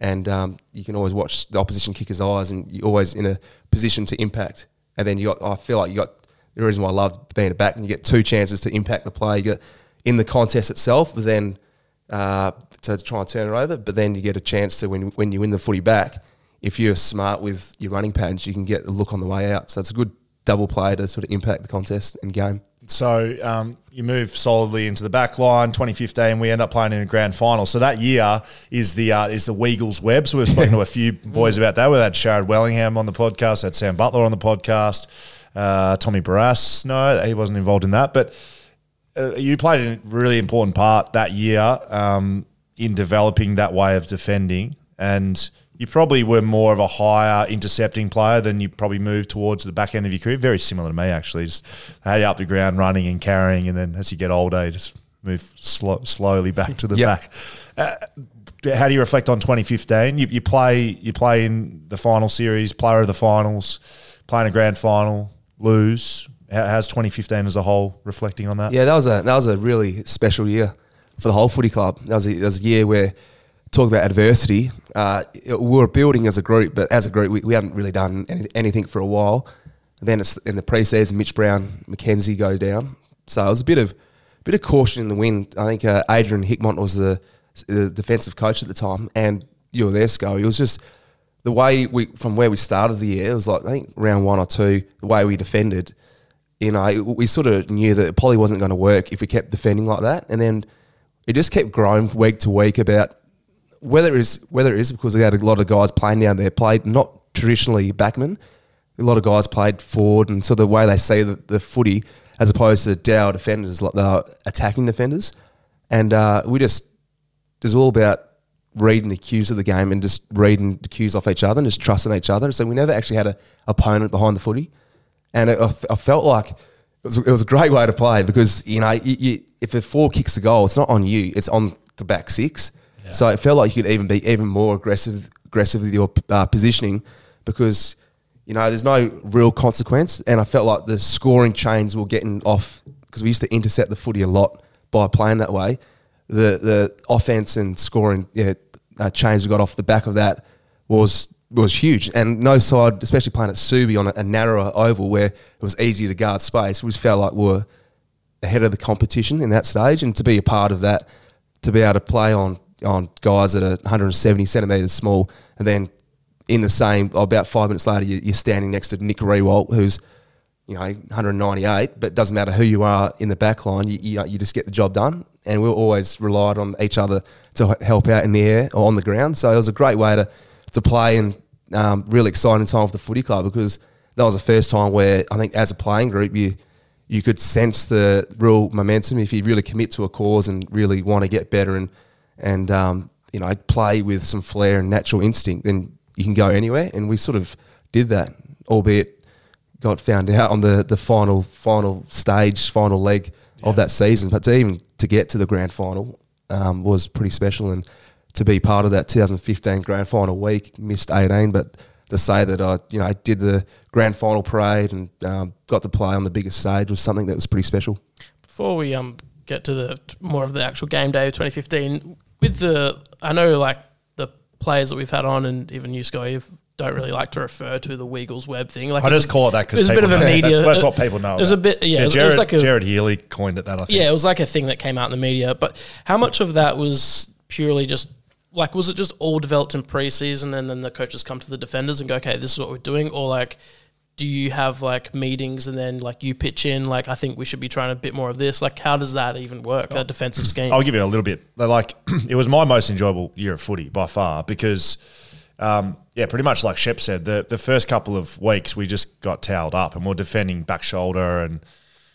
And um, you can always watch the opposition kicker's eyes and you're always in a position to impact. And then you got, I feel like you got the reason why I love being a back and you get two chances to impact the play. You get in the contest itself, but then – uh, to try and turn it over. But then you get a chance to when when you win the footy back, if you're smart with your running patterns, you can get the look on the way out. So it's a good double play to sort of impact the contest and game. So um, you move solidly into the back line. 2015, we end up playing in a grand final. So that year is the uh, is the Weagles Web. So we've spoken to a few (laughs) boys about that. We had Sharrod Wellingham on the podcast, had Sam Butler on the podcast, uh, Tommy Barrass. No, he wasn't involved in that, but uh, you played a really important part that year um, in developing that way of defending, and you probably were more of a higher intercepting player than you probably moved towards the back end of your career. Very similar to me, actually. Just had you up the ground running and carrying, and then as you get older, you just move slow, slowly back to the Yep. back. Uh, how do you reflect on 2015? You, you play you play in the final series, player of the finals, playing a grand final, lose. How, how's 2015 as a whole reflecting on that? Yeah, that was a that was a really special year for the whole footy club. That was a, that was a year where talk about adversity. Uh, we were building as a group, but as a group, we, we hadn't really done any, anything for a while. And then it's in the pre-season, Mitch Brown, Mackenzie go down. So it was a bit of bit of caution in the wind. I think uh, Adrian Hickmott was the, the defensive coach at the time, and you were there, Sco. It was just the way we from where we started the year. It was like I think round one or two, the way we defended you know, we sort of knew that it probably wasn't going to work if we kept defending like that. And then it just kept growing week to week about whether it is whether it is because we had a lot of guys playing down there, played not traditionally backman. A lot of guys played forward and so the way they see the, the footy as opposed to Dow defenders, like they're attacking defenders. And uh, we just it was all about reading the cues of the game and just reading the cues off each other and just trusting each other. So we never actually had an opponent behind the footy and it, I, felt like it was, it was a great way to play because you know you, you, if a four kicks a goal, it's not on you; it's on the back six. So it felt like you could even be even more aggressive, aggressive with your uh, positioning because you know there's no real consequence, and I felt like the scoring chains were getting off because we used to intercept the footy a lot by playing that way. The the offense and scoring yeah, uh, chains we got off the back of that was was huge. And no side, especially playing at Subi on a, a narrower oval where it was easier to guard space, we felt like we were ahead of the competition in that stage. And to be a part of that, to be able to play on on guys that are 170 centimeters small, and then in the same about five minutes later, you- you're standing next to Nick Riewoldt, who's you know 198, but it doesn't matter who you are in the back line, you, you, you just get the job done. And we always relied on each other to help out in the air or on the ground. So it was a great way to to play and um, really exciting time for the footy club because that was the first time where I think as a playing group you you could sense the real momentum if you really commit to a cause and really want to get better and and um, you know play with some flair and natural instinct, then you can go anywhere. And we sort of did that, albeit got found (laughs) out on the the final final stage, final leg of that season. But to even to get to the grand final um, was pretty special, and to be part of that 2015 grand final week, missed 18, but to say that I you know I did the grand final parade and um, got to play on the biggest stage was something that was pretty special. Before we um get to the more of the actual game day of 2015, with the I know like the players that we've had on and even you, Scott, you don't really like to refer to the Weagles web thing. Like I just call it that because it's a bit of a media. That's, that's what people know. There's a bit, yeah. it was- Jared, it was like a, Jared Healy coined it that. I think. yeah, it was like a thing that came out in the media. But how much of that was purely just like was it just all developed in preseason and then the coaches come to the defenders and go, okay, this is what we're doing, or like do you have like meetings and then like you pitch in like I think we should be trying a bit more of this? Like how does that even work? That defensive scheme. I'll give you a little bit. Like (clears throat) it was my most enjoyable year of footy by far because, um, yeah, pretty much like Shep said, the the first couple of weeks we just got towed up and we're defending back shoulder and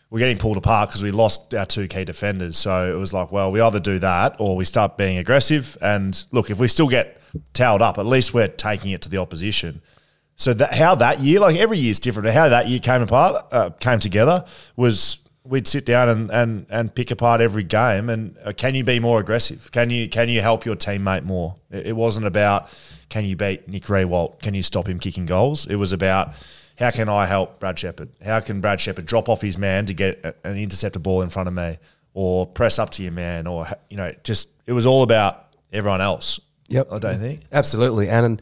we're getting pulled apart because we lost our two key defenders. So it was like, well, we either do that or we start being aggressive. And look, if we still get towed up, at least we're taking it to the opposition. So that how that year, like every year is different. How that year came apart, uh, came together was we'd sit down and, and and pick apart every game. And uh, can you be more aggressive? Can you can you help your teammate more? It, it wasn't about can you beat Nick Riewoldt? Can you stop him kicking goals? It was about how can I help Brad Shepard? How can Brad Shepard drop off his man to get a, an interceptor ball in front of me, or press up to your man, or you know, just it was all about everyone else. Yep. I don't think. Absolutely. And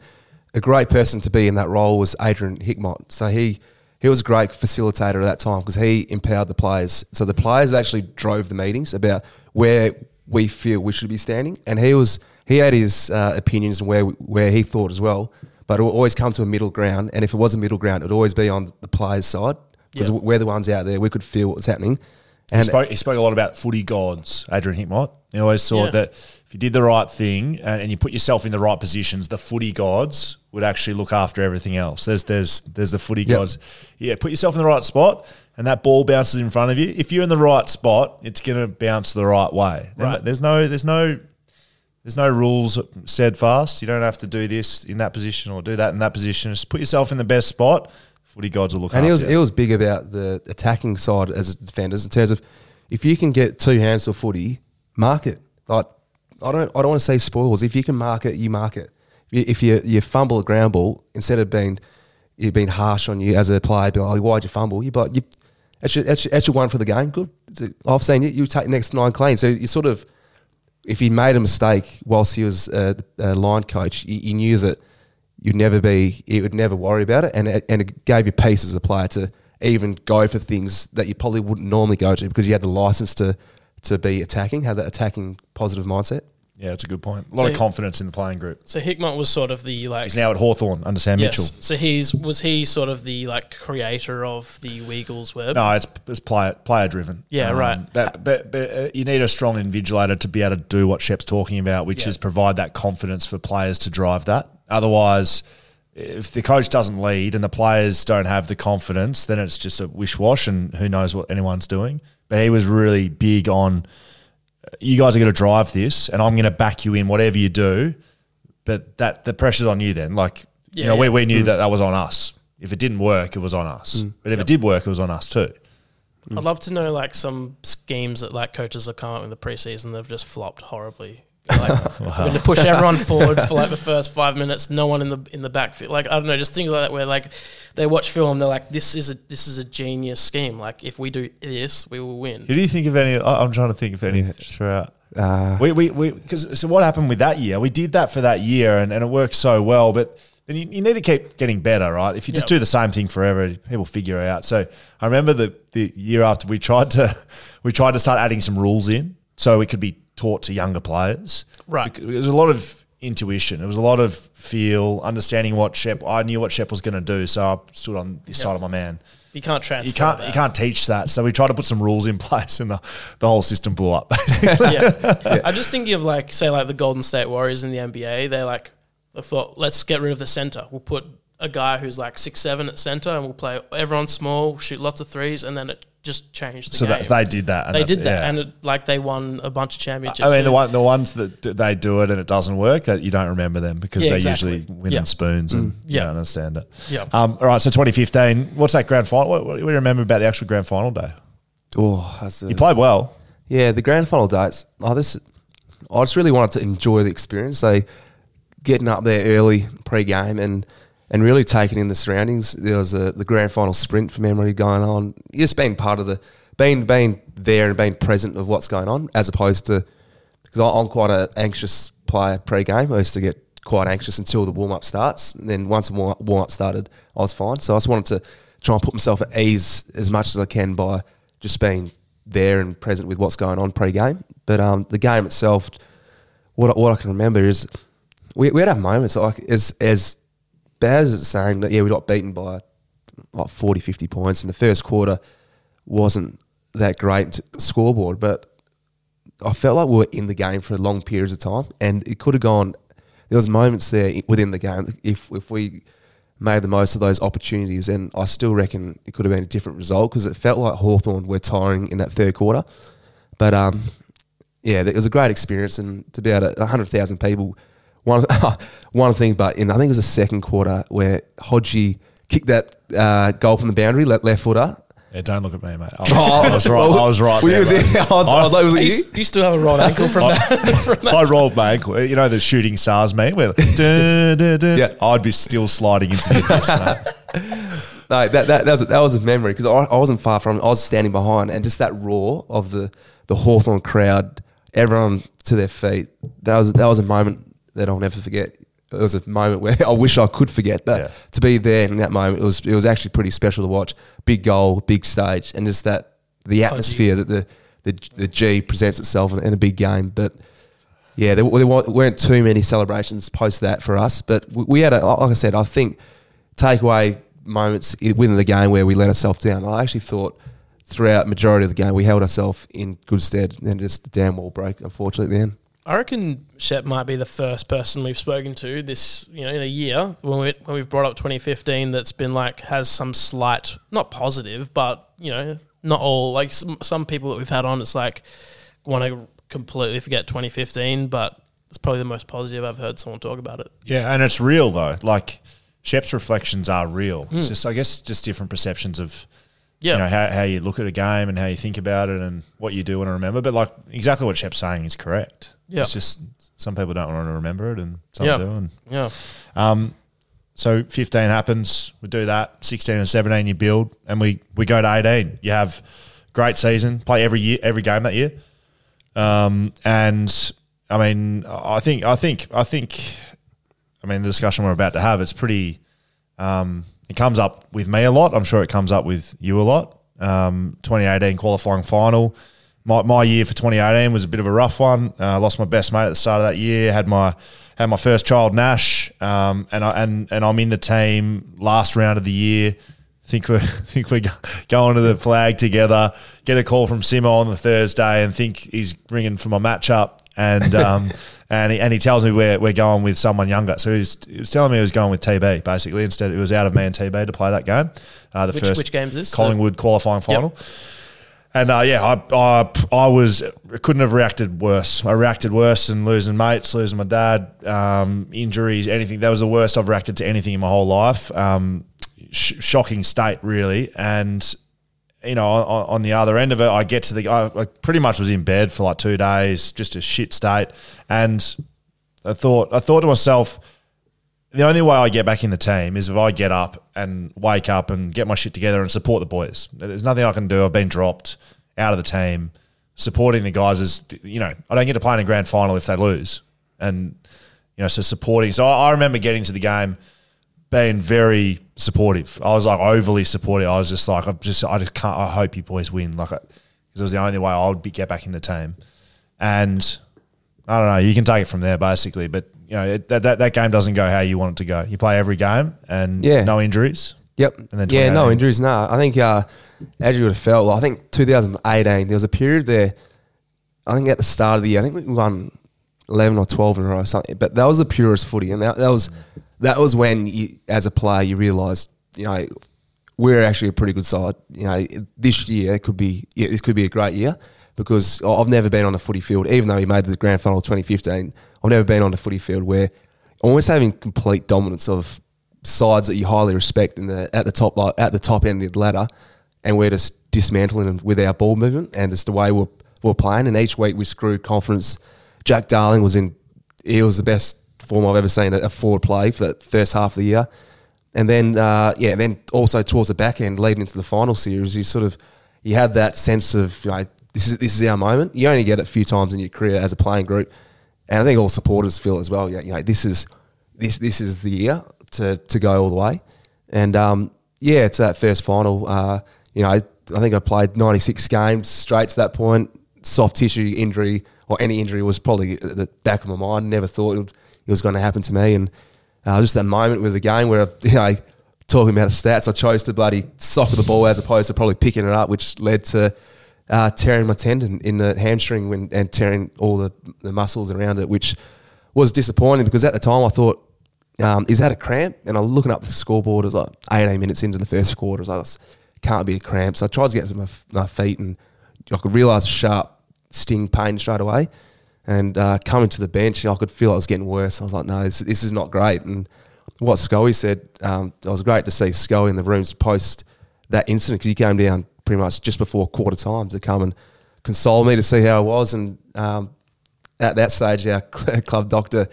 a great person to be in that role was Adrian Hickmott. So he he was a great facilitator at that time because he empowered the players. So the players actually drove the meetings about where we feel we should be standing, and he was he had his uh, opinions and where where he thought as well. But it would always come to a middle ground, and if it was a middle ground, it would always be on the players' side because Yeah. we're the ones out there. We could feel what was happening. He And spoke, he spoke a lot about footy gods, Adrian Hickmott. He always thought Yeah. that if you did the right thing and, and you put yourself in the right positions, the footy gods would actually look after everything else. There's there's there's the footy Yep. gods. Yeah, put yourself in the right spot and that ball bounces in front of you. If you're in the right spot, it's going to bounce the right way. Right. There's no there's no there's no rules steadfast. You don't have to do this in that position or do that in that position. Just put yourself in the best spot. Footy gods will look And he was he was big about the attacking side as defenders in terms of if you can get two hands to footy, mark it. Like I don't I don't want to say spoils. If you can mark it, you mark it. If you you fumble a ground ball instead of being you being harsh on you as a player, be like, oh, why'd you fumble? You but you that's your, that's your, that's your one for the game. Good. I've seen you. You take the next nine clean. So you sort of if he made a mistake whilst he was a, a line coach, you, you knew that you'd never be, you would never worry about it, and it, and it gave you peace as a player to even go for things that you probably wouldn't normally go to because you had the license to to be attacking, have that attacking positive mindset. Yeah, that's a good point. A lot So- of confidence in the playing group. so Hickmott was sort of the like He's now at Hawthorn under Sam yes. Mitchell. So he's was he sort of the like creator of the Weagles web? No, it's, it's player player driven. Yeah, right. But, but, but uh, you need a strong invigilator to be able to do what Shep's talking about, which Yeah. is provide that confidence for players to drive that. Otherwise, if the coach doesn't lead and the players don't have the confidence, then it's just a wish wash, and who knows what anyone's doing. But he was really big on you guys are going to drive this, and I'm going to back you in whatever you do. But that the pressure's on you then. Like you know, we, yeah. we knew mm. that that was on us. If it didn't work, it was on us. Mm. But if it did work, it was on us too. I'd love to know like some schemes that like coaches have come up with in the preseason that have just flopped horribly. Like (laughs) we're going to push everyone (laughs) forward for like the first five minutes, no one in the in the backfield. Like I don't know, just things like that where like they watch film, they're like, this is a this is a genius scheme. Like if we do this, we will win. Who do you think of any? I- I'm trying to think of any throughout. Uh, We we we because so what happened with that year? We did that for that year, and, and it worked so well. But then you, you need to keep getting better, right? If you just Yep. do the same thing forever, people figure it out. So I remember the the year after we tried to (laughs) we tried to start adding some rules in, so it could be taught to younger players. Right. Because There was a lot of intuition. It was a lot of feel, understanding what Shep. I knew what Shep was going to do, so I stood on this side of my man. You can't transfer. You can't you can't teach that. So we tried to put some rules in (laughs) place, and the, the whole system blew up. yeah. (laughs) I'm just thinking of like, say, like the Golden State Warriors in the NBA. They like, they thought, let's get rid of the center. We'll put a guy who's like six seven at center, and we'll play everyone small, shoot lots of threes, and then it just changed the so game. that, they did that. And they did that, yeah. and it, like they won a bunch of championships. I mean, the one, the ones that do, they do it and it doesn't work, that you don't remember them because Yeah, they exactly. usually win Yeah. in spoons and you Yeah. don't understand it. Yeah. Um, all right, so 2015. What's that grand final? What, what do you remember about the actual grand final day? oh, that's a, You played well. Yeah, the grand final dates. Oh, this. I just really wanted to enjoy the experience. So, getting up there early pre-game and and really taking in the surroundings. There was a the grand final sprint for memory going on. Just being part of the being being there and being present of what's going on, as opposed to because I'm quite an anxious player pre-game. I used to get quite anxious until the warm up starts. And then once the warm up started, I was fine. So I just wanted to try and put myself at ease as much as I can by just being there and present with what's going on pre-game. But um, the game itself what what I can remember is we, we had our moments like as as bad as saying that yeah we got beaten by like 40, 50 points in the first quarter wasn't that great scoreboard, but I felt like we were in the game for long periods of time, and it could have gone. There was moments there within the game if if we made the most of those opportunities, and I still reckon it could have been a different result because it felt like Hawthorn were tiring in that third quarter. But um, yeah, it was a great experience, and to be able to hundred thousand people. One (laughs) one thing, but in I think it was the second quarter where Hodgie kicked that uh, goal from the boundary, left, left footer. Yeah, don't look at me, mate. (laughs) I was, I was right. I was right. Were you there, mate. there? (laughs) I was, I was like, was You, you? you still have a rolled ankle from that. I rolled my ankle. You know the shooting stars meme where duh, duh, duh. Yeah. I'd be still sliding into the abyss, mate. No, that, that, that, was, a, that was a memory because I, I wasn't far from it. I was standing behind, and just that roar of the, the Hawthorn crowd, everyone to their feet, that was, that was a moment that I'll never forget. It was a moment where (laughs) I wish I could forget, but Yeah. to be there in that moment, it was, it was actually pretty special to watch. Big goal, big stage, and just that the atmosphere that the, the, the G presents itself in, in a big game. But yeah, there, there weren't too many celebrations post that for us, but we, we had a, like I said, I think takeaway moments within the game where we let ourselves down. I actually thought throughout majority of the game we held ourselves in good stead, and just the damn wall broke unfortunately. Then I reckon Shep might be the first person we've spoken to this, you know, in a year when we when we've brought up 2015 that's been like has some slight, not positive, but you know, not all like some, some people that we've had on. It's like want to completely forget 2015, but it's probably the most positive I've heard someone talk about it. Yeah, and it's real though. Like Shep's reflections are real. Hmm. It's just, I guess, just different perceptions of Yeah, you know how, how you look at a game and how you think about it and what you do want to remember. But like exactly what Shep's saying is correct. Yeah. It's just some people don't want to remember it and some Yeah. do. And yeah, um, so 15 happens, we do that. 16 and 17 you build, and we we go to 18. You have great season, play every year, every game that year. Um, and I mean, I think, I think, I think, I mean, the discussion we're about to have, it's pretty. Um, it comes up with me a lot. I'm sure it comes up with you a lot. Um, 2018 qualifying final. My, my year for 2018 was a bit of a rough one. Uh, I lost my best mate at the start of that year. Had my had my first child Nash, um, and I and and I'm in the team last round of the year. Think we're (laughs) think we're go- going to the flag together. Get a call from Simo on the Thursday, and think he's ringing for my matchup. And (laughs) um, and he, and he tells me we're, we're going with someone younger. So he was, he was telling me he was going with TB basically. Instead, it was out of me and TB to play that game. Uh, the Which- first which game's this? Collingwood qualifying final. And uh, yeah, I, I I was couldn't have reacted worse. I reacted worse than losing mates, losing my dad, um, injuries, anything. That was the worst I've reacted to anything in my whole life. Um, sh- shocking state, really. And you know, on, on the other end of it, I get to the. I, I pretty much was in bed for like two days, just a shit state. And I thought I thought to myself, the only way I get back in the team is if I get up and wake up and get my shit together and support the boys. There's nothing I can do. I've been dropped out of the team. Supporting the guys is, you know, I don't get to play in a grand final if they lose. And, you know, so supporting. So I, I remember getting to the game being very supportive. I was like overly supportive. I was just like, I'm just, I just can't, I hope you boys win. Like, because it was the only way I would be, get back in the team. And I don't know. You can take it from there, basically. But you know it, that, that that game doesn't go how you want it to go. You play every game and Yeah. no injuries. Yep. And then yeah, no injuries. No, I think uh, as you would have felt, I think 2018 there was a period there. I think at the start of the year, I think we won 11 or 12 in a row, or something. But that was the purest footy, and that, that was that was when you, as a player, you realised, you know, we're actually a pretty good side. You know, this year could be yeah, this could be a great year because I've never been on a footy field, even though we made the grand final 2015. I've never been on a footy field where almost having complete dominance of sides that you highly respect in the at the top at the top end of the ladder, and we're just dismantling them with our ball movement and just the way we're, we're playing. And each week we screwed confidence. Jack Darling was in; he was the best form I've ever seen a, forward play for that first half of the year. And then, uh, yeah, then also towards the back end, leading into the final series, you sort of you had that sense of you know this is this is our moment. You only get it a few times in your career as a playing group, and I think all supporters feel as well. Yeah, you know, this is this this is the year to to go all the way. And um, yeah, to that first final, uh, you know, I, I think I played 96 games straight to that point. Soft tissue injury. or any injury was probably at the back of my mind. Never thought it, it was going to happen to me, and uh, just that moment with the game where (laughs) you know talking about stats, I chose to bloody soccer the ball as opposed to probably picking it up, which led to uh, tearing my tendon in the hamstring when, and tearing all the, the muscles around it, which was disappointing because at the time I thought, um, is that a cramp? And I was looking up the scoreboard, it was like 18 minutes into the first quarter. I was like, can't be a cramp. So I tried to get to my, my feet and I could realise a sharp sting pain straight away. And uh, coming to the bench, I could feel I was getting worse. I was like, no, this, this is not great. And what Scully said, um, it was great to see Scully in the rooms post that incident because he came down pretty much just before quarter time to come and console me to see how I was. And um, at that stage, our (laughs) club doctor,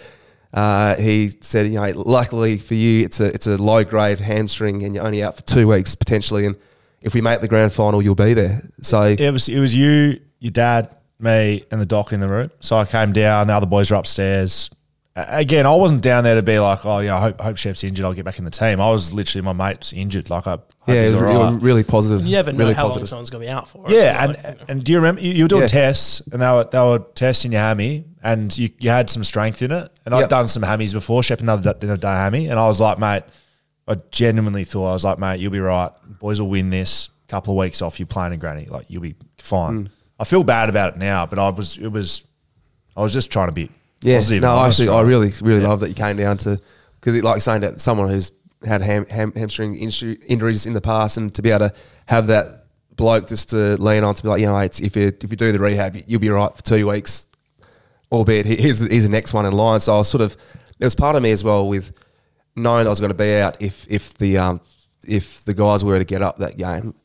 uh, he said, you know, luckily for you, it's a it's a low grade hamstring, and you're only out for two weeks potentially. And if we make the grand final, you'll be there. So It was it was you, your dad, me, and the doc in the room. So I came down. The other boys were upstairs. A- Again, I wasn't down there to be like, oh yeah, I hope hope Shep's injured. I'll get back in the team. I was literally my mate's injured. Like I, yeah, it was really, right. really positive. You never know really how long someone's going to be out for. It's Yeah, not and, like, you know. and do you remember you, you were doing Yeah. tests and they were they were testing your hammy and you, you had some strength in it and I'd Yep. done some hammies before, Shep another d- done a hammy and I was like, mate, I genuinely thought I was like, mate, you'll be right. Boys will win this. Couple of weeks off, you're playing in granny, like you'll be fine. Mm. I feel bad about it now, but I was it was I was just trying to be Yeah, positive. no, honest, actually, I really, really love that you came down to because, like saying that someone who's had ham, ham, hamstring injuries in the past, and to be able to have that bloke just to lean on to be like, you know, it's, if you if you do the rehab, you'll be right for two weeks. Albeit he's here's the next one in line. So I was sort of there was part of me as well with knowing I was going to be out if if the um if the guys were to get up that game.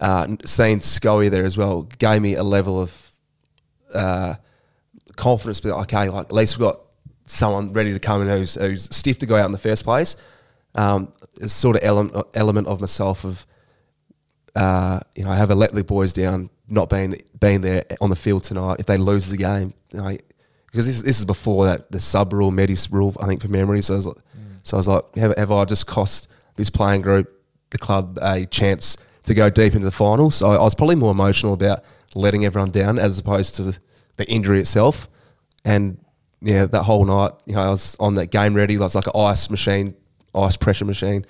Uh, seeing Scully there as well gave me a level of uh, confidence, but okay, like at least we've got someone ready to come in who's, who's stiff to go out in the first place. Um, it's sort of element element of myself of uh, you know I have let the boys down not being being there on the field tonight if they lose the game. You know, because this this is before that the sub rule, Medis rule, I think for memory. So I was like, so I was like, have, have I just cost this playing group, the club, a chance to go deep into the final? So I was probably more emotional about letting everyone down as opposed to the, injury itself. And yeah, that whole night, you know, I was on that game ready. I was like an ice machine, ice pressure machine.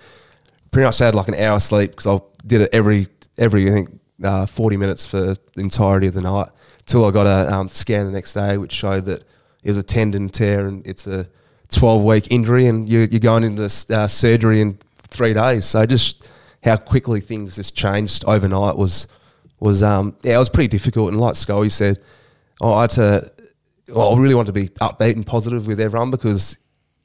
Pretty much had like an hour sleep because I did it every every I think uh, forty minutes for the entirety of the night till I got a um, scan the next day, which showed that it was a tendon tear and it's a twelve week injury, and you're, you're going into uh, surgery in three days. So just how quickly things just changed overnight was was um yeah it was pretty difficult. And like Scully said, oh, I had to well, I really want to be upbeat and positive with everyone because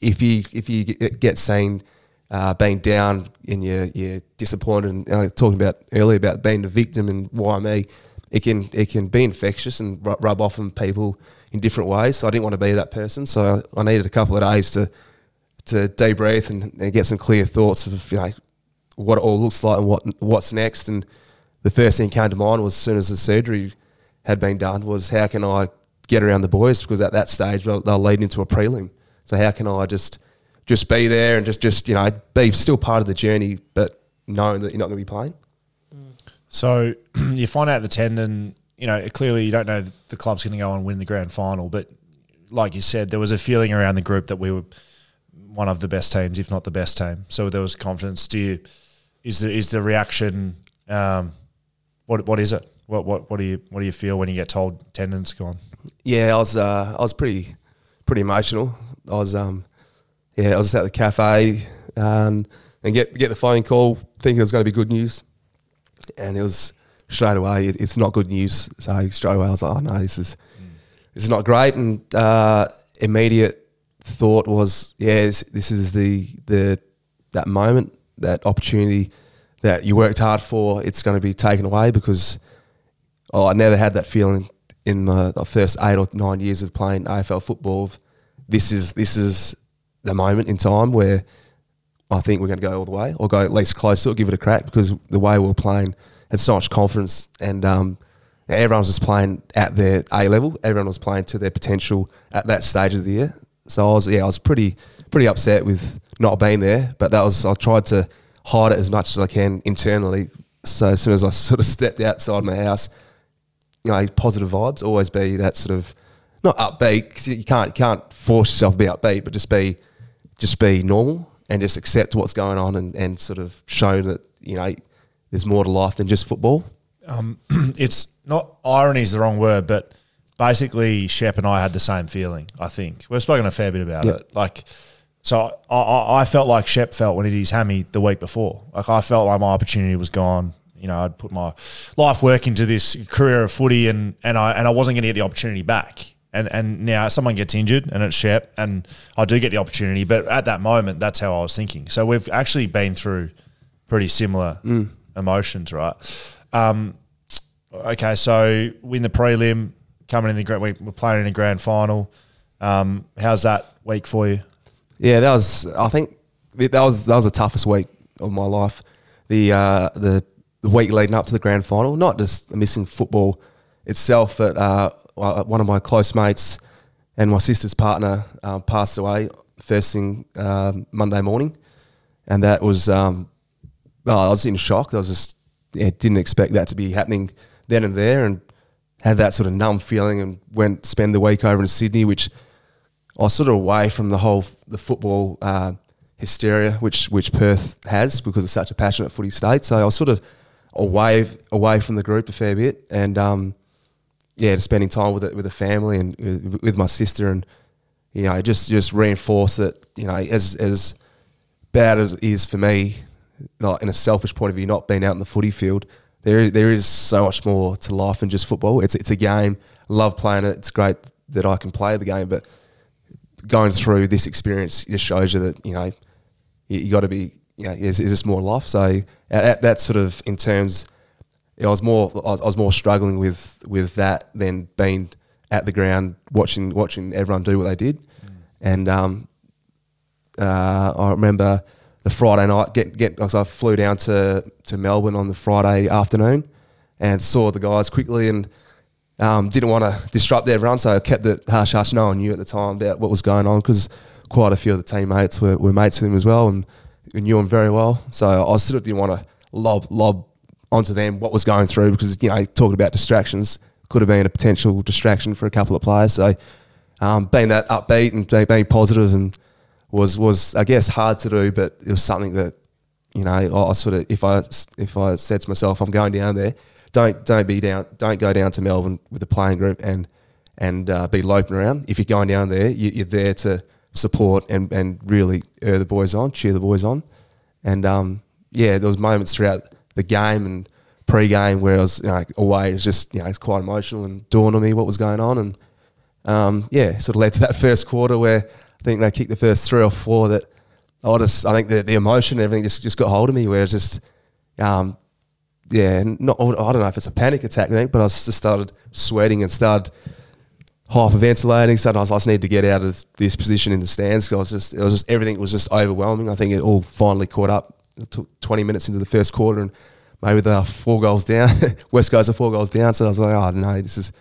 if you if you get, seen uh, being down and you're, you're disappointed and uh, talking about earlier about being the victim and why me, it can it can be infectious and rub off on people in different ways. So I didn't want to be that person. So I needed a couple of days to to debrief and, and get some clear thoughts of you know what it all looks like and what what's next. And the first thing came to mind was as soon as the surgery had been done was how can I get around the boys because at that stage they'll, they'll lead into a prelim. So how can I just just be there and just just you know be still part of the journey, but knowing that you're not going to be playing. So (clears throat) you find out the tendon. You know, clearly you don't know the club's going to go and win the grand final, but like you said, there was a feeling around the group that we were one of the best teams, if not the best team. So there was confidence. Do you? Is the is the reaction? Um, what what is it? What what what do you what do you feel when you get told tendon's gone? Yeah, I was uh, I was pretty pretty emotional. I was um yeah I was just at the cafe um, and get get the phone call thinking it was going to be good news, and it was straight away it, it's not good news. So straight away I was like, oh no, this is this is not great. And uh, immediate thought was, yeah, this, this is the the that moment, that opportunity that you worked hard for. It's going to be taken away because oh, I never had that feeling in my the first eight or nine years of playing AFL football. This is this is the moment in time where I think we're going to go all the way, or go at least close to it, give it a crack, because the way we we're playing had so much confidence, and um, everyone was just playing at their A level. Everyone was playing to their potential at that stage of the year. So I was, yeah, I was pretty pretty upset with not being there, but that was I tried to hide it as much as I can internally. So as soon as I (laughs) sort of stepped outside my house, you know positive vibes. Always be that sort of not upbeat. 'cause You can't you can't force yourself to be upbeat, but just be just be normal and just accept what's going on and, and sort of show that you know there's more to life than just football. Um, (clears throat) it's not irony is the wrong word, but basically Shep and I had the same feeling. I think we've spoken a fair bit about Yep. it. Like, so I, I, I felt like Shep felt when he did his hammy the week before. Like I felt like my opportunity was gone. You know, I'd put my life work into this career of footy, and and I and I wasn't going to get the opportunity back. And and now someone gets injured, and it's Shep, and I do get the opportunity. But at that moment, that's how I was thinking. So we've actually been through pretty similar emotions, right? Um, okay, so win the prelim, coming in the grand, we- we're playing in the grand final. Um, how's that week for you? Yeah, that was. I think that was that was the toughest week of my life. The uh, the the week leading up to the grand final, not just missing football itself, but uh, one of my close mates and my sister's partner uh, passed away first thing um Monday morning, and that was. Um, oh, I was in shock. I was just yeah, didn't expect that to be happening then and there, and had that sort of numb feeling, and went spend the week over in Sydney, which I was sort of away from the whole the football uh, hysteria which which Perth has because it's such a passionate footy state. So I was sort of away away from the group a fair bit, and um, yeah, just spending time with it with the family and with, with my sister, and you know, just just reinforce that you know as as bad as it is for me, like in a selfish point of view, not being out in the footy field. There, there is so much more to life than just football. It's, it's a game. Love playing it. It's great that I can play the game, but going through this experience just shows you that you know you, you got to be you know is, is this more life? So that, that sort of in terms I was more I was, I was more struggling with with that than being at the ground watching watching everyone do what they did. And um uh, I remember the Friday night get get because I flew down to to Melbourne on the Friday afternoon and saw the guys quickly and um, didn't want to disrupt their run, so I kept it hush hush. No one knew at the time about what was going on because quite a few of the teammates were, were mates with him as well and we knew him very well. So I sort of didn't want to lob lob onto them what was going through because you know talking about distractions could have been a potential distraction for a couple of players. So um, being that upbeat and being, positive and was was I guess hard to do, but it was something that you know I, I sort of if I if I said to myself I'm going down there, don't don't be down don't go down to Melbourne with the playing group and and uh, be loping around. If you're going down there, you, you're there to support and and really the boys on, cheer the boys on, and um, yeah, there was moments throughout the game and pre-game where I was you know, away. It was just you know it's quite emotional and dawned on me what was going on and um, yeah, sort of led to that first quarter where I think they kicked the first three or four that I just I think the, the emotion and everything just, just got hold of me where it's just um, yeah, not I don't know if it's a panic attack thing, but I just started sweating and started hyperventilating. So I I just need to get out of this position in the stands because I was just it was just everything was just overwhelming. I think it all finally caught up. It took 20 minutes into the first quarter and maybe they are four goals down. (laughs) West Coast are four goals down. So I was like, oh no, this is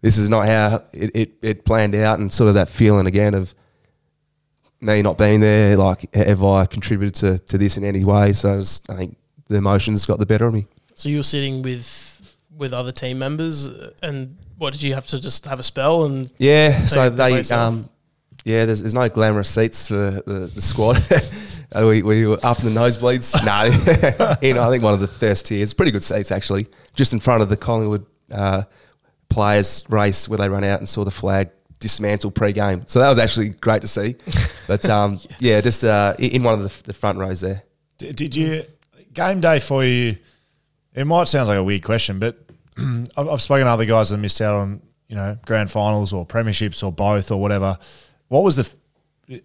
this is not how it, it, it planned out and sort of that feeling again of me not being there, like have I contributed to, to this in any way? So it was, I think the emotions got the better of me. So you were sitting with with other team members, uh, and what did you have to just have a spell? And Yeah, so the they, um, yeah, there's, there's no glamorous seats for the, the squad. (laughs) Uh, we, we were up in the nosebleeds. no, (laughs) you know, I think one of the first tiers, pretty good seats actually, just in front of the Collingwood uh, players race where they run out and saw the flag dismantle pre-game. So that was actually great to see. But (laughs) um, yeah, just uh, in one of the, the front rows there. D- Did you game day for you? It might sound like a weird question, but (clears throat) I've, I've spoken to other guys that missed out on you know grand finals or premierships or both or whatever. What was the? f-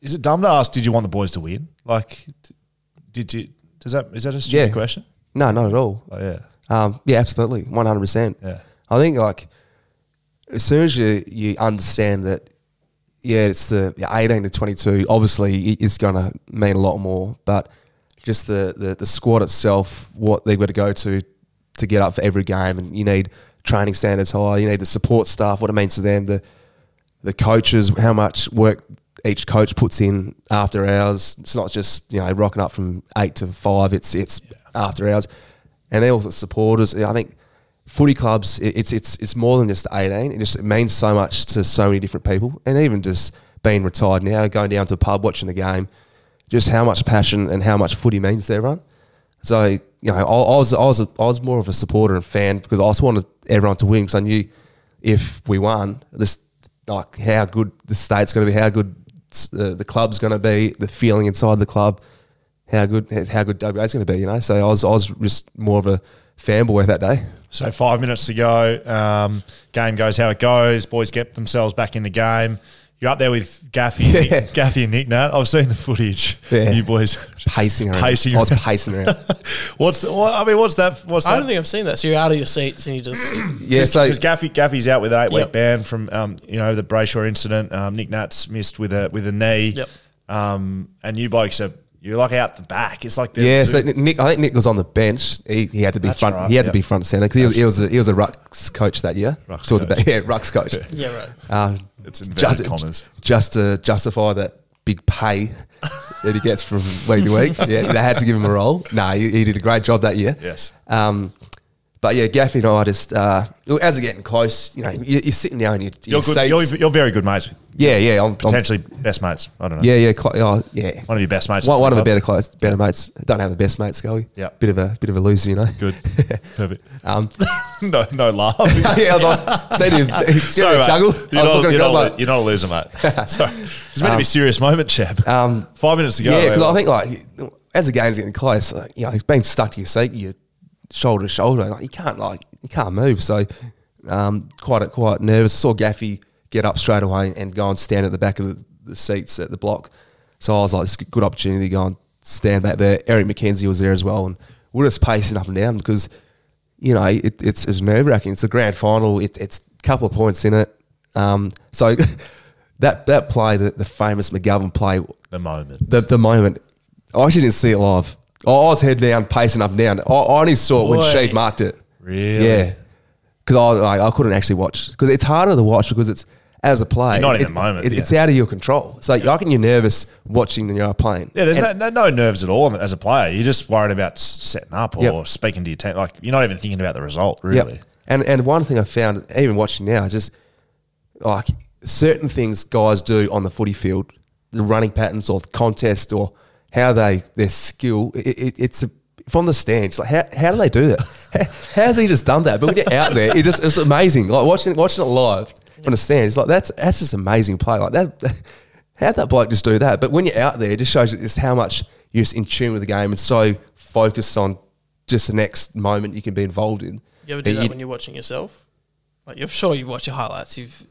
Is it dumb to ask? Did you want the boys to win? Like, did you? Does that is that a stupid Yeah. question? No, not at all. Oh, yeah, Um, yeah, absolutely, one hundred percent. Yeah. I think like as soon as you you understand that, yeah, it's the eighteen to twenty two. Obviously, it's going to mean a lot more, but just the, the the squad itself, what they've got to go to to get up for every game, and you need training standards high. You need the support staff, what it means to them, the the coaches, how much work each coach puts in after hours. It's not just you know rocking up from eight to five. It's it's after hours, and they also supporters. I think footy clubs, it, it's it's it's more than just eighteen. It just it means so much to so many different people, and even just being retired now, going down to a pub, watching the game, just how much passion and how much footy means to everyone. So you know, I, I was I was a, I was more of a supporter and fan because I just wanted everyone to win because I knew if we won, this like how good the state's going to be, how good uh, the club's going to be, the feeling inside the club, how good how good WA's going to be. You know, so I was I was just more of a fanboy that day. So five minutes to go. Um, game goes how it goes. Boys get themselves back in the game. You're up there with Gaffy, (laughs) Yeah. Nick, Gaffy and Nick Nat. I've seen the footage. Yeah. You boys Pacing around. Pacing I was around. pacing around. (laughs) What's what, I mean? What's that? What's I that? don't think I've seen that. So you're out of your seats and you just (clears throat) Yeah, so because Gaffy Gaffy's out with an eight week Yep. ban from um, you know the Brayshaw incident. Um, Nick Nat's missed with a with a knee. Yep. Um, and you blokes are you're like out the back. It's like Yeah, so Nick, I think Nick was on the bench. He, he had to be That's front. right, he had yeah. to be front centre because he, was- he was a, he was a rucks coach that year. Rucks coach. back, (laughs) yeah, rucks coach. (laughs) yeah right. Um, It's inverted commas. just to justify that big pay (laughs) that he gets from week to week. Yeah, they had to give him a role. No, he, he did a great job that year. Yes. Um, but yeah, Gaffy and I just uh, as we're getting close, you know, you, you're sitting down and you, You're good. You're, you're very good mates with yeah, yeah, I'm, I'm- potentially best mates. I don't know. yeah, yeah, cl- oh, yeah. One of your best mates. One, one of the better close, better mates. Don't have the best mates, Scully. Yeah. bit of a bit of a loser, you know. Good. (laughs) Perfect. Um, (laughs) no, no laugh. (laughs) yeah, I was like, Sorry, mate. juggle. You're, not, you're, at- I was not, like, you're not a loser, mate. Sorry. It's meant to be a serious moment, Cheb. Um, Five minutes ago. Yeah, because I think like as the game's getting close, like, you know, being stuck to your seat, you're shoulder to shoulder, like you can't like you can't move. So um, quite quite nervous. I saw Gaffy get up straight away and go and stand at the back of the, the seats at the block. So I was like, it's a good opportunity to go and stand back there. Eric Mackenzie was there as well, and we're just pacing up and down because you know it, it's, it's nerve wracking. It's a grand final. It, it's a couple of points in it. Um, so (laughs) that that play, the, the famous McGovern play, the moment. the the moment. I actually didn't see it live. I I was head down, pacing up and down. I, I only saw it when Boy. Sheed marked it. Really? Yeah. Because I like, I couldn't actually watch because it's harder to watch because it's as a player. You're not in it- the moment, it- yeah. It's out of your control. So I reckon you're nervous watching when you're playing. Yeah, there's And- no, no, no nerves at all as a player. You're just worried about s- setting up or Yep. speaking to your team. Like you're not even thinking about the result, really. Yep. And and one thing I found, even watching now, just like certain things guys do on the footy field, the running patterns or the contest or how they their skill. It, it, it's a, from the stands. Like how, how do they do that? How, (laughs) how's he just done that? But when you're out there, it just it's amazing. Like watching watching it live from the stands, like that's that's just amazing play. Like that. (laughs) How'd that bloke just do that? But when you're out there, it just shows you just how much you're just in tune with the game and so focused on just the next moment you can be involved in. You ever do that that when you're watching yourself? Like you're sure you've watched your highlights. You've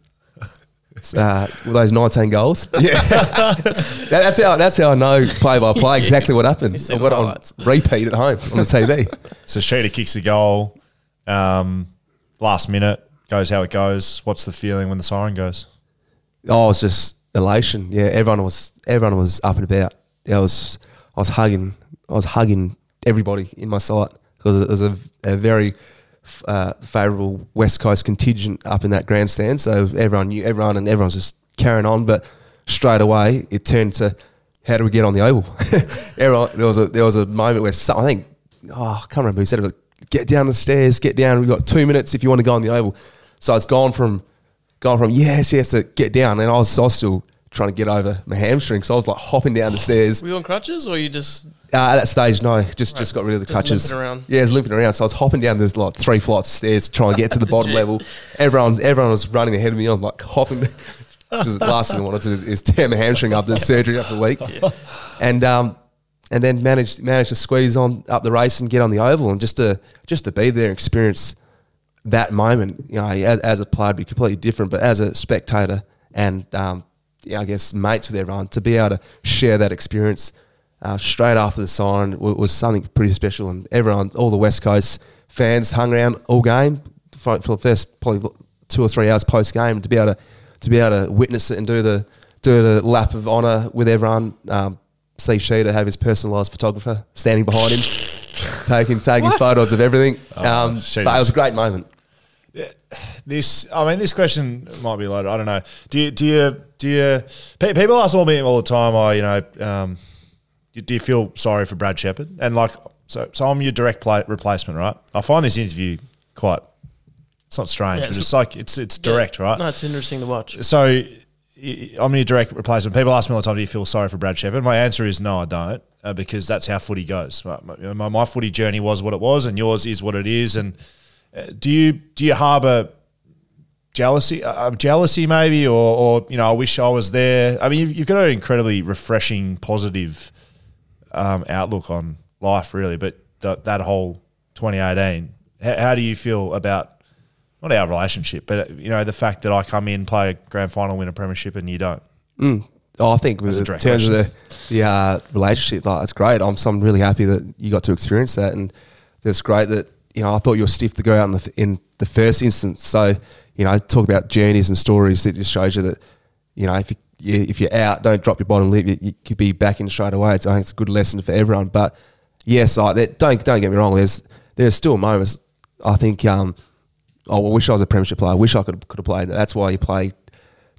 uh, with those 19 goals. (laughs) Yeah, That- that's how that's how I know play by play (laughs) exactly what happened. You see I've the got it on repeat at home on the (laughs) TV. So Sheeta kicks a goal. Um, last minute goes how it goes. What's the feeling when the siren goes? oh, it's just elation. Yeah, everyone was everyone was up and about. Yeah, I was I was hugging I was hugging everybody in my sight because it was a, a very uh, favourable West Coast contingent up in that grandstand. So everyone knew everyone and everyone's just carrying on. But straight away it turned to how do we get on the oval? (laughs) everyone, there was a there was a moment where some, I think oh I can't remember who said it, but get down the stairs, get down. We've got two minutes if you want to go on the oval. So it's gone from gone from yes, yes to get down, and I was, I was still trying to get over my hamstring, so I was like hopping down the stairs. were you on crutches or you just Uh, at that stage, no, just just got rid of the Just crutches. around. Yeah, I was limping around. So I was hopping down this like three flights of stairs trying to get to the (laughs) bottom level. Everyone, everyone was running ahead of me. I'm like hopping. (laughs) Because the last thing I wanted to do is, is tear my hamstring up. There's (laughs) surgery after a week, and um, and then managed managed to squeeze on up the race and get on the oval, and just to just to be there, and experience that moment. You know, as, as a player, be completely different, but as a spectator and um, yeah, I guess mates with everyone to be able to share that experience uh, straight after the siren was, was something pretty special, and everyone, all the West Coast fans, hung around all game for, for the first probably two or three hours post game to be able to to be able to witness it and do the do the lap of honour with everyone. Um, see Sheeta have his personalised photographer standing behind him, taking taking photos of everything. um, but it was a great moment. This, I mean, this question might be loaded. I don't know. Do you, do you, do you, pe- people ask all me all the time, oh, you know, um, do you feel sorry for Brad Shepard? And like, so, so I'm your direct play, replacement, right? I find this interview quite It's not strange, Yeah, but it's- it's like it's it's direct, right? No, it's interesting to watch. So i- I'm your direct replacement. People ask me all the time, "Do you feel sorry for Brad Shepard?" My answer is no, I don't, uh, because that's how footy goes. My, my, my, footy journey was what it was, and yours is what it is. And do you do you harbour jealousy, uh, jealousy maybe, or, or you know, I wish I was there. I mean, you've, you've got an incredibly refreshing, positive um, outlook on life, really. But th- that whole 2018, how, how do you feel about? Not our relationship, but you know the fact that I come in, play a grand final, win a premiership, and you don't. Oh, I think in terms of the, the uh, relationship, like it's great. I'm, so I'm really happy that you got to experience that, and it's great that you know I thought you were stiff to go out in the in the first instance. So you know, I talk about journeys and stories that just shows you that you know if you, you if you're out, don't drop your bottom lip. You, you could be back in straight away. It's, I think it's a good lesson for everyone. But yes, I, that, don't don't get me wrong. There's there's still moments. I think. Um, oh, I wish I was a premiership player. I wish I could could have played. That's why you play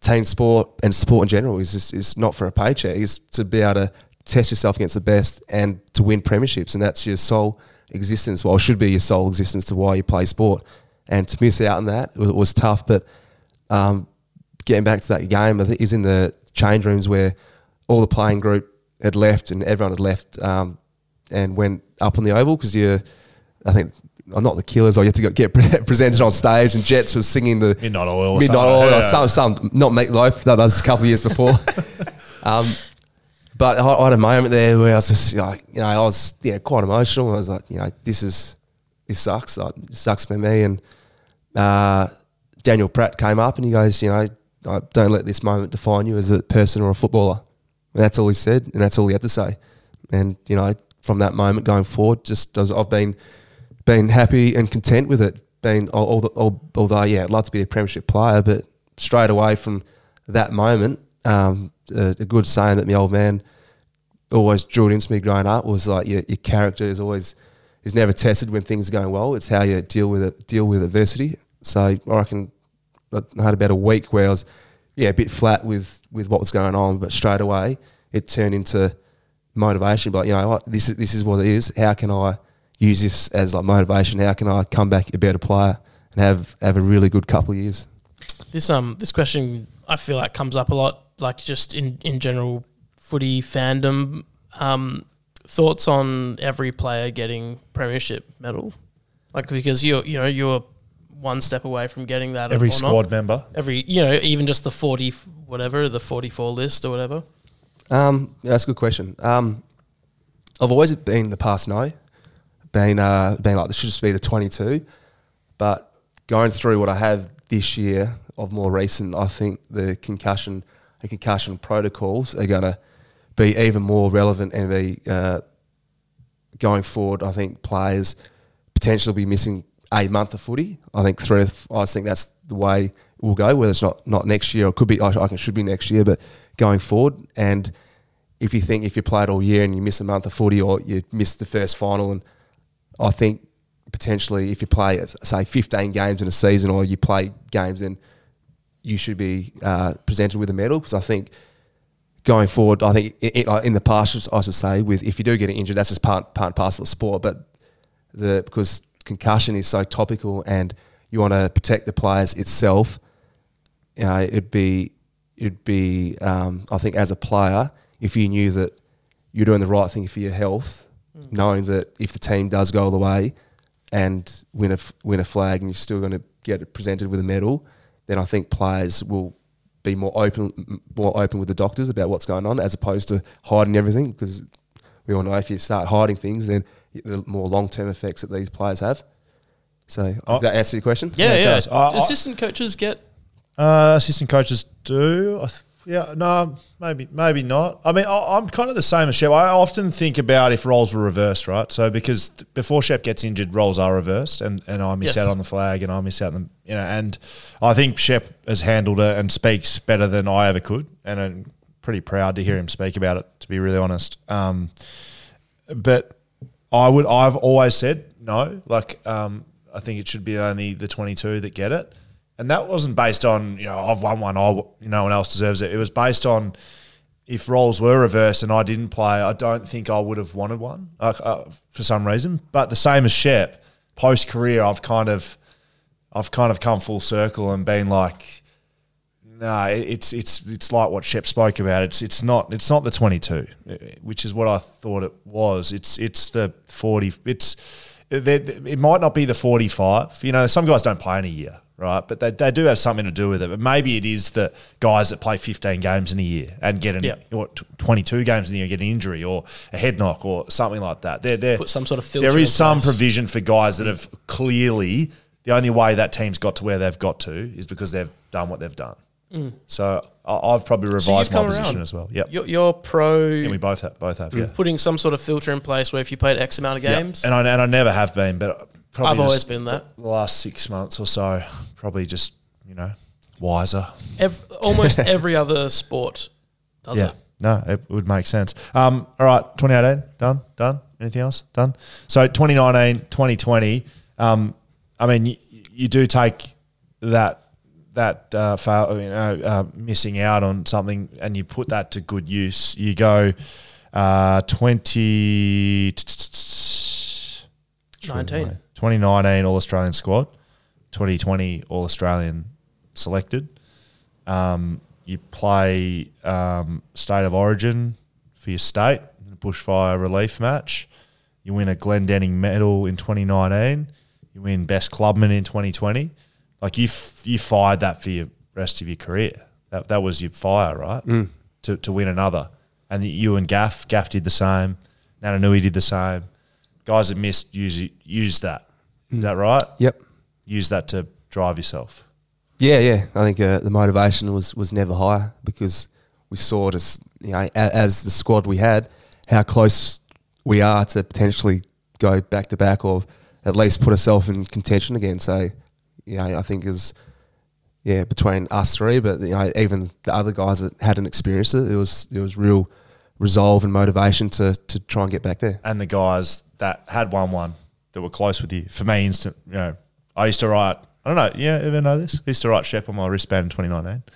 team sport and sport in general is just, is not for a paycheck. Is to be able to test yourself against the best and to win premierships, and that's your sole existence. Well, should be your sole existence to why you play sport. And to miss out on that was, was tough. But um, getting back to that game, I think is in the change rooms where all the playing group had left and everyone had left um, and went up on the oval because you're, I think. I'm not the killers, I had to get (laughs) presented on stage, and Jets was singing the Midnight Oil or Midnight. Oil, or Yeah. some, some not Meatloaf. That was a couple of years before. (laughs) um, but I, I had a moment there where I was just like, you know, I was yeah quite emotional. I was like, you know, this is this sucks. Like, it sucks for me. And uh, Daniel Pratt came up and he goes, you know, don't let this moment define you as a person or a footballer. And that's all he said, and that's all he had to say. And you know, from that moment going forward, just I've been been happy and content with it. Been al- al- al- although yeah, I'd love to be a premiership player, but straight away from that moment, um, a, a good saying that my old man always drilled into me growing up was like your, your character is always is never tested when things are going well. It's how you deal with it, deal with adversity. So I reckon I had about a week where I was yeah a bit flat with with what was going on, but straight away it turned into motivation. But you know what, this is this is what it is. How can I use this as like motivation? How can I come back a better player and have have a really good couple of years? This um this question I feel like comes up a lot, like just in in general footy fandom. Um, thoughts on every player getting premiership medal, like because you you know you're one step away from getting that. Every or not. squad member. every you know even just the forty whatever the forty four list or whatever. Um, yeah, that's a good question. Um, I've always been the past no, been uh, been like this should just be the twenty two, but going through what I have this year of more recent, I think the concussion and concussion protocols are going to be even more relevant and be uh, going forward. I think players potentially be missing a month of footy. I think three. I think that's the way it will go. Whether it's not not next year or could be, I it should be next year, but going forward. And if you think if you played all year and you miss a month of footy or you miss the first final, and I think potentially if you play say 15 games in a season or you play games, then you should be uh, presented with a medal because I think going forward, I think i i in the past, I should say, with if you do get injured, that's just part part and parcel of sport. But the because concussion is so topical and you want to protect the players itself, you know, it'd be it'd be um, I think as a player, if you knew that you're doing the right thing for your health, knowing that if the team does go all the way and win a win a flag and you're still going to get it presented with a medal, then I think players will be more open more open with the doctors about what's going on as opposed to hiding everything because we all know if you start hiding things then the more long term effects that these players have. So Oh. did that answer your question? Yeah, it yeah. does. I- I- Assistant coaches get Uh, assistant coaches do. I th- yeah, no, maybe, maybe not. I mean, I, I'm kind of the same as Shep. I often think about if roles were reversed, right? So because th- before Shep gets injured, roles are reversed, and, and I miss Yes. out on the flag, and I miss out on the, you know, and I think Shep has handled it and speaks better than I ever could, and I'm pretty proud to hear him speak about it. To be really honest, um, but I would. I've always said no. Like, um, I think it should be only the 22 that get it, and that wasn't based on you know I've won one. I no one else deserves it. It was based on if roles were reversed and I didn't play, I don't think I would have wanted one uh, uh, for some reason. But the same as Shep, post career, I've kind of I've kind of come full circle and been like, no, it's it's it's like what Shep spoke about. It's it's not it's not the twenty two, which is what I thought it was. It's it's the forty. It's it might not be the forty five. You know, some guys don't play in a year, right? But they, they do have something to do with it. But maybe it is the guys that play fifteen games in a year and get an Yep. or twenty two games in a year, get an injury or a head knock or something like that. They're, they're, Put some sort of filter There is some place. provision for guys that have clearly the only way that team's got to where they've got to is because they've done what they've done. So I, I've probably Mm. So revised my position around. as well. Yep. You're, you're pro Yeah, we both have, both have, yeah. putting some sort of filter in place where if you played X amount of Yep. games, And I and I never have been, but probably I've always been that. the last six months or so, probably just you know wiser. Ev- almost (laughs) every other sport does yeah. it. No, it would make sense. Um, all right, 2018, done, done. Anything else? Done. So 2019, 2020, um, I mean, you, you do take that that uh, fail, you know, uh, missing out on something, and you put that to good use. You go uh, 20. 19. 2019 All Australian squad, 2020 All Australian selected. Um, you play um, state of origin for your state, in a bushfire relief match. You win a Glendinning medal in 2019. You win best clubman in 2020. Like you, f- you fired that for your rest of your career. That that was your fire, right? To to win another, and you and Gaff, Gaff did the same. Naitanui did the same. Guys that missed use use that. Is that right? Yep. Use that to drive yourself. Yeah, yeah. I think uh, the motivation was was never higher because we saw it as you know a, as the squad we had how close we are to potentially go back to back or at least put ourselves in contention again. So yeah, I think is yeah between us three, but you know even the other guys that hadn't experienced it, it was it was real resolve and motivation to to try and get back there. and the guys that had won one that were close with you. For me, instant, you know, I used to write. I don't know. Yeah, ever know this? I used to write Shep on my wristband in 2019. Do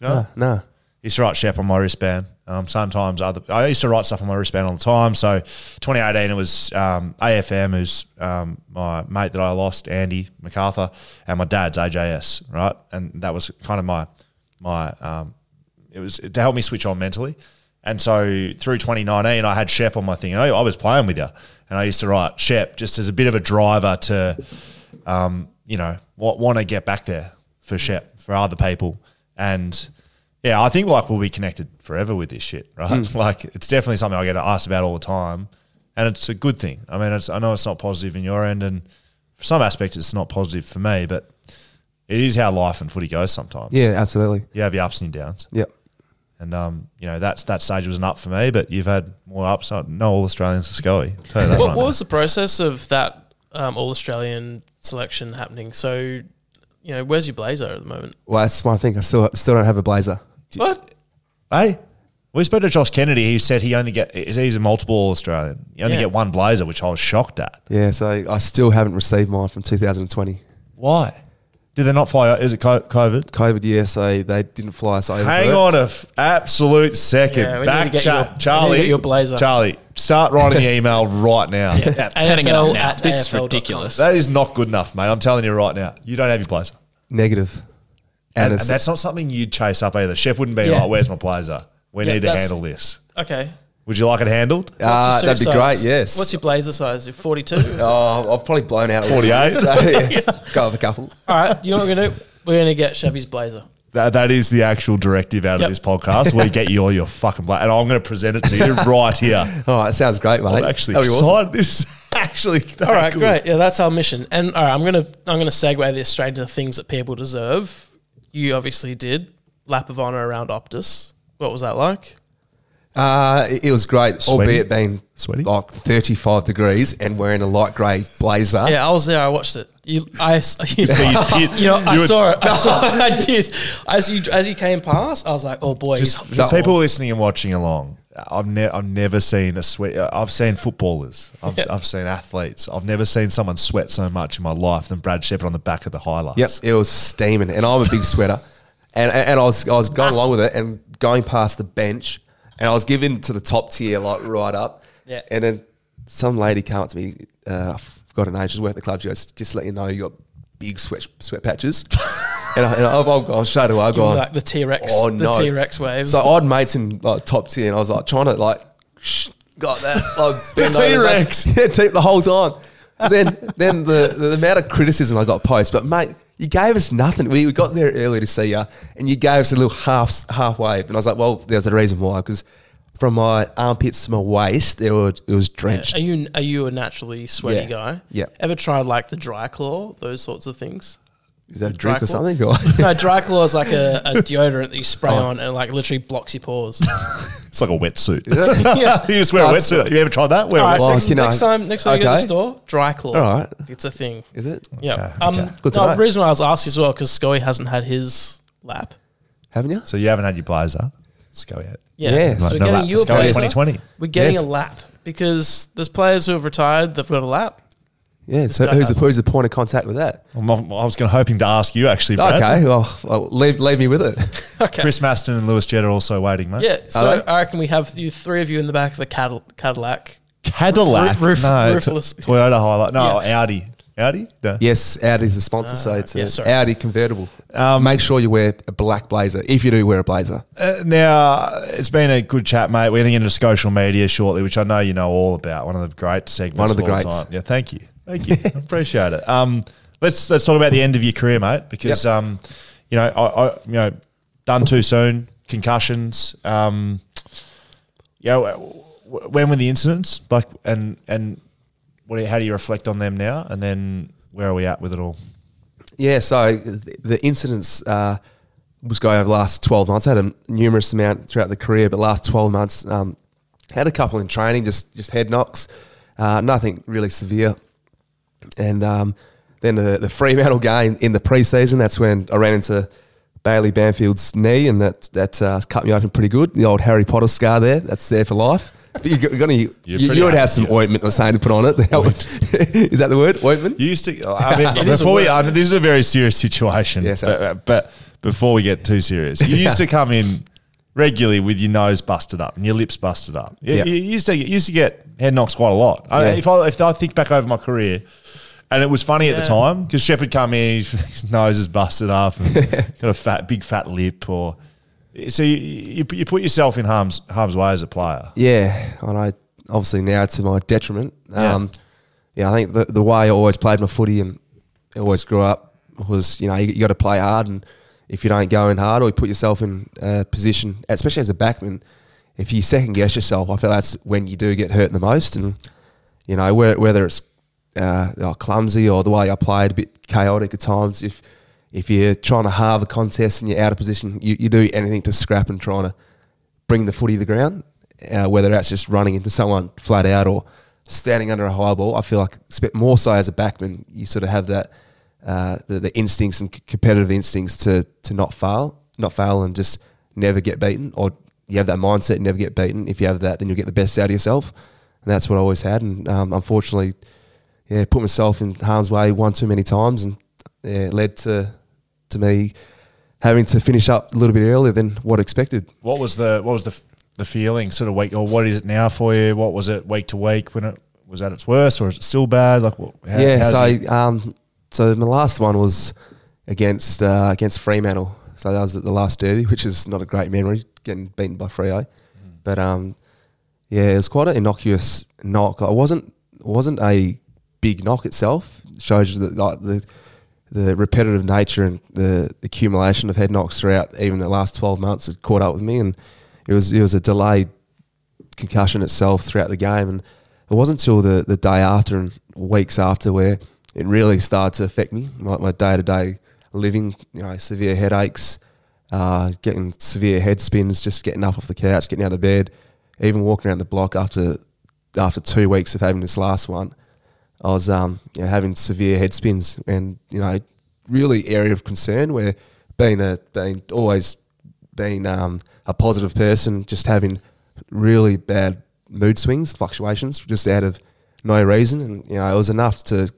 you know? No, no. used to write Shep on my wristband. Um, sometimes other, I used to write stuff on my wristband all the time. So 2018, it was um, AFM, who's um, my mate that I lost, Andy MacArthur, and my dad's AJS, right? And that was kind of my my. Um, it was to help me switch on mentally. And so through 2019, I had Shep on my thing. I, I was playing with you, and I used to write Shep just as a bit of a driver to, um, you know, want, want to get back there for Shep for other people. And yeah, I think like we'll be connected forever with this shit, right? (laughs) Like it's definitely something I get asked about all the time, and it's a good thing. I mean, it's, I know it's not positive in your end, and for some aspects, it's not positive for me, but it is how life and footy goes sometimes. Yeah, absolutely. you have your ups and your downs. Yep. And um, you know that's that stage was an up for me, but you've had more ups. Uh, No all Australians are scully. I'll tell you that What, right what was the process of that um, All Australian selection happening? So, you know, where's your blazer at the moment? Well, that's my thing. I still still don't have a blazer. What? Hey, we spoke to Josh Kennedy. He said he only get he's a multiple all Australian. You only Yeah. get one blazer, which I was shocked at. Yeah, so I still haven't received mine from 2020. Why? Did they not fly? Is it co- COVID? COVID year, so they didn't fly us over. Hang on a f- absolute second. Yeah, we need Back to get chat, your- we need to Charlie. get your blazer. Charlie, start writing the email right now. Yeah, heading it AFL up now. at This is AFL.com. ridiculous. That is not good enough, mate. I'm telling you right now. You don't have your blazer. Negative. And, And, and it's, that's not something you'd chase up either. Chef wouldn't be Yeah. like, where's my blazer? We Yeah, need to that's- handle this. Okay. Would you like it handled? Uh, that'd be size? great. Yes. What's your blazer size? You're 42? (laughs) Oh, I've probably blown out. 48? (laughs) So, yeah, (laughs) go with a couple. All right. You know what we're going to do? We're going to get Chevy's blazer. That, that is the actual directive out Yep. of this podcast. We get you all your fucking blazer. And I'm going to present it to you right here. Oh, that sounds great, mate. I'm actually excited. awesome. This is actually All right, good. great. Yeah, that's our mission. And all right, I'm gonna I'm gonna segue this straight into the things that people deserve. You obviously did lap of honor around Optus. What was that like? Uh, it, it was great, Sweaty? albeit being Sweaty? like 35 degrees and wearing a light grey blazer. Yeah, I was there. I watched it. You, I, (laughs) you, So you, you, you know, I you were- saw it. I (laughs) saw it. I did. As you as you came past, I was like, oh boy, Just he's, for people listening and watching along, I've, ne- I've never seen a sweat. uh, I've seen footballers. I've, Yeah. I've seen athletes. I've never seen someone sweat so much in my life than Brad Shepherd on the back of the highlights. Yep, it was steaming, and I'm a big sweater, and, and and I was I was going along with it and going past the bench, and I was given to the top tier like right up, Yeah. and then some lady came up to me, uh, I forgot her name, she was working at the club. She goes, "Just to let you know, you got big sweat sweat patches. (laughs) and I, and I've, I've gone straight away. I've Give him, gone, like the T Rex, Oh, the. T Rex waves. so I had mates in like top tier, and I was like trying to like shh, got that like (laughs) bend over, T-Rex. (laughs) yeah, T- the whole time. then then the, the amount of criticism I got post, but mate, you gave us nothing. We, we got there early to see you, and you gave us a little half half wave, and I was like, well, there's a reason why because from my armpits to my waist, there were, it was drenched. Are you are you a naturally sweaty Yeah. guy? Yeah. Ever tried like the Driclor, those sorts of things? Is that a Dry drink or something? Or? (laughs) No, Driclor is like a, a (laughs) deodorant that you spray Oh. on and like literally blocks your pores. (laughs) It's like a wetsuit. yeah. you just wear a That's- wetsuit. You ever tried that? Wear a All right. Well, next, you know- next time, next time you go to the store, Driclor. All right. it's a thing. Is it? Yeah. Okay, Um, okay. Good no, the reason why I was asking as well because Scully hasn't had his lap. Haven't you? So you haven't had your blazer. Let's go out. Yeah, Yeah. so we're no getting lap you a blazer. 2020. We're getting Yes. a lap because there's players who have retired. They've got a lap. Yeah. So guy who's the, who's the point of contact with that? I'm, I was going to hoping to ask you actually, Brad. Okay. Well, well, leave leave me with it. (laughs) Okay. Chris Masten and Lewis Jett are also waiting, mate. Yeah. So Are? I reckon we have you three of you in the back of a Cadil- Cadillac. Cadillac. Roof- no, roofless. T- Toyota Hilux. No, Yeah. Audi. Audi? No. yes, Audi's the sponsor, so it's yeah, a. Audi convertible. Um, Make sure you wear a black blazer if you do wear a blazer. Uh, now, it's been a good chat, mate. We're going to get into social media shortly, which I know you know all about. One of the great segments. One of the greats. time. Yeah, thank you. Thank you. I appreciate it. Um, let's let's talk about the end of your career, mate, because Yep. um, you know, I, I you know, done too soon, concussions. Um, you know, w- when were the incidents? Like, and and what? How do you reflect on them now? And then where are we at with it all? Yeah, so the, the incidents uh, was going over the last 12 months. I had a numerous amount throughout the career, but last 12 months, um, had a couple in training, just just head knocks, uh, nothing really severe. And um, then the, the Fremantle game in the preseason, that's when I ran into Bailey Banfield's knee, and that that uh, cut me open pretty good. The old Harry Potter scar there, that's there for life. But you, got- (laughs) you're gonna, you, You're you pretty would have some yeah. ointment or something to put on it. (laughs) (laughs) Is that the word? Ointment? You used to. I mean, It is a before we, word. I know this is a very serious situation. Yes, sir. but, but before we get too serious, you used to come in regularly with your nose busted up and your lips busted up. You, Yeah. you used to you used to get head knocks quite a lot. I, Yeah. if I if I think back over my career. And it was funny at the time because Shepherd come in, his, (laughs) his nose is busted up, and (laughs) got a fat, big fat lip, or so you, you, you put yourself in harm's harm's way as a player. Yeah, and I obviously now to my detriment. Yeah. Um, yeah, I think the the way I always played my footy and always grew up was you know you, you got to play hard, and if you don't go in hard or you put yourself in a position, especially as a backman, if you second guess yourself, I feel that's when you do get hurt the most. And you know whe- whether it's uh, oh, clumsy or the way I played, a bit chaotic at times. If if you're trying to halve a contest and you're out of position, you, you do anything to scrap and trying to bring the footy to the ground, uh, whether that's just running into someone flat out or standing under a high ball. I feel like more so as a backman, you sort of have that uh, the, the instincts and c- competitive instincts to to not fail, not fail, and just never get beaten. Or you have that mindset, and never get beaten. If you have that, then you'll get the best out of yourself, and that's what I always had. And um, unfortunately, yeah, put myself in harm's way one too many times, and yeah, it led to to me having to finish up a little bit earlier than what expected. What was the what was the the feeling sort of week or what is it now for you? What was it week to week when it was at its worst or is it still bad? Like what, how, yeah, so um, so my last one was against uh, against Fremantle. So that was the last derby, which is not a great memory, getting beaten by Freo. But um, yeah, it was quite an innocuous knock. It wasn't it wasn't a big knock itself. It shows that like the the repetitive nature and the accumulation of head knocks throughout even the last twelve months had caught up with me, and it was it was a delayed concussion itself throughout the game, and it wasn't until the, the day after and weeks after where it really started to affect me, my day to day living. You know, severe headaches, uh, getting severe head spins, just getting up off the couch, getting out of bed, even walking around the block after after two weeks of having this last one. I was um, you know, having severe head spins, and you know, really area of concern where being a being always being um, a positive person, just having really bad mood swings, fluctuations, just out of no reason, and you know, it was enough to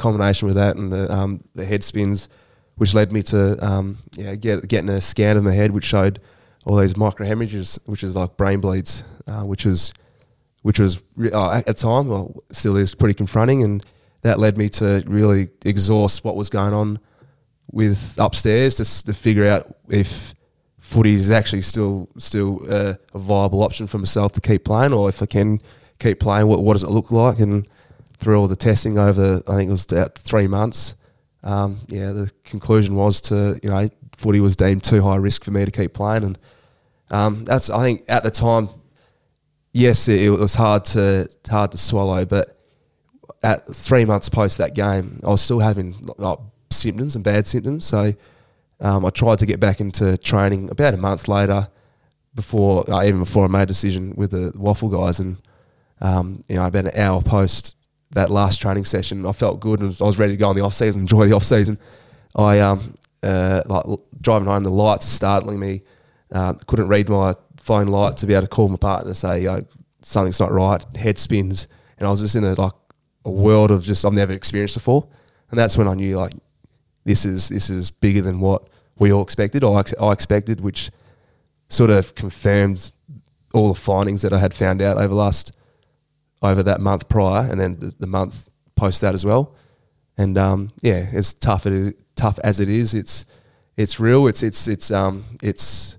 combination with that and the um, the head spins, which led me to um, yeah get getting a scan of my head, which showed all these microhemorrhages, which is like brain bleeds, uh, which was which was re- uh, at the time, well, still is pretty confronting, and that led me to really exhaust what was going on with upstairs to, to figure out if footy is actually still still uh, a viable option for myself to keep playing, or if I can keep playing, what what does it look like? And through all the testing over, I think it was about three months. Um, yeah, the conclusion was to you know footy was deemed too high risk for me to keep playing, and um, that's I think at the time, yes, it, it was hard to hard to swallow, but at three months post that game, I was still having like, symptoms and bad symptoms. So um, I tried to get back into training about a month later, before uh, even before I made a decision with the waffle guys, and um, you know about an hour post that last training session, I felt good and I was ready to go in the off season, enjoy the off season. I um uh, like driving home, the lights startling me. Uh, couldn't read my phone light to be able to call my partner to say Yo, something's not right. Head spins, and I was just in a like a world of just I've never experienced before, and that's when I knew like this is this is bigger than what we all expected. I, I expected, which sort of confirmed all the findings that I had found out over the last over that month prior, and then the, month post that as well. And um, yeah, as tough it is, tough as it is, it's it's real. It's it's it's um it's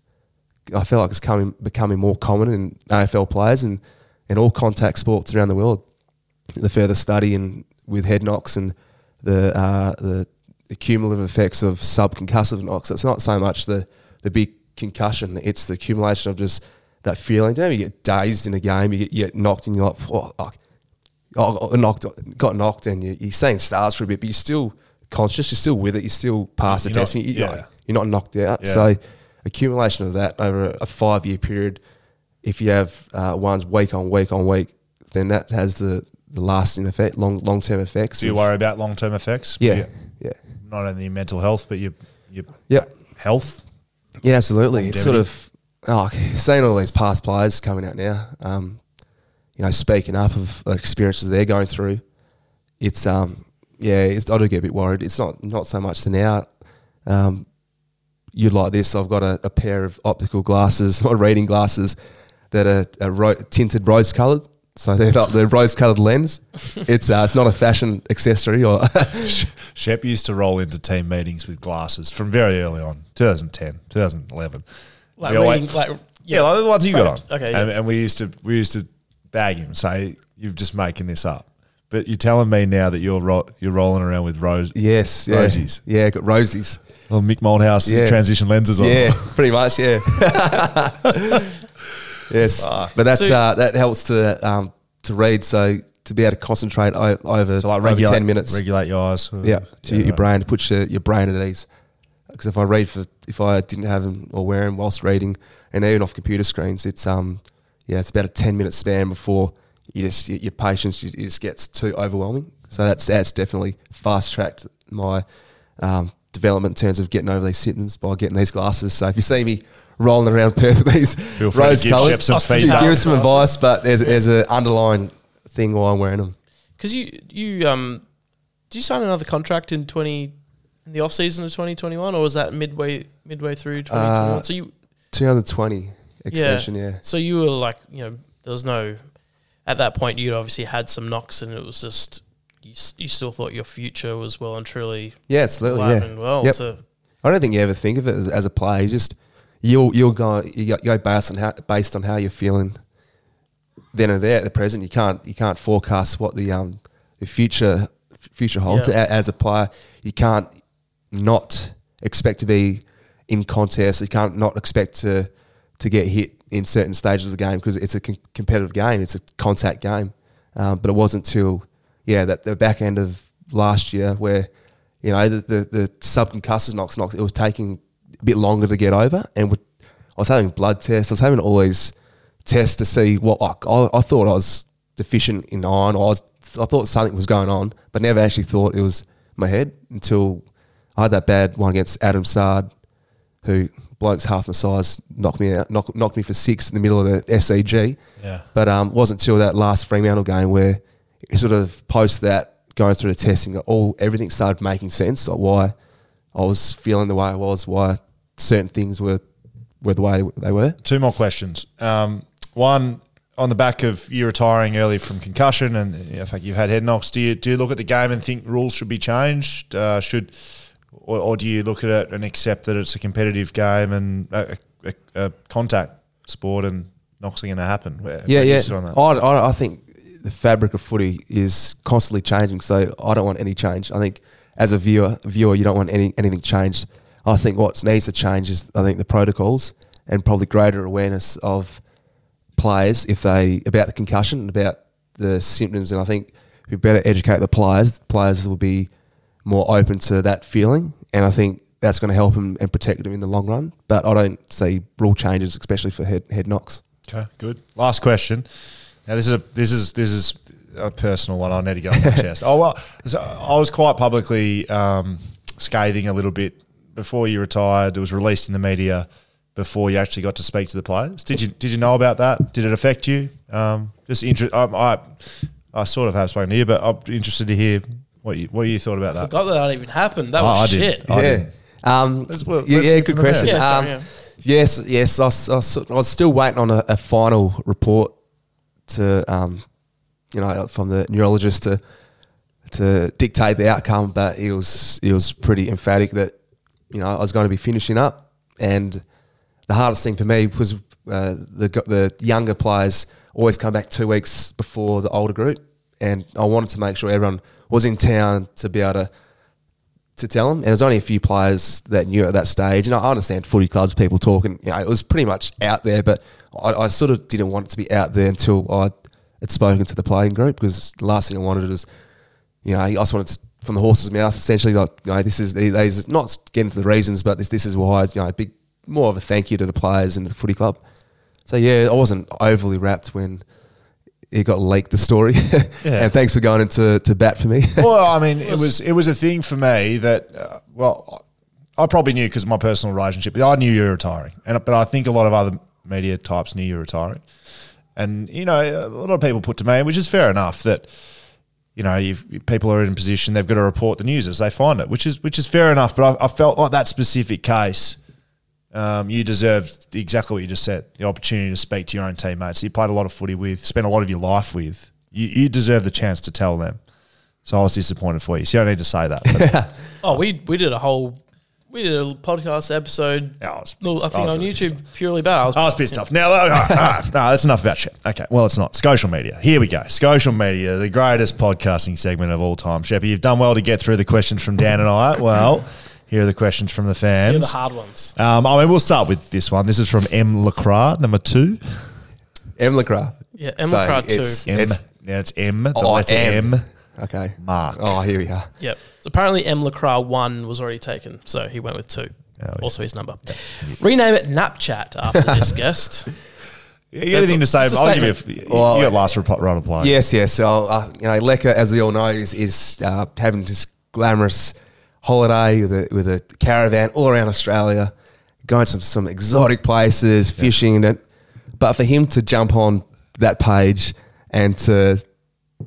I feel like it's coming becoming more common in AFL players and in all contact sports around the world. The further study and with head knocks and the uh, the cumulative effects of subconcussive knocks. It's not so much the the big concussion; it's the accumulation of just that feeling. You, know, you get dazed in a game, you get, you get knocked, and you're like, oh, oh, oh, got knocked, got knocked, and you, you're seeing stars for a bit, but you're still conscious, you're still with it, you're still past the You're not- testing, you, yeah. you're not knocked out. Yeah. So, accumulation of that over a, five year period, if you have uh, ones week on week on week, then that has the, the lasting effect, long long term effects. Do you worry about long term effects? Yeah, yeah, Not only your mental health, but your your yeah. health. Yeah, absolutely. It's sort of oh, seeing all these past players coming out now. Um, you know, speaking up of experiences they're going through. It's um, yeah, it's, I do get a bit worried. It's not not so much to now. Um, you'd like this. I've got a, a pair of optical glasses, (laughs) or reading glasses, that are, are ro- tinted rose coloured. So they're not the rose coloured lens. (laughs) It's uh, it's not a fashion accessory or (laughs) Shep used to roll into team meetings with glasses from very early on, 2010, 2011. Like We always- like Yeah, like the ones you got on. Okay, and, yeah. and we used to we used to bag him, say you're just making this up. But you're telling me now that you're ro- you're rolling around with rose, yes, yeah, Rosies. Yeah, got rosies. well, Mick Malthouse Yeah. transition lenses on. Yeah, pretty much. Yeah. (laughs) yes, but that's So- uh, that helps to um, to read. So to be able to concentrate o- over, So like over ten minutes. regulate your eyes. yeah, to your right. brain to put your, your brain at ease. Because if I read for if I didn't have them or wear them whilst reading, and even off computer screens, it's um yeah, it's about a ten minute span before you just your, your patience you, it just gets too overwhelming. So that's that's definitely fast tracked my um, development in terms of getting over these symptoms by getting these glasses. So if you see me rolling around (laughs) Perth with these Feel free rose give colours, some give, give us some advice. But there's there's an underlying thing why I'm wearing them. Because you you um, did you sign another contract in twenty in the off season of twenty twenty one, or was that midway midway through twenty twenty one? Uh, So you 2020 extension, yeah. so you were like you know there was no at that point you'd obviously had some knocks and it was just you, you still thought your future was well and truly Yeah, absolutely. Yeah. well. Yep. I don't think you ever think of it as, as a player. You just you'll you'll go you go, go based on how based on how you're feeling then and there at the present. You can't you can't forecast what the um the future future holds Yeah. As a player. You can't not expect to be in contest. You can't not expect to to get hit in certain stages of the game because it's a com- competitive game. It's a contact game. Um, but it wasn't till yeah that the back end of last year where you know the the, the subconcussive knocks knocks it was taking a bit longer to get over and I was having blood tests. I was having all these tests to see what like, I, I thought I was deficient in iron. I was I thought something was going on, but never actually thought it was my head until I had that bad one against Adam Saad, who blokes half my size knocked me out, knocked, knocked me for six in the middle of the SEG. Yeah. But um, wasn't until that last Fremantle game where it sort of post that going through the testing, all everything started making sense. Like why I was feeling the way I was, why certain things were were the way they were. Two more questions. Um, one, on the back of you retiring early from concussion, and in fact you've had head knocks. Do you do you look at the game and think rules should be changed? Uh, should or, or do you look at it and accept that it's a competitive game and a, a, a contact sport and knocks are going to happen? Where, Yeah, yeah. sit on that? I, I, I think the fabric of footy is constantly changing, so I don't want any change. I think as a viewer, viewer, you don't want any anything changed. I think what needs to change is I think the protocols and probably greater awareness of players if they about the concussion and about the symptoms. And I think we better educate the players, players will be more open to that feeling, and I think that's going to help them and protect them in the long run. But I don't see rule changes, especially for head head knocks. Okay, good. Last question. Now this is a this is this is a personal one. I need to get off my (laughs) chest. Oh well, so I was quite publicly um, scathing a little bit before you retired. It was released in the media before you actually got to speak to the players. Did you did you know about that? Did it affect you? Um, just interest. I, I I sort of have spoken to you, but I'm interested to hear what you what you thought about that. Forgot that that even happened. That Oh, was I did. shit. I yeah. didn't. Um, Let's- yeah, let's yeah, hear good question. Yeah, sorry, um, yeah. Yes, yes. I, was- I, I was still waiting on a, a final report to, um, you know, from the neurologist to to dictate the outcome, but he was he was pretty emphatic that you know I was going to be finishing up, and the hardest thing for me was uh, the the younger players always come back two weeks before the older group, and I wanted to make sure everyone was in town to be able to to tell them. And there's only a few players that knew at that stage. And I understand footy clubs, people talking, you know, it was pretty much out there, but I, I sort of didn't want it to be out there until I had spoken to the playing group because the last thing I wanted was, you know, I just wanted to, from the horse's mouth, essentially, like, you know, this is, these, not getting into the reasons, but this, this is why, you know, a big, more of a thank you to the players and the footy club. So yeah, I wasn't overly wrapped when it got leaked the story. (laughs) Yeah. and thanks for going into to bat for me. (laughs) well, I mean, it was it was a thing for me that, uh, well, I probably knew because of my personal relationship. I knew you were retiring, and but I think a lot of other media types knew you were retiring, and you know, a lot of people put to me, which is fair enough that. You know, you've, people are in a position they've got to report the news as they find it, which is which is fair enough. But I, I felt like that specific case, um, you deserved exactly what you just said the opportunity to speak to your own teammates. You played a lot of footy with, spent a lot of your life with. You, you deserve the chance to tell them. So I was disappointed for you. So you don't need to say that. (laughs) Oh, we we did a whole we did a podcast episode. Yeah, I was I think I was on really YouTube purely about. I was, I was pissed off. Now, all right, all right, no, that's enough about shit. Okay, well, it's not. Social media. Here we go. Social media, the greatest podcasting segment of all time. Sheppy, you've done well to get through the questions from Dan and I. Well, here are the questions from the They're the hard ones. Um, I mean, we'll start with this one. This is from M. LeCras, number two. (laughs) M. LeCras. Yeah, M. So LeCras too. it's- M. It's- yeah, it's M. The Oh, letter M. M. Okay. Mark. Oh, here we are. Yep. So apparently M LeCras one was already taken, so he went with two. Oh, also his number. Rename it Napchat after this (laughs) guest. Yeah, you got anything to say? That's a I'll give you. A, you Well, got last reply, right reply. Yes, yes. So, uh, you know, Lecker, as we all know, is, is uh, having this glamorous holiday with a, with a caravan all around Australia, going to some, some exotic places, fishing and it. But for him to jump on that page and to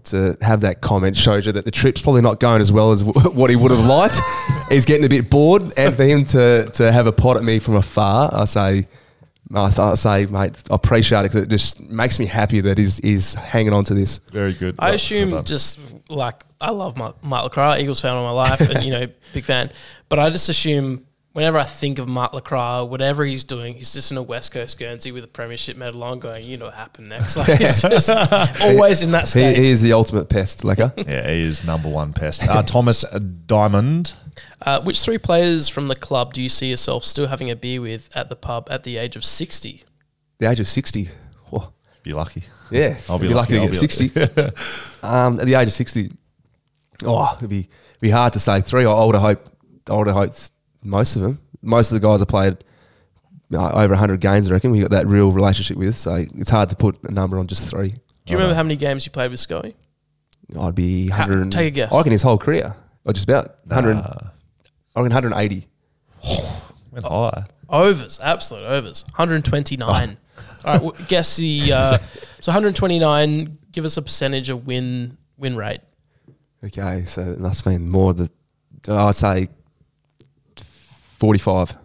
to have that comment shows you that the trip's probably not going as well as w- (laughs) what he would have liked. (laughs) He's getting a bit bored, and for him to to have a pot at me from afar, I say. I thought I say, mate, I appreciate it because it just makes me happy that he's, he's hanging on to this. Very good. I Well- assume well just like I love Mike, Mike LeCras, Eagles fan all my life, and you know, (laughs) big fan. But I just assume whenever I think of Mark LeCras, whatever he's doing, he's just in a West Coast Guernsey with a premiership medal on, going, you know what happened next. (laughs) Like he's (laughs) just always in that He, state. he is the ultimate pest, Lecker. (laughs) Yeah, he is number one pest. Uh, Thomas Diamond. Uh, which three players from the club do you see yourself still having a beer with at the pub at the age of sixty? the age of 60. Oh, Be lucky. yeah. I'll be You'd lucky, to I'll get 60. um, at the age of 60, oh, it'd be, be hard to say three. I I would have hoped, I would have hoped most of them. Most of the guys I played uh, over 100 games, I reckon, we got that real relationship with. So it's hard to put a number on just three. Do you remember how many games you played with Scully? I'd be How- 100. take a guess. I reckon his whole career. Or just about 100. I reckon 180. (sighs) Went high. Overs, absolute overs. 129. (laughs) All right, well, guess the uh, so 129. Give us a percentage of win win rate. Okay, so it must mean more the, I'd say 45.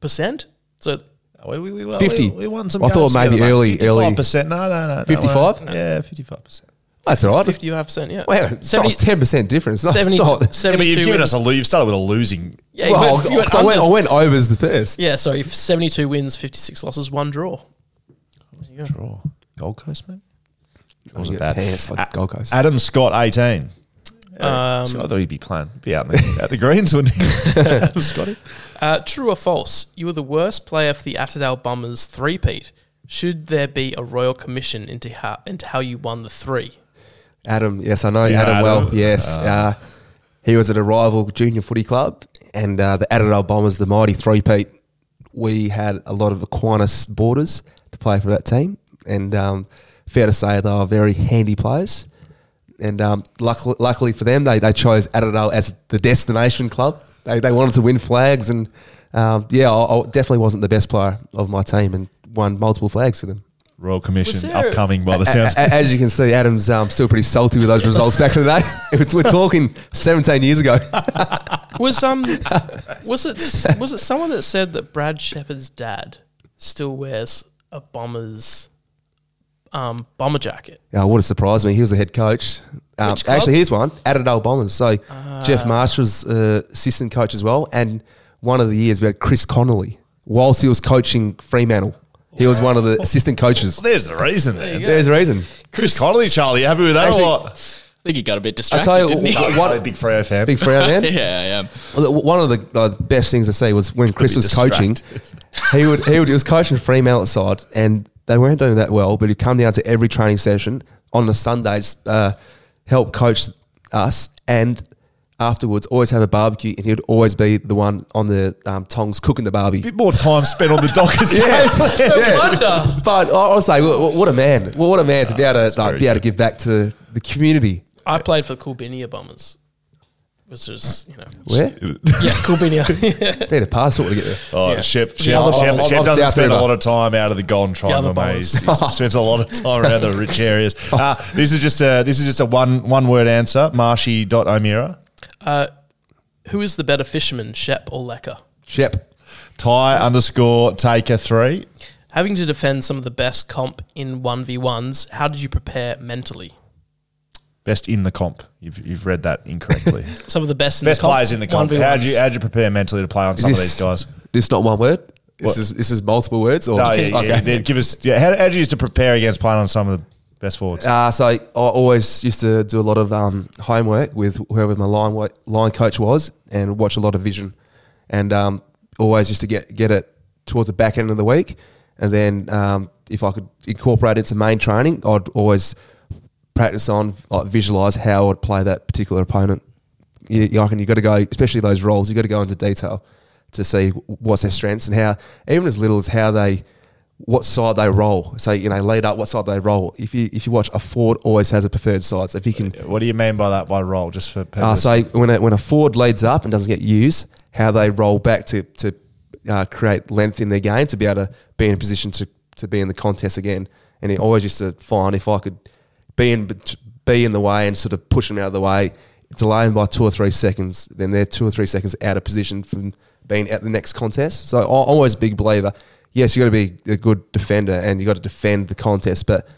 Percent. So We, we, we, 50. We, we won some. I thought maybe together, early- early- 55%. No, no, no. don't 55? worry. Yeah, 55%. That's all right. Fifty-five percent. Yeah. Wow, it's 70 not ten percent difference. No, it's 70 not. Yeah, but 72 you've given us wins. a lose. You've started with a losing. Yeah, you Well, went, you went 'cause I, went, I went overs the first. Yeah, sorry. Seventy-two wins, fifty-six losses, one draw. Draw. Gold Coast, man. Wasn't bad. Pants, like Gold Coast. Adam Scott, 18. Um, So I thought he'd be playing. Be out in the, out the greens, wouldn't he? Adam (laughs) Scotty. Uh, true or false? You were the worst player for the Attadale Bombers three-peat. Should there be a royal commission into how into how you won the three? Adam, yes, I know Yeah, Adam well. Adam. Yes, uh, he was at a rival junior footy club, and uh, the Attadale Bombers, the mighty three-peat. We had a lot of Aquinas boarders to play for that team, and um, fair to say they were very handy players. And um, luckily, luckily for them, they, they chose Attadale as the destination club. They, they wanted to win flags, and um, yeah, I, I definitely wasn't the best player of my team, and won multiple flags for them. Royal Commission there- upcoming by the A- sounds. a- As you can see, Adam's um, still pretty salty with those results back in the day. (laughs) (laughs) We're talking 17 years ago. (laughs) Was um was it was it someone that said that Brad Shepherd's dad still wears a Bombers um bomber jacket? Yeah, it would have surprised me. He was the head coach. Um, Which club? actually, here's one Attadale Bombers. So Jeff Marsh was uh, assistant coach as well. And one of the years we had Chris Connolly whilst he was coaching Fremantle. He was one of the (laughs) assistant coaches. There's the reason there. There's a reason. Chris Connolly, Charlie, you happy with that Actually- or what? I think he got a bit distracted, I distracted, tell you didn't he? what, What a big Freo fan. big Freo man. (laughs) yeah, I am. One of the uh, best things to see was when Chris be was coaching. He would he would he was coaching Fremantle side, and they weren't doing that well. But he'd come down to every training session on the Sundays, uh, help coach us, and afterwards always have a barbecue, and he'd always be the one on the um, tongs cooking the barbie. bit more time spent on the (laughs) Dockers game. (laughs) No wonder. But I- I'll say, what what a man! What a man to be able to like, be able to give back to the community. I played for the Coolbinia Bombers. Which is, you know, Where? yeah, Coolbinia. (laughs) Need a passport to get there. Oh, Yeah. Shep, The Shep, other Shep, bombers. Shep Of doesn't South spend a River. lot of time out of the Golden Triangle, other mate. He spends a lot of (laughs) time around the rich areas. Uh, this is just a this is just a one one word answer. Marshy.omira. uh, who is the better fisherman, Shep or Lecker? Shep. Ty underscore taker three. Having to defend some of the best comp in 1v1s, how did you prepare mentally? Best in the comp. You've, you've read that incorrectly. (laughs) Some of the best in Best the comp. players in the comp. 1v1s. How do you, how'd you prepare mentally to play on some of these guys? This not one word. This What? is this is multiple words. Or No, yeah, (laughs) yeah, Okay. yeah. Give us. Yeah, how, how'd you used to prepare against playing on some of the best forwards? Uh, so I always used to do a lot of um, homework with whoever my line wa- line coach was, and watch a lot of vision, and um, always used to get get it towards the back end of the week, and then um, if I could incorporate it into main training, I'd always practice on like visualize how I'd play that particular opponent. You, you reckon you got to go, especially those roles, you got to go into detail to see what's their strengths and how even as little as how they what side they roll. So you know, lead up what side they roll. If you if you watch a forward always has a preferred side. So if you can what do you mean by that? By roll, just for uh, so when a, when a forward leads up and doesn't get used, how they roll back to to uh, create length in their game to be able to be in a position to to be in the contest again. And it always used to find if I could be in be in the way and sort of push them out of the way, delay them by two or three seconds, then they're two or three seconds out of position from being at the next contest. So I'm always a big believer. Yes, you got to be a good defender and you got to defend the contest, but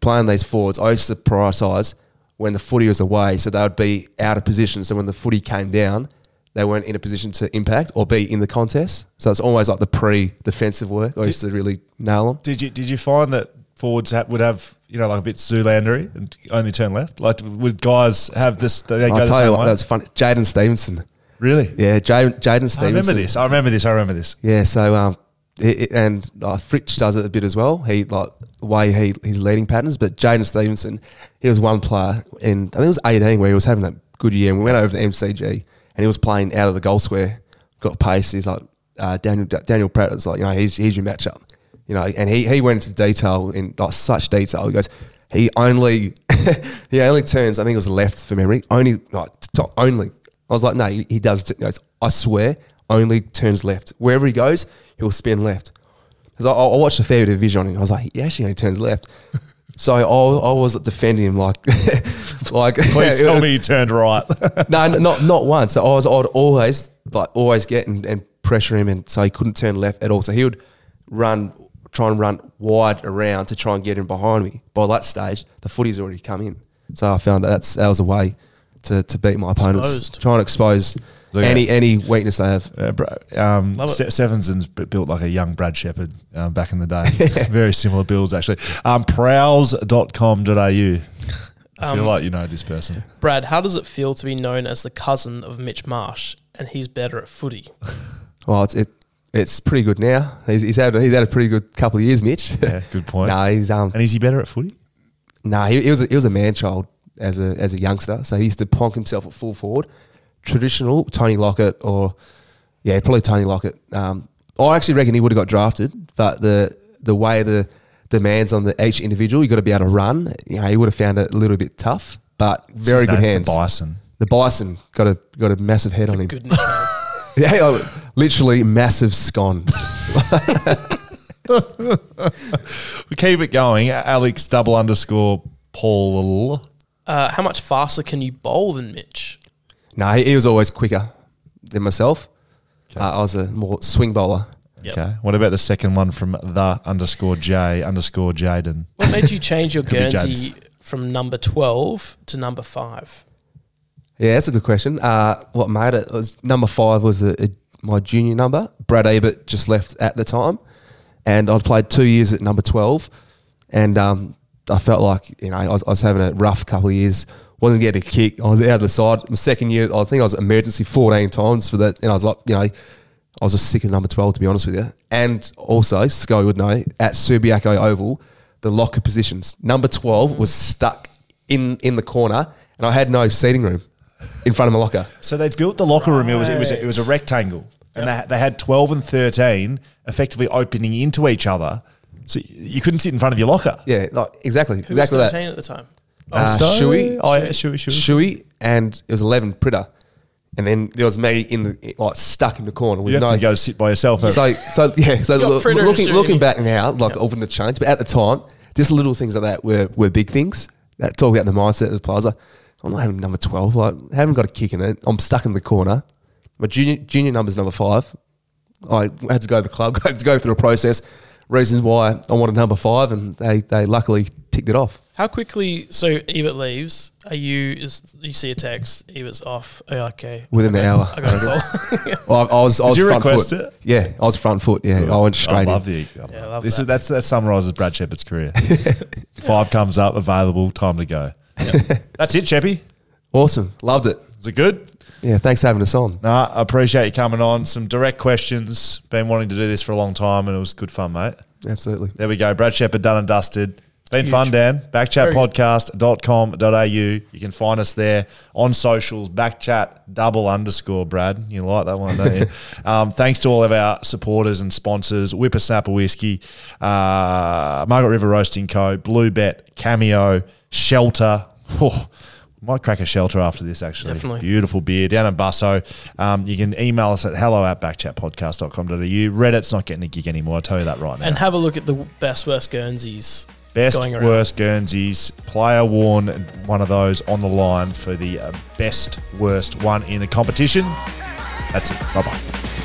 playing these forwards, I used to prioritise when the footy was away, so they would be out of position. So when the footy came down, they weren't in a position to impact or be in the contest. So it's always like the pre-defensive work. I used to really nail them. Did you did you find that forwards ha- would have you know like a bit Zoolandery and only turn left? Like would guys have this? They go I'll the tell you what, way? that's funny. Jaidyn Stephenson. really. Yeah, Jaidyn Stephenson. I remember this. I remember this. I remember this. Yeah, so um, it, and uh, Fritsch does it a bit as well. He like the way he his leading patterns, but Jaidyn Stephenson, he was one player and I think it was eighteen where he was having that good year, and we went over to MCG, and he was playing out of the goal square, got pace. He's like uh, Daniel Daniel Pratt was like, you know, he's he's your matchup, you know, and he he went into detail in like such detail. He goes. He only (laughs) he only turns. I think it was left for memory. Only like top, only. I was like, no, he, he does. He goes, I swear, only turns left. Wherever he goes, he'll spin left. Because I, I watched a fair bit of vision on him. I was like, he actually only turns left. (laughs) So I, I was defending him like, (laughs) like. Please tell was- me you turned right. no, not not once. So I was, I'd always like always get and, and pressure him, and so he couldn't turn left at all. So he would run, try and run wide around to try and get in behind me. By that stage, the footy's already come in. So I found that that's, that was a way to, to beat my opponents. Exposed. Try and expose Okay. any any weakness they have. Uh, Bra- um, Love it. Se- Sevenson's b- built like a young Brad Shepherd um, back in the day. (laughs) Very similar builds, actually. Um, prowls.com.au. (laughs) I feel Um, like you know this person. Brad, how does it feel to be known as the cousin of Mitch Marsh and he's better at footy? Well, it's it, it's pretty good now. He's, he's had he's had a pretty good couple of years, Mitch. Yeah, good (laughs) point. no, he's um And is he better at footy? no, he, he was a, he was a man child as a as a youngster. So he used to plonk himself at full forward, traditional Tony Lockett or yeah, probably Tony Lockett. Um, I actually reckon he would have got drafted, but the the way the demands on the each individual, you got to be able to run. You know, he would have found it a little bit tough, but very good name? hands. The Bison. The Bison got a got a massive head on him. (laughs) Good. Yeah, oh, literally massive scone. We keep it going. Alex double underscore Paul. uh, how much faster can you bowl than Mitch? no, he, he was always quicker than myself. Uh, I was a more swing bowler. Yep. Okay. What about the second one from the underscore J underscore Jaden? What made you change your Could Guernsey from number 12 to number 5? Yeah, that's a good question. Uh, what made it was number five was a, a, my junior number. Brad Ebert just left at the time, and I'd played two years at number twelve, and um, I felt like you know I was, I was having a rough couple of years. wasn't getting a kick. I was out of the side. My second year, I think I was emergency fourteen times for that, and I was like, you know, I was just sick of number twelve to be honest with you. And also, Scully would know at Subiaco Oval, the locker positions. Number twelve was stuck in in the corner, and I had no seating room in front of my locker. So they built the locker room. It was it was a, it was a rectangle, and they, they had twelve and thirteen effectively opening into each other. So you couldn't sit in front of your locker. Yeah, like, exactly, Who was exactly that. 13 at the time? Uh, Stowe? Shuey, Oh, yeah, Shuey, Shuey. Shuey, and it was eleven Pritter, and then there was me in the like stuck in the corner with You have no. to go sit by yourself. so so yeah, so got look, Pritter looking and looking back now, like all the change, but at the time, just little things like that were were big things. That talk about the mindset of the players. Like, I'm not having number twelve. Like, haven't got a kick in it. I'm stuck in the corner. My junior junior number's number five. I had to go to the club, I (laughs) had to go through a process. Reasons why I wanted number five, and they they luckily ticked it off. How quickly, so Ebert leaves, are you, is you see a text, Ebert's off, oh, okay. Within the Okay, hour. I got a call. (laughs) (laughs) Well, I, I was. I was you front request foot. it? Yeah, I was front foot. Yeah, I went straight in. I in. love the. Yeah, I love this that. Is, that's that summarizes Brad Shepard's career. Five comes up, available, time to go. That's it, Cheppy. Awesome, loved it. Is it good? Yeah, thanks for having us on. Nah, I appreciate you coming on. Some direct questions. Been wanting to do this for a long time, and it was good fun, mate. Absolutely. There we go. Brad Shepard done and dusted. Been Huge. fun, Dan. Very Backchatpodcast.com.au. You can find us there on socials. Backchat double underscore Brad. You like that one, don't you? (laughs) um, thanks to all of our supporters and sponsors Whippersnapper Whiskey, uh, Margaret River Roasting Co., Blue Bet, Cameo, Shelter. Oh, might crack a shelter after this, actually. Definitely. Beautiful beer down in Busso. Um, you can email us at hello at backchatpodcast.com.au. Reddit's not getting a gig anymore. I'll tell you that right now. and have a look at the best, worst Guernseys. Best, worst Guernseys, player worn, one of those on the line for the uh, best, worst one in the competition. That's it. Bye bye.